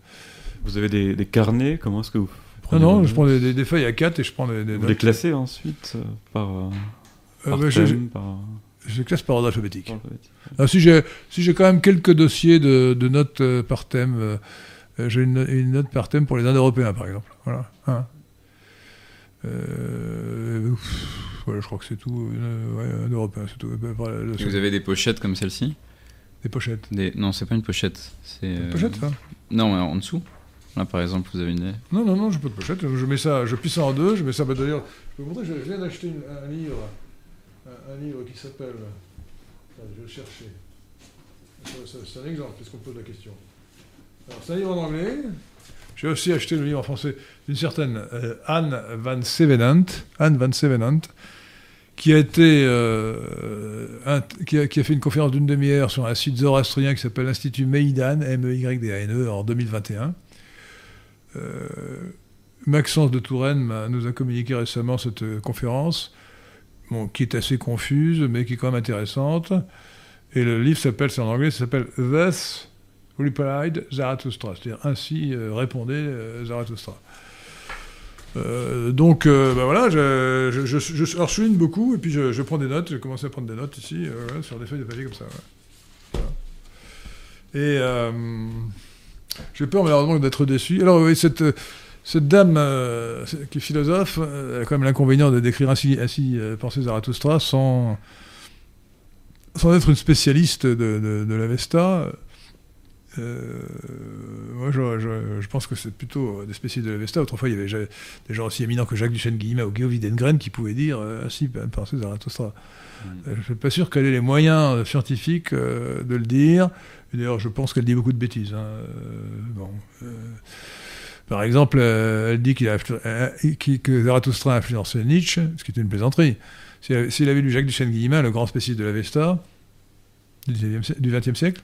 Vous avez des, des carnets Comment est-ce que vous Non, prenez non, vos je prends des, des- des feuilles à 4 et je prends des, des Vous les classez ensuite euh, par, euh, Euh, par bah, je, je- thème, par... je classe par ordre alphabétique. par Ah, si j'ai si quand même quelques dossiers de, de notes par thème, j'ai une, une note par thème pour les Indes-Européens, par exemple. Voilà. Hein. Euh, pff, voilà, je crois que c'est tout. Euh, ouais, c'est Vous avez des pochettes comme celle-ci Des pochettes. des... Non, c'est pas une pochette. C'est. Des euh, pochettes, ça Non, mais en dessous. Là, par exemple, vous avez une. Non, non, non, j'ai pas de pochette. Je mets ça, je plie ça en deux. Je mets ça. Bah, D'ailleurs, je vais vous montrer. Je je viens d'acheter une- un livre, un, un livre qui s'appelle. Attends, je vais le chercher. Ça, ça, C'est un exemple, puisqu'on pose la question. Alors, c'est un livre en anglais. J'ai aussi acheté le livre en français d'une certaine euh, Anne Van Sevenant, Anne Van euh, qui, a, fait une conférence d'une demi-heure sur un site zoroastrien qui s'appelle l'Institut Meidan, M-E-Y-D-A-N-E, E, en 2021. Euh, Maxence de Touraine nous a communiqué récemment cette conférence, qui est assez confuse, mais qui est quand même intéressante. Et le livre s'appelle, c'est en anglais, ça s'appelle Thus Replied Zarathustra, c'est-à-dire ainsi euh, répondait euh, Zarathustra. Euh, donc, ben voilà, je, je, je, je- je souligne beaucoup, et puis je, je prends des notes, j'ai commencé à prendre des notes ici, sur des feuilles de papier comme ça. Et j'ai peur malheureusement d'être déçu. Alors oui, cette, cette dame qui est philosophe, a quand même l'inconvénient de décrire ainsi, ainsi penser Zarathustra sans, sans être une spécialiste de, de, de l'Avesta. Euh, moi, je, je- je pense que c'est plutôt des spécialistes de l'Avesta. Autrefois, il y avait des gens aussi éminents que Jacques Duchesne-Guillemet ou Guillaume Widengren qui pouvaient dire euh, ainsi penser Zarathustra. Mm. Euh, Je ne suis pas sûr qu'elle ait les moyens euh, scientifiques euh, de le dire. D'ailleurs, je pense qu'elle dit beaucoup de bêtises. hein. Euh, bon, euh, par exemple, euh, elle dit qu'il a euh, que Zarathustra a influencé Nietzsche, ce qui est une plaisanterie. Si S'il avait lu Jacques Duchesne-Guillemin, le grand spécialiste de l'Avesta du XXe siècle,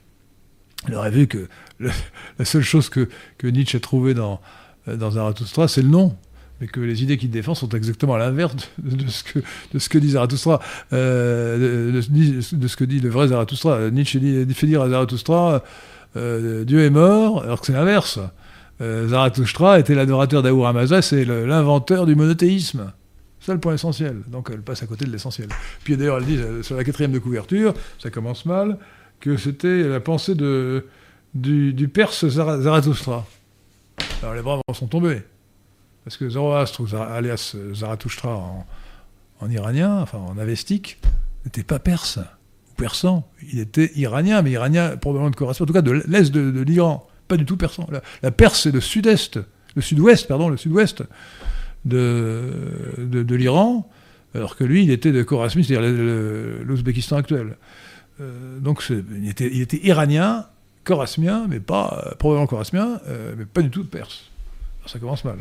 il aurait vu que [LAUGHS] la seule chose que, que Nietzsche a trouvée dans, dans Zarathustra, c'est le nom. Mais que les idées qu'il défend sont exactement à l'inverse de, ce que, de ce que dit Zarathustra, euh, de, ce que dit le vrai Zarathustra. Nietzsche fait dire à Zarathustra euh, Dieu est mort, alors que c'est l'inverse. Euh, Zarathustra était l'adorateur d'Ahura Mazda, c'est le- l'inventeur du monothéisme. C'est le point essentiel. Donc elle passe à côté de l'essentiel. Puis d'ailleurs, elle dit euh, sur la quatrième de couverture, ça commence mal, que c'était la pensée de, du, Perse Zara- Zarathustra. Alors les bras en sont tombés. Parce que Zoroastre, alias Zarathustra en, en iranien, enfin en avestique, n'était pas perse ou persan. Il était iranien, mais iranien probablement de correspond, en tout cas de l'est de, l'Iran. Pas du tout persan. La, Perse, c'est le sud-est, le sud-ouest, pardon, le sud-ouest de, de, l'Iran, alors que lui, il était de Khorasmi, c'est-à-dire l'Ouzbékistan actuel. Euh, donc il était, il était iranien, chorasmien, mais pas, euh, probablement chorasmien, euh, mais pas du tout perse. Alors, ça commence mal.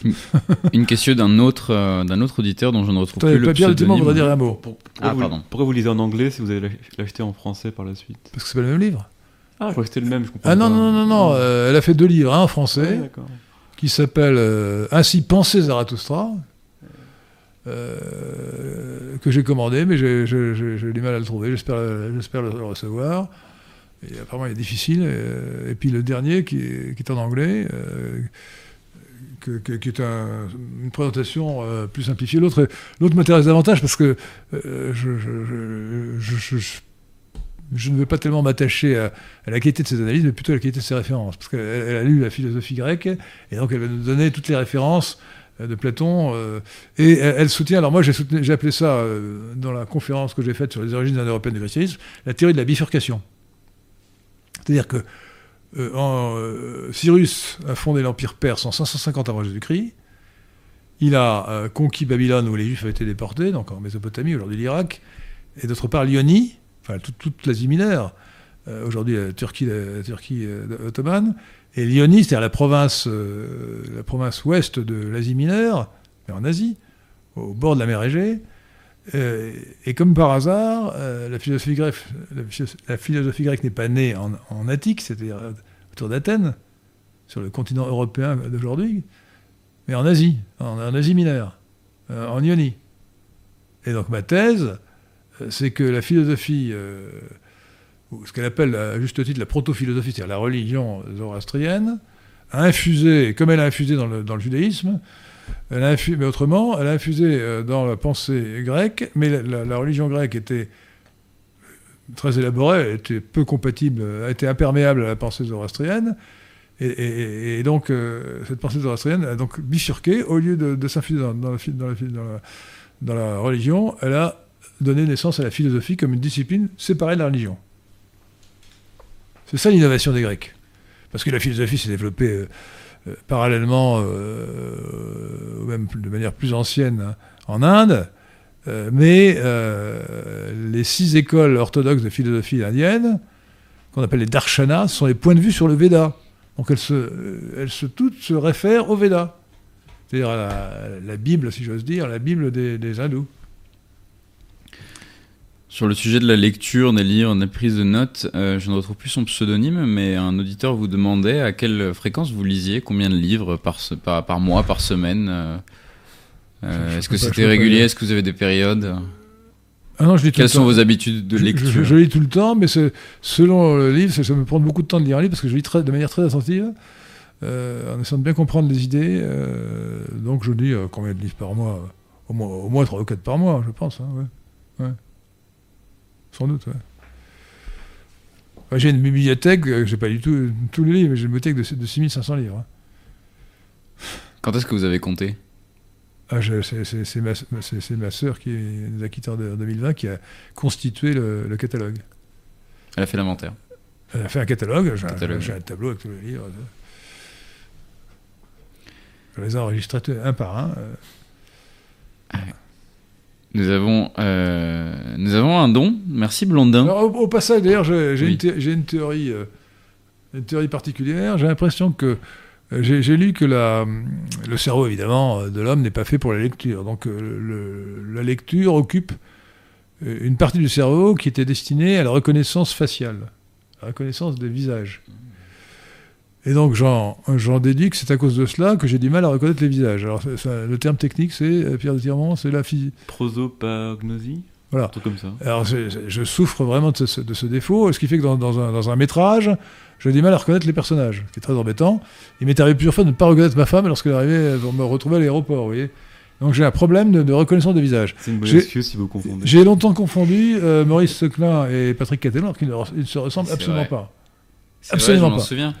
[LAUGHS] Une question d'un autre, euh, d'un autre auditeur dont je ne retrouve plus le pseudonyme. voudrait dire un mot, Pour- pourquoi, Ah, vous, pardon. pourquoi vous lisez en anglais si vous allez l'ach- l'acheter en français par la suite? Parce que c'est pas le même livre. Ah, je crois que c'était le même, je comprends Ah non, pas. non, non, non, non, euh, elle a fait deux livres, un en français, d'accord. qui s'appelle euh, Ainsi pensait Zarathustra, euh, que j'ai commandé, mais j'ai du mal à le trouver, j'espère le, recevoir. Apparemment, il est difficile. et puis le dernier, qui est, en anglais, euh, qui est un- une présentation euh, plus simplifiée. L'autre l'autre m'intéresse davantage parce que je, ne veux pas tellement m'attacher à, à la qualité de ses analyses, mais plutôt à la qualité de ses références. Parce qu'elle elle a lu la philosophie grecque, et donc elle va nous donner toutes les références de Platon. euh, et elle, soutient, alors moi j'ai appelé ça, euh, dans la conférence que j'ai faite sur les origines indo-européennes du christianisme, la théorie de la bifurcation. C'est-à-dire que euh, en, euh, Cyrus a fondé l'Empire perse en 550 avant Jésus-Christ. Il a euh, conquis Babylone où les Juifs avaient été déportés, donc en Mésopotamie, aujourd'hui l'Irak. Et d'autre part, l'Ionie, enfin toute, toute l'Asie mineure, euh, aujourd'hui la Turquie, la, Turquie euh, ottomane. Et l'Ionie, c'est-à-dire la province, euh, la province ouest de l'Asie mineure, mais en Asie, au bord de la mer Égée. Euh, et comme par hasard, euh, la, philosophie grecque, n'est pas née en, Attique, c'est-à-dire autour d'Athènes, sur le continent européen d'aujourd'hui, mais en Asie, en, en Asie mineure, en Ionie. Et donc ma thèse, c'est que la philosophie, ce qu'elle appelle à juste titre la proto-philosophie, c'est-à-dire la religion zoroastrienne, a infusé, comme elle a infusé dans le, judaïsme, elle a infu- mais autrement, elle a infusé euh, dans la pensée grecque, mais la, religion grecque était très élaborée, était peu compatible, été imperméable à la pensée zoroastrienne, et, donc euh, cette pensée zoroastrienne a donc bifurqué, au lieu de, s'infuser dans la religion, elle a donné naissance à la philosophie comme une discipline séparée de la religion. C'est ça l'innovation des Grecs. Parce que la philosophie s'est développée euh, euh, parallèlement, euh, même de manière plus ancienne, hein, en Inde, euh, mais les six écoles orthodoxes de philosophie indienne, qu'on appelle les darshanas, sont les points de vue sur le Veda. Donc elles, se, elles se, toutes se réfèrent au Veda. C'est-à-dire à la, la Bible, si j'ose dire, la Bible des hindous. Sur le sujet de la lecture, des livres, des prises de notes, euh, je ne retrouve plus son pseudonyme, mais un auditeur vous demandait à quelle fréquence vous lisiez, combien de livres par, se- par, par mois, par semaine. euh, euh, Est-ce que c'était régulier. Est-ce que vous avez des périodes? Ah non, je lis tout Quelles le sont temps. vos habitudes de lecture je, je lis tout le temps, mais selon le livre, ça, ça me prend beaucoup de temps de lire un livre parce que je lis très- de manière très attentive, euh, en essayant de bien comprendre les idées. donc je lis combien de livres par mois? Au moins, au moins 3 ou 4 par mois, je pense. hein, ouais. Ouais. Sans doute, ouais. Enfin, j'ai une bibliothèque, euh, j'ai pas du tout tous les livres, mais j'ai une bibliothèque de, de 6500 livres. hein. Quand est-ce que vous avez compté? Ah, je- c'est- ma, ma sœur qui est- nous a quittés en 2020 qui a constitué le- le catalogue. Elle a fait l'inventaire. Elle a fait un catalogue, j'ai un, tableau avec tous les livres. Je les ai enregistrés un par un. euh. Nous avons, euh, nous avons un don. Merci Blondin. Alors, au, au passage, d'ailleurs, j'ai Oui. une, théorie, euh, une théorie particulière. J'ai l'impression que euh, j'ai lu que la, le cerveau, évidemment, de l'homme n'est pas fait pour la lecture. Donc, le- la lecture occupe une partie du cerveau qui était destinée à la reconnaissance faciale, à la reconnaissance des visages. Et donc, j'en j'en déduis que c'est à cause de cela que j'ai du mal à reconnaître les visages. Alors, ça- ça- le terme technique, c'est, euh, Pierre de Tirmont, c'est la physique. Prosopagnosie? Voilà. Un truc comme ça. Alors, je, souffre vraiment de ce, de ce défaut, ce qui fait que dans, dans un, dans un métrage, j'ai du mal à reconnaître les personnages, ce qui est très embêtant. Il m'est arrivé plusieurs fois de ne pas reconnaître ma femme lorsqu'elle arrivait pour me retrouver à l'aéroport, vous voyez. Donc j'ai un problème de, de reconnaissance de visage. C'est une bonne excuse si vous confondez. J'ai longtemps confondu euh, Maurice Seclin et Patrick Cattelan, alors qu'ils ne, ils se ressemblent absolument vrai. pas. C'est vrai, absolument je pas. souviens.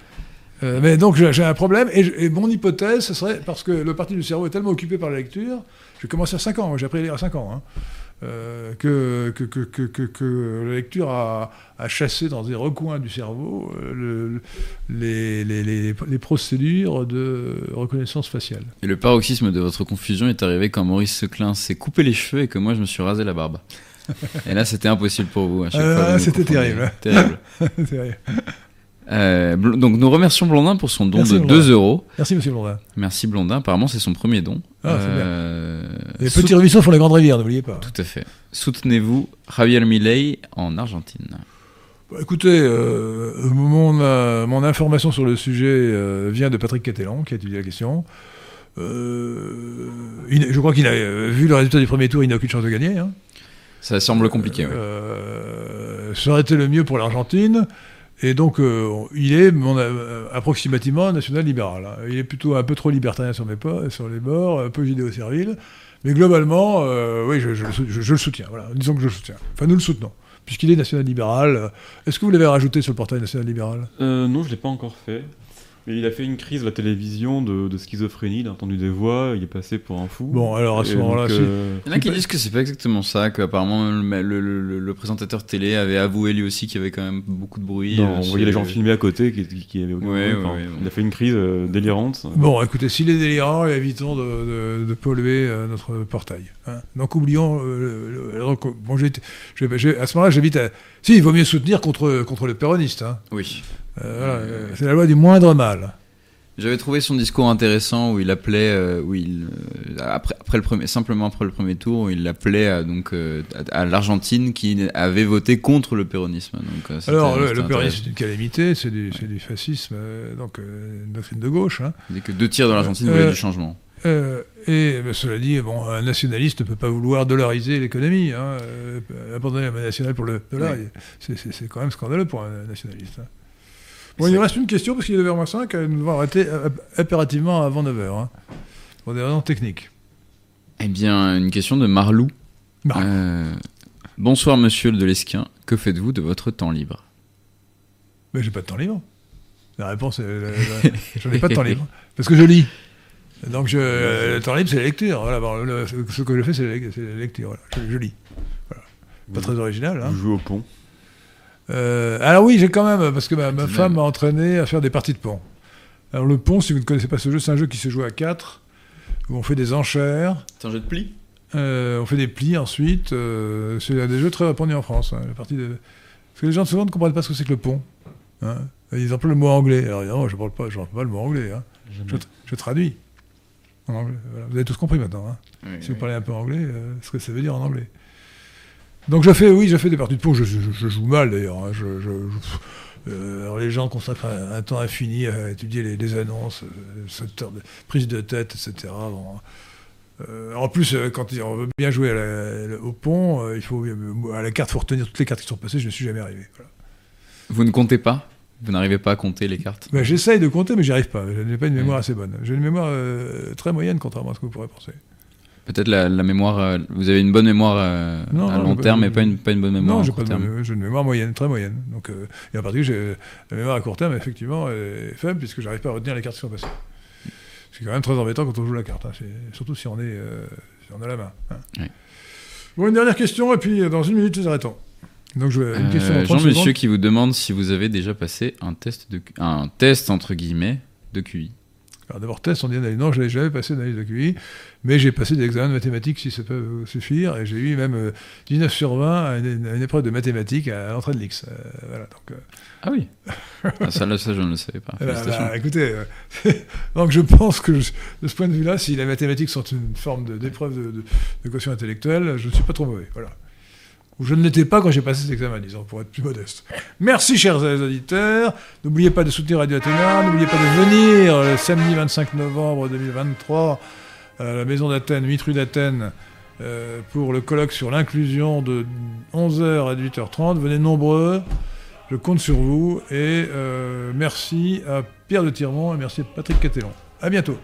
Euh, mais donc j'ai un problème, et, je- et mon hypothèse, ce serait, parce que le parti du cerveau est tellement occupé par la lecture, j'ai commencé à 5 ans, j'ai appris à lire à 5 ans, hein, euh, que, que, que, que, la lecture a, a chassé dans des recoins du cerveau euh, le- les, les, les, les procédures de reconnaissance faciale. Et le paroxysme de votre confusion est arrivé quand Maurice Seclin s'est coupé les cheveux et que moi je me suis rasé la barbe. Et là c'était impossible pour vous. à chaque Euh, fois, vous nous c'était confondez. terrible. Terrible. [LAUGHS] Euh, donc nous remercions Blondin pour son don Merci, de Blondin. 2 euros. Merci Monsieur Blondin. Merci Blondin. Apparemment c'est son premier don. Ah. Euh, Les petits ruisseaux font les grandes rivières, n'oubliez pas. Tout à fait. Soutenez-vous Javier Milei en Argentine. Bah, écoutez, euh, mon, euh, mon information sur le sujet vient de Patrick Cattelan, qui a étudié la question. Il je crois qu'il a vu le résultat du premier tour, il n'a aucune chance de gagner. hein. Ça semble compliqué. Euh, ça aurait été le mieux pour l'Argentine. Et donc, euh, il est euh, approximativement national libéral. hein. Il est plutôt un peu trop libertarien sur, mes po- sur les bords, un peu judéo-servile. Mais globalement, euh, oui, je, le soutiens. Disons que je le soutiens. Enfin, nous le soutenons. Puisqu'il est national libéral. Est-ce que vous l'avez rajouté sur le portail national libéral? Euh, non, je l'ai pas encore fait. Mais il a fait une crise à la télévision de, de schizophrénie, il a entendu des voix, il est passé pour un fou. Bon, alors à ce moment-là, euh, Il y en a qui disent que c'est pas exactement ça, qu'apparemment le, le, le- le présentateur télé avait avoué lui aussi qu'il y avait quand même beaucoup de bruit. non, euh, on voyait les gens filmer à côté qui, qui, qui avaient aucun Ouais, bruit, ouais, enfin, ouais, Il a fait une crise euh, délirante. Bon, écoutez, s'il est délirant, évitons de, de- de polluer euh, notre portail. Hein. Donc oublions. euh, le- le- donc, bon, j'ai- j'ai- à ce moment-là, j'évite à. Si, il vaut mieux soutenir contre, contre les péronistes. hein. Oui. Euh, euh, c'est la loi du moindre mal. J'avais trouvé son discours intéressant où il appelait, euh, où il, euh, après, après le premier, simplement après le premier tour, où il appelait à, donc euh, à, à l'Argentine qui avait voté contre le péronisme. Donc, euh, Alors, le, le péronisme, c'est une calamité, c'est du, du fascisme, euh, donc euh, une doctrine de gauche. hein. Que deux tiers de l'Argentine Euh, voulaient du changement. Euh, et mais cela dit, bon, un nationaliste ne peut pas vouloir dollariser l'économie. Hein, euh, abandonner la monnaie nationale pour le dollar, Oui. c'est- c'est c'est quand même scandaleux pour un nationaliste. hein. Bon, il nous reste une question parce qu'il est 9h05, euh, nous devons arrêter euh, impérativement avant 9h. Hein, pour des raisons techniques. Eh bien, une question de Marlou. Marlou. Euh, bonsoir, monsieur de l'Esquin. Que faites-vous de votre temps libre? Mais j'ai pas de temps libre. La réponse est. la- la- [LAUGHS] J'en ai pas de temps libre. Parce que je lis. Donc je, euh, le temps libre, c'est la lecture. Voilà, bon, le- ce que je fais, c'est la, lecture. voilà. Je, je lis. Voilà. Pas très original. Hein. Vous jouez au pont. Euh, alors oui, j'ai quand même, parce que ma, femme m'a entraîné à faire des parties de pont. Alors le pont, si vous ne connaissez pas ce jeu, c'est un jeu qui se joue à 4, où on fait des enchères, C'est un jeu de pli euh, on fait des plis ensuite. euh, c'est un des jeux très répandus en France. hein, la partie de... Parce que les gens souvent ne comprennent pas ce que c'est que le pont. Hein. Ils emploient le mot anglais. Alors évidemment, je ne parle pas, je parle pas le mot anglais. hein. Je traduis en anglais. Voilà. Vous avez tous compris maintenant. hein. Si vous parlez un peu anglais, euh, ce que ça veut dire en anglais. Donc je fais, oui, je fais des parties de pont. Je, je- je joue mal d'ailleurs. hein. Je, euh, les gens consacrent un, un temps infini à étudier les, les annonces, euh, cette de prise de tête, etc. Bon. Euh, en plus, quand on veut bien jouer à la- au pont, il faut à la carte, faut retenir toutes les cartes qui sont passées. Je ne suis jamais arrivé. Voilà. Vous ne comptez pas? Vous n'arrivez pas à compter les cartes Ben, J'essaye de compter, mais j'y arrive pas. Je n'ai pas une Ouais. mémoire assez bonne. J'ai une mémoire euh, très moyenne, contrairement à ce que vous pourrez penser. Peut-être la, la mémoire. euh, vous avez une bonne mémoire euh, Non, à non, long terme, mais pas une, pas une bonne mémoire Non, à court pas terme. j'ai une mémoire moyenne, très moyenne. Donc, et en particulier, la mémoire à court terme, effectivement, est faible, puisque j'arrive pas à retenir les cartes qui sont passées. C'est quand même très embêtant quand on joue la carte, hein. Surtout si on, est, si on a la main. hein. Bon, une dernière question, et puis dans une minute, nous arrêtons. Donc, je, une Euh, question 30 Jean Monsieur qui vous demande si vous avez déjà passé un test de un test entre guillemets de QI. Alors d'abord, test, on dit analyse. Non, je n'avais jamais passé d'analyse de QI, mais j'ai passé des examens de mathématiques, si ça peut vous suffire, et j'ai eu même euh, 19 sur 20 à une, à une épreuve de mathématiques à l'entrée de l'X. Euh, voilà, donc... euh, Ah oui. [LAUGHS] ah, ça, là, ça, je ne le savais pas. Bah, écoutez, euh, [LAUGHS] donc je pense que je- de ce point de vue-là, si les mathématiques sont une forme d'épreuve de, de, de quotient intellectuel, je ne suis pas trop mauvais. Voilà. Ou je ne l'étais pas quand j'ai passé cet examen, disons, pour être plus modeste. Merci, chers auditeurs. N'oubliez pas de soutenir Radio Athéna. N'oubliez pas de venir le samedi 25 novembre 2023 à la Maison d'Athènes, 8 rue d'Athènes, euh, pour le colloque sur l'inclusion de 11h à 18h30. Venez nombreux. Je compte sur vous et euh, merci à Pierre de Tirmont et merci à Patrick Catellon. À bientôt.